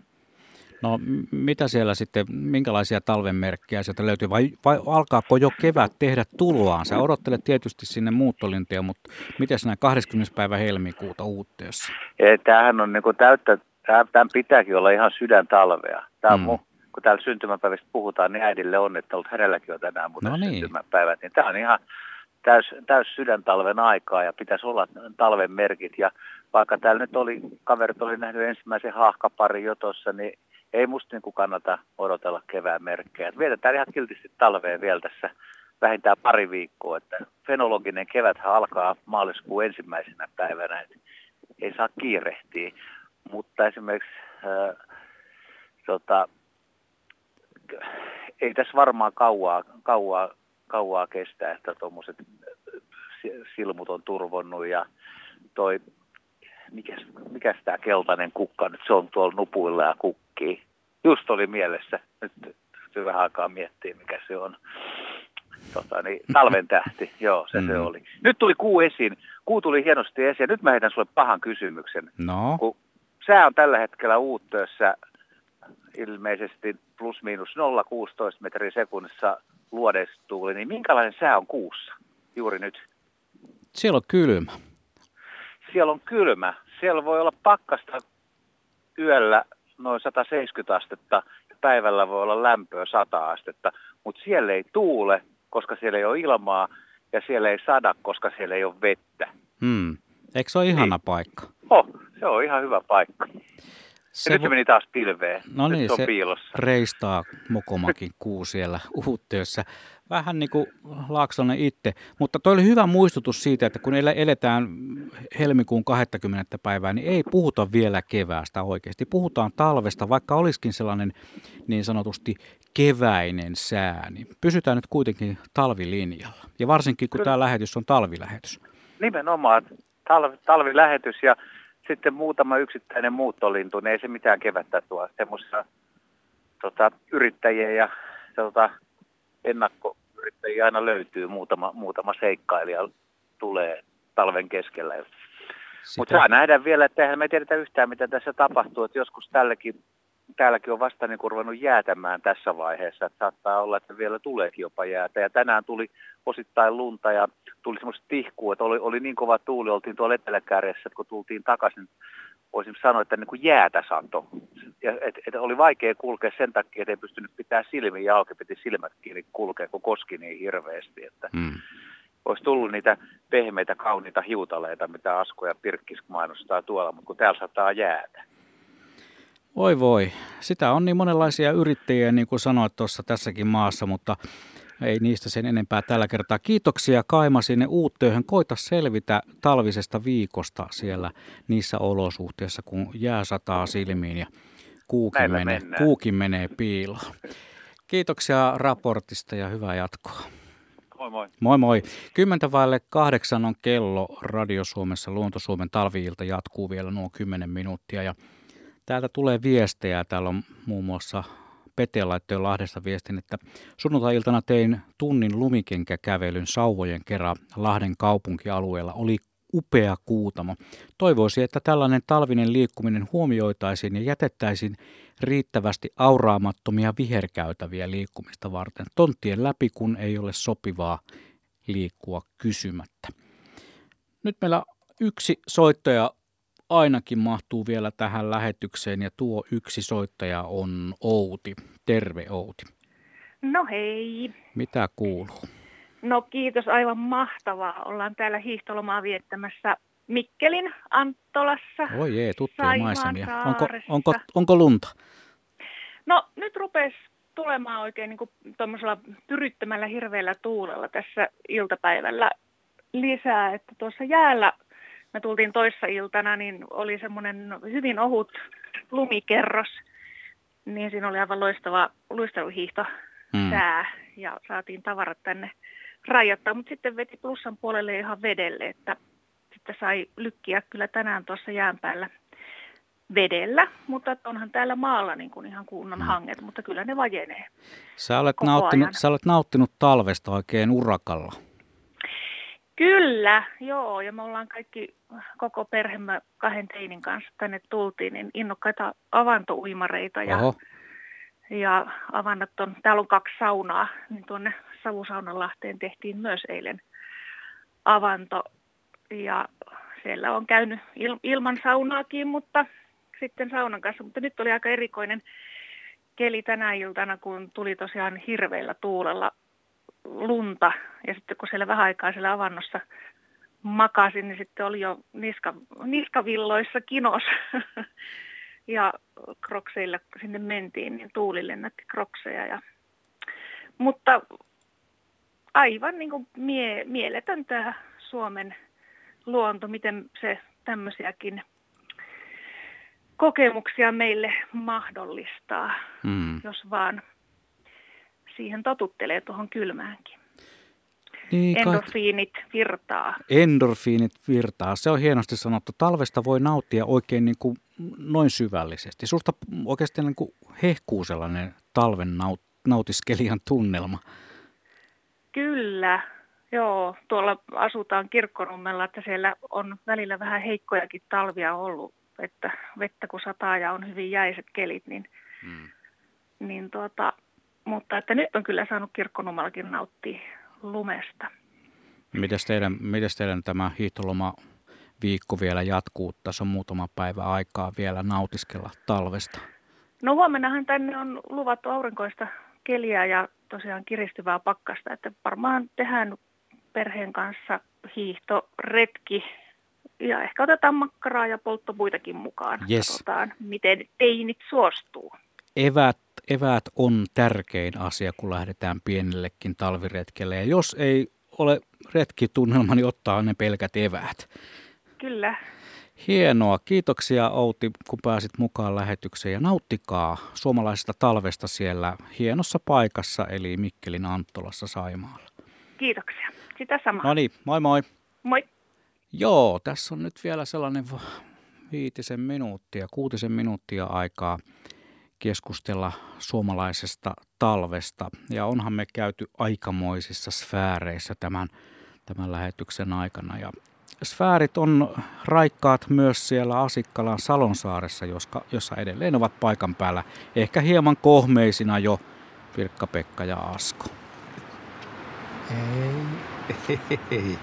No mitä siellä sitten, minkälaisia talven merkkejä sieltä löytyy vai, vai alkaako jo kevät tehdä tuloaan? Sä odottelet tietysti sinne muuttolintia, mutta miten näin 20. päivä helmikuuta uutteessa? Tämähän on niin täyttä, tämän pitääkin olla ihan sydän talvea. Tämä on mm. mun, kun täällä syntymäpäivistä puhutaan, niin äidille on, että ollut hänelläkin on tänään muuten no niin. syntymäpäivät. Niin tämä on ihan täys, täys sydäntalven aikaa ja pitäisi olla talven merkit. Ja vaikka täällä nyt oli, kaverit oli nähnyt ensimmäisen haahkapari jo tuossa, niin ei musta niin kannata odotella kevään merkkejä. Vietetään ihan kiltisti talveen vielä tässä vähintään pari viikkoa, että fenologinen keväthän alkaa maaliskuun ensimmäisenä päivänä, että ei saa kiirehtiä, mutta esimerkiksi ää, tota, ei tässä varmaan kauaa, kauaa, kauaa kestä, että tuommoiset silmut on turvonnut ja toi, mikä, mikä tämä keltainen kukka nyt, se on tuolla nupuilla ja kukkii. Just oli mielessä, nyt vähän aikaa miettiä mikä se on. Tota, niin, talven tähti, joo, se mm. se oli. Nyt tuli kuu esiin, kuu tuli hienosti esiin, nyt mä heitän sulle pahan kysymyksen. No. Kun sää on tällä hetkellä uuttöössä ilmeisesti plus miinus 0,16 metriä sekunnissa luodestuuli, niin minkälainen sää on kuussa juuri nyt? Siellä on kylmä. Siellä on kylmä. Siellä voi olla pakkasta yöllä noin 170 astetta ja päivällä voi olla lämpöä 100 astetta, mutta siellä ei tuule, koska siellä ei ole ilmaa ja siellä ei sada, koska siellä ei ole vettä. Hmm. Eikö se ole ihana niin. paikka? Oh, se on ihan hyvä paikka. Se ja nyt se meni taas pilveen. No niin, se, se piilossa. reistaa Mokomakin kuu siellä uutteessa. Vähän niin kuin Laaksonen itse. Mutta toi oli hyvä muistutus siitä, että kun eletään helmikuun 20. päivää, niin ei puhuta vielä keväästä oikeasti. Puhutaan talvesta, vaikka olisikin sellainen niin sanotusti keväinen sää, niin pysytään nyt kuitenkin talvilinjalla. Ja varsinkin kun Kyllä. tämä lähetys on talvilähetys. Nimenomaan talvi, talvilähetys ja sitten muutama yksittäinen muuttolintu, niin ei se mitään kevättä tuo. Semmoisia tota, yrittäjiä ja tota, ennakkoyrittäjiä aina löytyy, muutama, muutama seikkailija tulee talven keskellä. Mutta saa nähdä vielä, että eihän me tiedetä yhtään, mitä tässä tapahtuu. Että joskus tälläkin, täälläkin on vasta niin ruvennut jäätämään tässä vaiheessa. Että saattaa olla, että vielä tuleekin jopa jäätä. Ja tänään tuli osittain lunta ja tuli semmoista tihkua, että oli, oli niin kova tuuli, oltiin tuolla eteläkärjessä, että kun tultiin takaisin, voisin sanoa, että niin kuin jäätä sato. Ja, et, et oli vaikea kulkea sen takia, että ei pystynyt pitää silmiä auki, piti silmät kiinni kulkea, kun koski niin hirveästi. Että hmm. Olisi tullut niitä pehmeitä, kauniita hiutaleita, mitä Asko ja Pirkkis mainostaa tuolla, mutta kun täällä sataa jäätä. Voi voi. Sitä on niin monenlaisia yrittäjiä, niin kuin sanoit tuossa tässäkin maassa, mutta ei niistä sen enempää tällä kertaa. Kiitoksia Kaima sinne uuttööhön. Koita selvitä talvisesta viikosta siellä niissä olosuhteissa, kun jää sataa silmiin ja kuukin, menee, kuukin menee piiloon. Kiitoksia raportista ja hyvää jatkoa. Moi moi. Moi moi. Kymmentä vaille kahdeksan on kello Radio Suomessa. Luonto Suomen talviilta jatkuu vielä nuo kymmenen minuuttia. Ja täältä tulee viestejä. Täällä on muun muassa Pete laittoi Lahdesta viestin, että sunnuntai-iltana tein tunnin lumikenkäkävelyn sauvojen kerran Lahden kaupunkialueella. Oli upea kuutamo. Toivoisi, että tällainen talvinen liikkuminen huomioitaisiin ja jätettäisiin riittävästi auraamattomia viherkäytäviä liikkumista varten. Tonttien läpi, kun ei ole sopivaa liikkua kysymättä. Nyt meillä yksi soittaja ainakin mahtuu vielä tähän lähetykseen ja tuo yksi soittaja on Outi. Terve Outi. No hei. Mitä kuuluu? No kiitos, aivan mahtavaa. Ollaan täällä hiihtolomaa viettämässä Mikkelin Anttolassa. Oi jee, tuttuja maisemia. Onko, onko, onko lunta? No nyt rupesi tulemaan oikein niin tuommoisella pyryttämällä hirveällä tuulella tässä iltapäivällä lisää, että tuossa jäällä me tultiin toissa iltana, niin oli semmoinen hyvin ohut lumikerros, niin siinä oli aivan loistava luisteluhiihto mm. sää ja saatiin tavarat tänne rajoittaa, mutta sitten veti plussan puolelle ihan vedelle, että sitten sai lykkiä kyllä tänään tuossa jään päällä vedellä, mutta onhan täällä maalla niin kuin ihan kunnon mm. hanget, mutta kyllä ne vajenee. Sä olet, nauttinut, sä olet nauttinut talvesta oikein urakalla. Kyllä, joo, ja me ollaan kaikki, koko perhemme kahden teinin kanssa tänne tultiin, niin innokkaita avantouimareita ja, ja avannot on, täällä on kaksi saunaa, niin tuonne Savusaunanlahteen tehtiin myös eilen avanto. Ja siellä on käynyt il, ilman saunaakin, mutta sitten saunan kanssa, mutta nyt oli aika erikoinen keli tänä iltana, kun tuli tosiaan hirveillä tuulella lunta ja sitten kun siellä vähän aikaa siellä avannossa makasin, niin sitten oli jo niska, niskavilloissa kinos. ja krokseilla sinne mentiin, niin tuuli lennätti krokseja. Ja, mutta aivan niin kuin mie, mieletöntä Suomen luonto, miten se tämmöisiäkin kokemuksia meille mahdollistaa, mm. jos vaan siihen totuttelee tuohon kylmäänkin. Niin, Endorfiinit virtaa. Endorfiinit virtaa. Se on hienosti sanottu. Talvesta voi nauttia oikein niin kuin noin syvällisesti. Susta oikeasti niin kuin hehkuu sellainen talven naut, nautiskelijan tunnelma. Kyllä, joo. Tuolla asutaan kirkkonummella, että siellä on välillä vähän heikkojakin talvia ollut. Että vettä kun sataa ja on hyvin jäiset kelit, niin, hmm. niin tuota, mutta että nyt on kyllä saanut kirkkonummellakin nauttia lumesta. Mites teidän, mites teidän tämä hiihtoloma viikko vielä jatkuu? Tässä on muutama päivä aikaa vielä nautiskella talvesta. No huomennahan tänne on luvattu aurinkoista keliä ja tosiaan kiristyvää pakkasta, että varmaan tehdään perheen kanssa hiihtoretki ja ehkä otetaan makkaraa ja polttopuitakin mukaan. Yes. Katsotaan, miten teinit suostuu. Evät eväät on tärkein asia, kun lähdetään pienellekin talviretkelle. Ja jos ei ole retkitunnelma, niin ottaa ne pelkät eväät. Kyllä. Hienoa. Kiitoksia Outi, kun pääsit mukaan lähetykseen ja nauttikaa suomalaisesta talvesta siellä hienossa paikassa, eli Mikkelin Anttolassa Saimaalla. Kiitoksia. Sitä samaa. No niin, moi moi. Moi. Joo, tässä on nyt vielä sellainen viitisen minuuttia, kuutisen minuuttia aikaa keskustella suomalaisesta talvesta. Ja onhan me käyty aikamoisissa sfääreissä tämän, tämän lähetyksen aikana. Ja sfäärit on raikkaat myös siellä Asikkalan Salonsaaressa, joska, jossa edelleen ovat paikan päällä. Ehkä hieman kohmeisina jo Pirkka-Pekka ja Asko. Ei, ei, ei.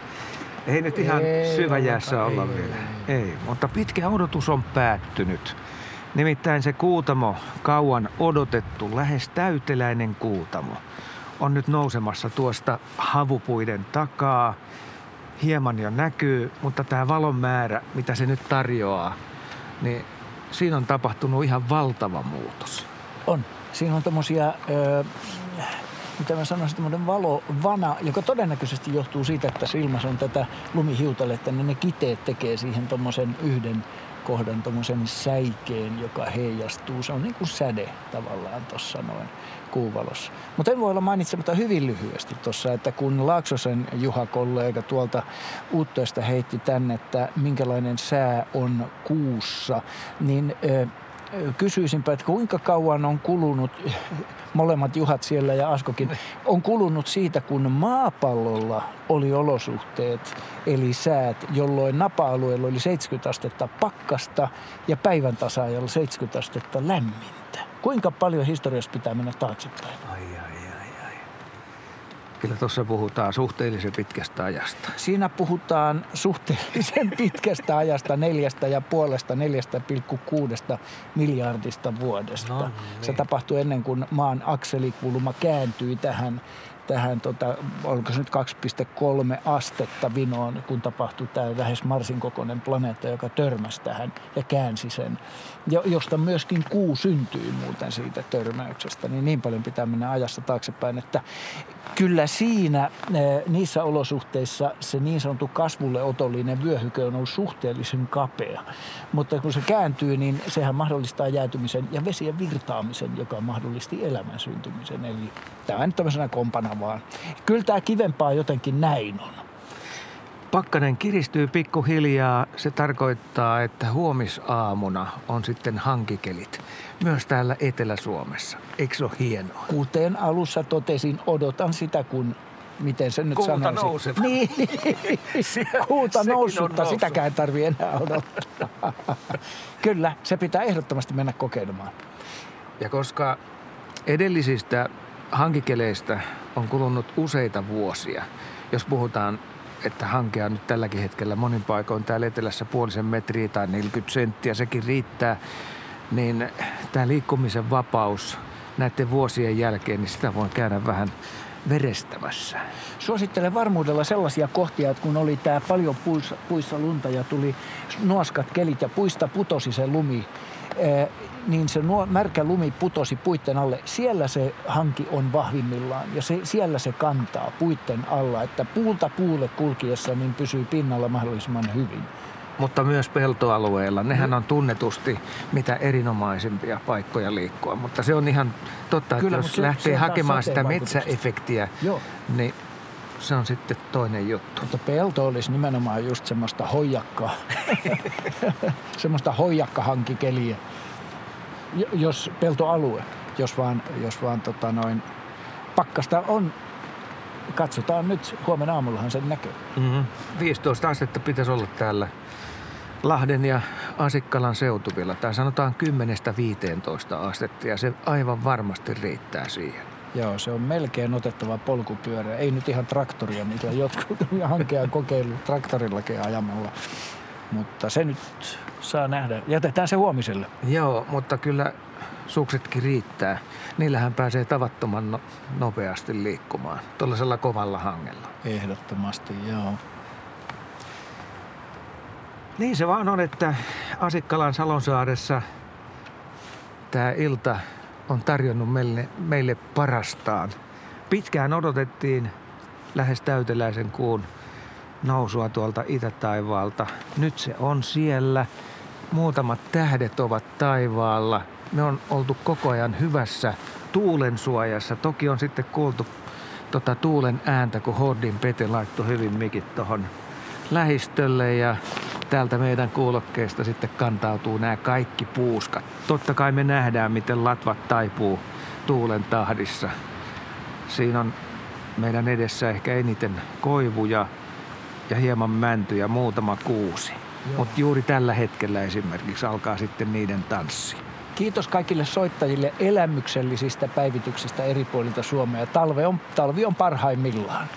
Ei nyt ihan ei, syvä jäässä olla ei, vielä. Ei, ei, mutta pitkä odotus on päättynyt. Nimittäin se kuutamo, kauan odotettu, lähes täyteläinen kuutamo, on nyt nousemassa tuosta havupuiden takaa. Hieman jo näkyy, mutta tämä valon määrä, mitä se nyt tarjoaa, niin siinä on tapahtunut ihan valtava muutos. On. Siinä on tommosia, öö, mitä mä sanoisin, tämmöinen valovana, joka todennäköisesti johtuu siitä, että ilmassa on tätä lumihiutaletta, niin ne kiteet tekee siihen tommosen yhden kohdan tuommoisen säikeen, joka heijastuu. Se on niin kuin säde tavallaan tuossa noin kuuvalossa. Mutta en voi olla mainitsematta hyvin lyhyesti tuossa, että kun Laaksosen Juha-kollega tuolta Uuttoista heitti tänne, että minkälainen sää on kuussa, niin kysyisinpä, että kuinka kauan on kulunut, molemmat Juhat siellä ja Askokin, on kulunut siitä, kun maapallolla oli olosuhteet, eli säät, jolloin napa-alueella oli 70 astetta pakkasta ja päivän tasaajalla 70 astetta lämmintä. Kuinka paljon historiassa pitää mennä taaksepäin? Ai. Kyllä tuossa puhutaan suhteellisen pitkästä ajasta. Siinä puhutaan suhteellisen pitkästä ajasta neljästä ja puolesta, neljästä pilkku kuudesta miljardista vuodesta. No, niin. Se tapahtui ennen kuin maan akselikulma kääntyi tähän tähän, tota, oliko se nyt 2,3 astetta vinoon, kun tapahtui tämä lähes Marsin kokoinen planeetta, joka törmäsi tähän ja käänsi sen. Ja, josta myöskin kuu syntyi muuten siitä törmäyksestä, niin niin paljon pitää mennä ajassa taaksepäin, että kyllä siinä eh, niissä olosuhteissa se niin sanottu kasvulle otollinen vyöhyke on ollut suhteellisen kapea. Mutta kun se kääntyy, niin sehän mahdollistaa jäätymisen ja vesien virtaamisen, joka mahdollisti elämän syntymisen. Eli tämä on tämmöisenä kompana vaan. Kyllä tämä kivempaa jotenkin näin on. Pakkanen kiristyy pikkuhiljaa. Se tarkoittaa, että huomisaamuna on sitten hankikelit. Myös täällä Etelä-Suomessa. Eikö se ole hienoa? Kuten alussa totesin, odotan sitä, kun miten se nyt Kuuta sanoisi. nouseva. Niin, kuuta noussutta, sitäkään tarvii enää odottaa. Kyllä, se pitää ehdottomasti mennä kokeilemaan. Ja koska edellisistä hankikeleistä on kulunut useita vuosia, jos puhutaan että hankea nyt tälläkin hetkellä monin paikoin täällä etelässä puolisen metriä tai 40 senttiä, sekin riittää, niin tämä liikkumisen vapaus näiden vuosien jälkeen, niin sitä voi käydä vähän verestämässä. Suosittelen varmuudella sellaisia kohtia, että kun oli tämä paljon puissa, puissa lunta ja tuli nuoskat kelit ja puista putosi se lumi, niin se nuo, märkä lumi putosi puitten alle. Siellä se hanki on vahvimmillaan ja se, siellä se kantaa puitten alla, että puulta puulle kulkiessa niin pysyy pinnalla mahdollisimman hyvin mutta myös peltoalueilla. Nehän on tunnetusti mitä erinomaisempia paikkoja liikkua, mutta se on ihan totta, Kyllä, että jos se, lähtee se hakemaan sitä metsäefektiä, Joo. niin se on sitten toinen juttu. Mutta pelto olisi nimenomaan just semmoista hoijakkaa, semmoista hoijakkahankikeliä, jos peltoalue, jos vaan, jos vaan tota noin, pakkasta on katsotaan nyt, huomenna aamullahan sen näkee. Mm-hmm. 15 astetta pitäisi olla täällä Lahden ja Asikkalan seutuvilla, tai sanotaan 10-15 astetta, ja se aivan varmasti riittää siihen. Joo, se on melkein otettava polkupyörä. Ei nyt ihan traktoria, mitä jotkut hankea kokeillut traktorillakin ajamalla. Mutta se nyt saa nähdä. Jätetään se huomiselle. Joo, mutta kyllä suksetkin riittää. Niillähän pääsee tavattoman no- nopeasti liikkumaan tuollaisella kovalla hangella. Ehdottomasti, joo. Niin se vaan on, että Asikkalan Salonsaaressa tämä ilta on tarjonnut meille, meille parastaan. Pitkään odotettiin lähes täyteläisen kuun nousua tuolta itätaivaalta. Nyt se on siellä. Muutamat tähdet ovat taivaalla. Me on oltu koko ajan hyvässä tuulen suojassa. Toki on sitten kuultu tota tuulen ääntä, kun Hordin Pete laittoi hyvin mikit tuohon lähistölle ja täältä meidän kuulokkeesta sitten kantautuu nämä kaikki puuskat. Totta kai me nähdään, miten latvat taipuu tuulen tahdissa. Siinä on meidän edessä ehkä eniten koivuja ja hieman mäntyjä, muutama kuusi. Mutta juuri tällä hetkellä esimerkiksi alkaa sitten niiden tanssi. Kiitos kaikille soittajille elämyksellisistä päivityksistä eri puolilta Suomea. Talve on, talvi on parhaimmillaan.